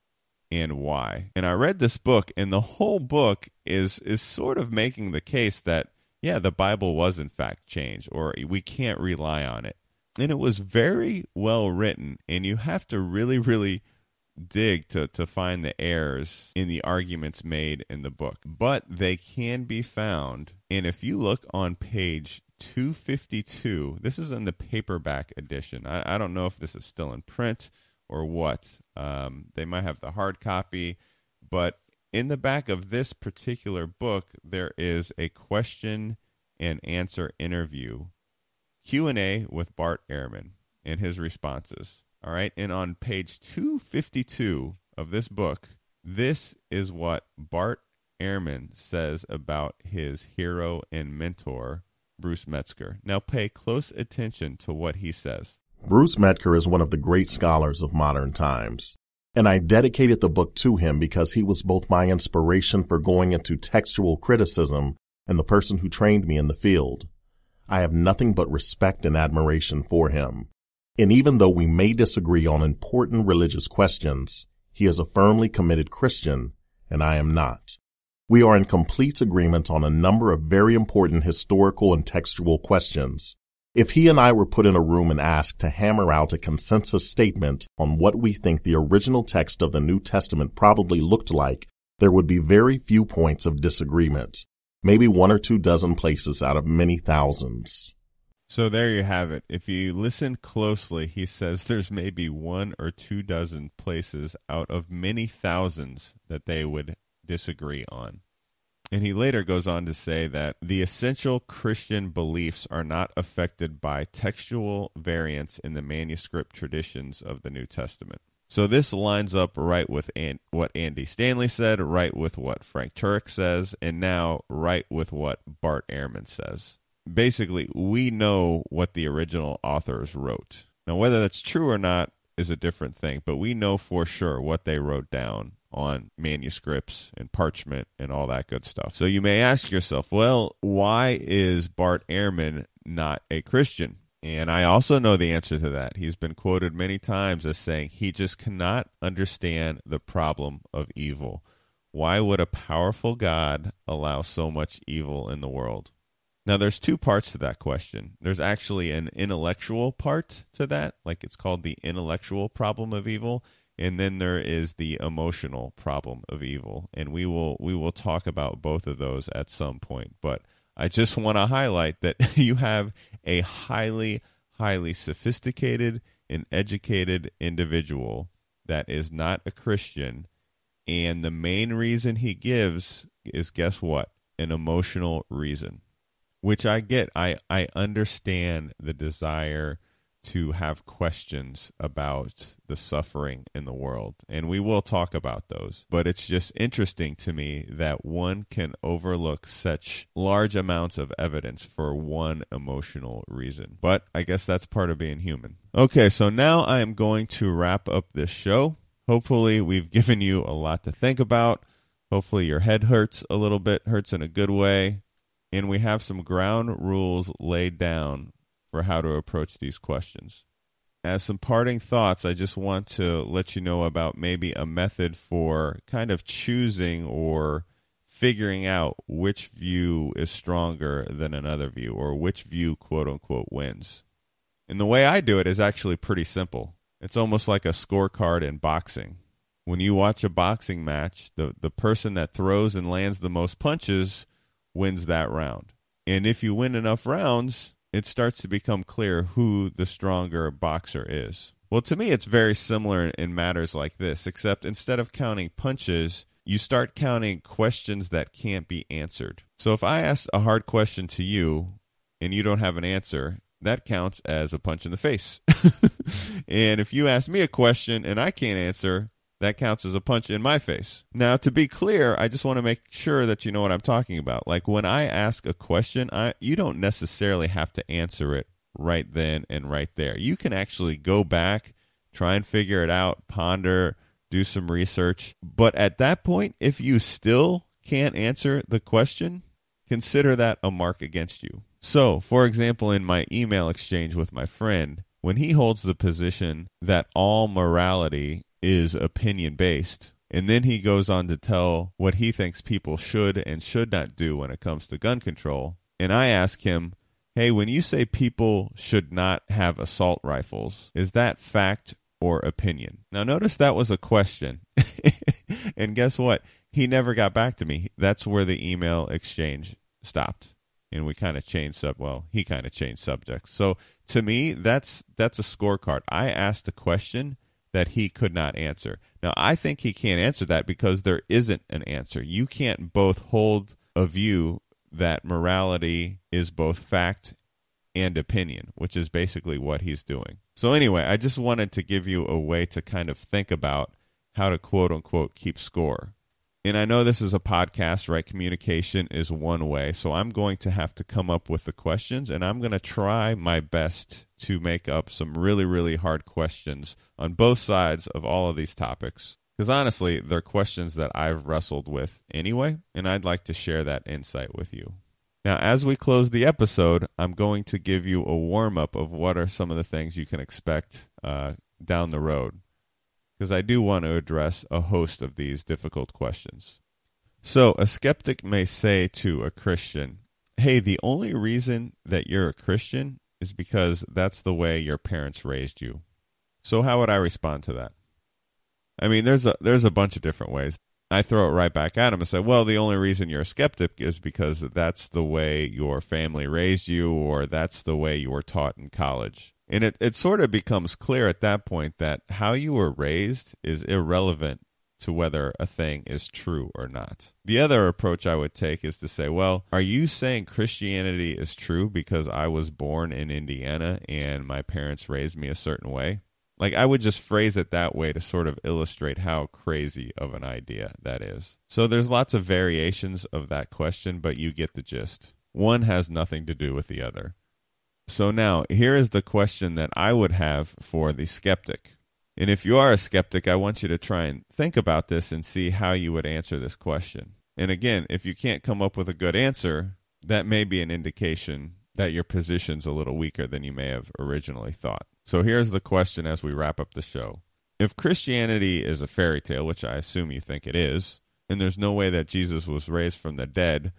Speaker 2: and Why. And I read this book, and the whole book is is sort of making the case that yeah, the Bible was in fact changed, or we can't rely on it. And it was very well written, and you have to really, really dig to, to find the errors in the arguments made in the book. But they can be found. And if you look on page 252, this is in the paperback edition. I, I don't know if this is still in print or what. Um, they might have the hard copy, but in the back of this particular book, there is a question and answer interview Q&A with Bart Ehrman and his responses. All right. And on page 252 of this book, this is what Bart Ehrman says about his hero and mentor, Bruce Metzger. Now pay close attention to what he says.
Speaker 9: Bruce Metzger is one of the great scholars of modern times. And I dedicated the book to him because he was both my inspiration for going into textual criticism and the person who trained me in the field. I have nothing but respect and admiration for him. And even though we may disagree on important religious questions, he is a firmly committed Christian, and I am not. We are in complete agreement on a number of very important historical and textual questions. If he and I were put in a room and asked to hammer out a consensus statement on what we think the original text of the New Testament probably looked like, there would be very few points of disagreement, maybe one or two dozen places out of many thousands.
Speaker 2: So there you have it. If you listen closely, he says there's maybe one or two dozen places out of many thousands that they would disagree on. And he later goes on to say that the essential Christian beliefs are not affected by textual variants in the manuscript traditions of the New Testament. So this lines up right with An- what Andy Stanley said, right with what Frank Turek says, and now right with what Bart Ehrman says basically we know what the original authors wrote. Now, whether that's true or not is a different thing, but we know for sure what they wrote down on manuscripts and parchment and all that good stuff. So you may ask yourself, well, why is Bart Ehrman not a Christian? And I also know the answer to that. He's been quoted many times as saying he just cannot understand the problem of evil. Why would a powerful God allow so much evil in the world? Now, there's two parts to that question. There's actually an intellectual part to that, like it's called the intellectual problem of evil, and then there is the emotional problem of evil. And we will we will talk about both of those at some point. But I just want to highlight that you have a highly highly sophisticated and educated individual that is not a Christian, and the main reason he gives is guess what? An emotional reason which I get. I I understand the desire to have questions about the suffering in the world, and we will talk about those. But it's just interesting to me that one can overlook such large amounts of evidence for one emotional reason. But I guess that's part of being human. Okay, so now I am going to wrap up this show. Hopefully, we've given you a lot to think about. Hopefully, your head hurts a little bit, hurts in a good way and we have some ground rules laid down for how to approach these questions. As some parting thoughts, I just want to let you know about maybe a method for kind of choosing or figuring out which view is stronger than another view or which view, quote unquote, wins. And the way I do it is actually pretty simple. It's almost like a scorecard in boxing. When you watch a boxing match, the, the person that throws and lands the most punches wins that round. And if you win enough rounds, it starts to become clear who the stronger boxer is. Well, to me, it's very similar in matters like this, except instead of counting punches, you start counting questions that can't be answered. So if I ask a hard question to you and you don't have an answer, that counts as a punch in the face. and if you ask me a question and I can't answer, that counts as a punch in my face. Now, to be clear, I just want to make sure that you know what I'm talking about. Like when I ask a question, I you don't necessarily have to answer it right then and right there. You can actually go back, try and figure it out, ponder, do some research. But at that point, if you still can't answer the question, consider that a mark against you. So, for example, in my email exchange with my friend, when he holds the position that all morality is opinion based, and then he goes on to tell what he thinks people should and should not do when it comes to gun control, and I ask him, hey, when you say people should not have assault rifles, is that fact or opinion? Now, notice that was a question. and guess what? He never got back to me. That's where the email exchange stopped. And we kind of changed sub well, he kind of changed subjects. So to me, that's that's a scorecard. I asked a question that he could not answer. Now, I think he can't answer that because there isn't an answer. You can't both hold a view that morality is both fact and opinion, which is basically what he's doing. So, anyway, I just wanted to give you a way to kind of think about how to quote unquote keep score. And I know this is a podcast, right? Communication is one way. So I'm going to have to come up with the questions and I'm going to try my best to make up some really, really hard questions on both sides of all of these topics. Because honestly, they're questions that I've wrestled with anyway, and I'd like to share that insight with you. Now, as we close the episode, I'm going to give you a warm up of what are some of the things you can expect uh, down the road, because I do want to address a host of these difficult questions. So, a skeptic may say to a Christian, Hey, the only reason that you're a Christian is because that's the way your parents raised you. So, how would I respond to that? I mean, there's a there's a bunch of different ways. I throw it right back at him and say, "Well, the only reason you're a skeptic is because that's the way your family raised you, or that's the way you were taught in college." And it, it sort of becomes clear at that point that how you were raised is irrelevant to whether a thing is true or not. The other approach I would take is to say, well, are you saying Christianity is true because I was born in Indiana and my parents raised me a certain way? Like I would just phrase it that way to sort of illustrate how crazy of an idea that is. So there's lots of variations of that question, but you get the gist. One has nothing to do with the other. So now, here is the question that I would have for the skeptic. And if you are a skeptic, I want you to try and think about this and see how you would answer this question. And again, if you can't come up with a good answer, that may be an indication that your position's a little weaker than you may have originally thought. So here's the question as we wrap up the show. If Christianity is a fairy tale, which I assume you think it is, and there's no way that Jesus was raised from the dead,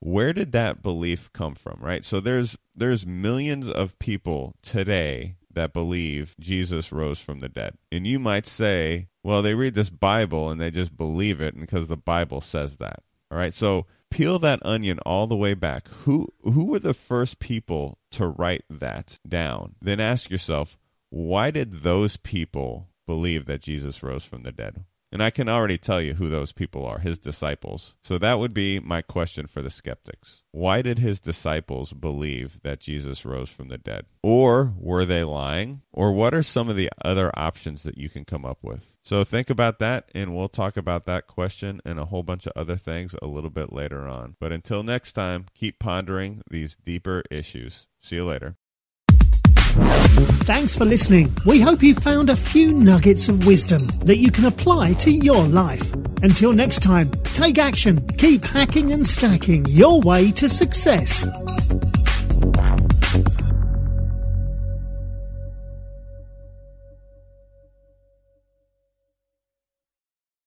Speaker 2: where did that belief come from, right? So there's there's millions of people today that believe Jesus rose from the dead. And you might say, well, they read this Bible and they just believe it because the Bible says that. All right? So peel that onion all the way back. Who who were the first people to write that down? Then ask yourself, why did those people believe that Jesus rose from the dead? And I can already tell you who those people are, his disciples. So that would be my question for the skeptics. Why did his disciples believe that Jesus rose from the dead? Or were they lying? Or what are some of the other options that you can come up with? So think about that, and we'll talk about that question and a whole bunch of other things a little bit later on. But until next time, keep pondering these deeper issues. See you later.
Speaker 1: Thanks for listening. We hope you found a few nuggets of wisdom that you can apply to your life. Until next time, take action, keep hacking and stacking your way to success.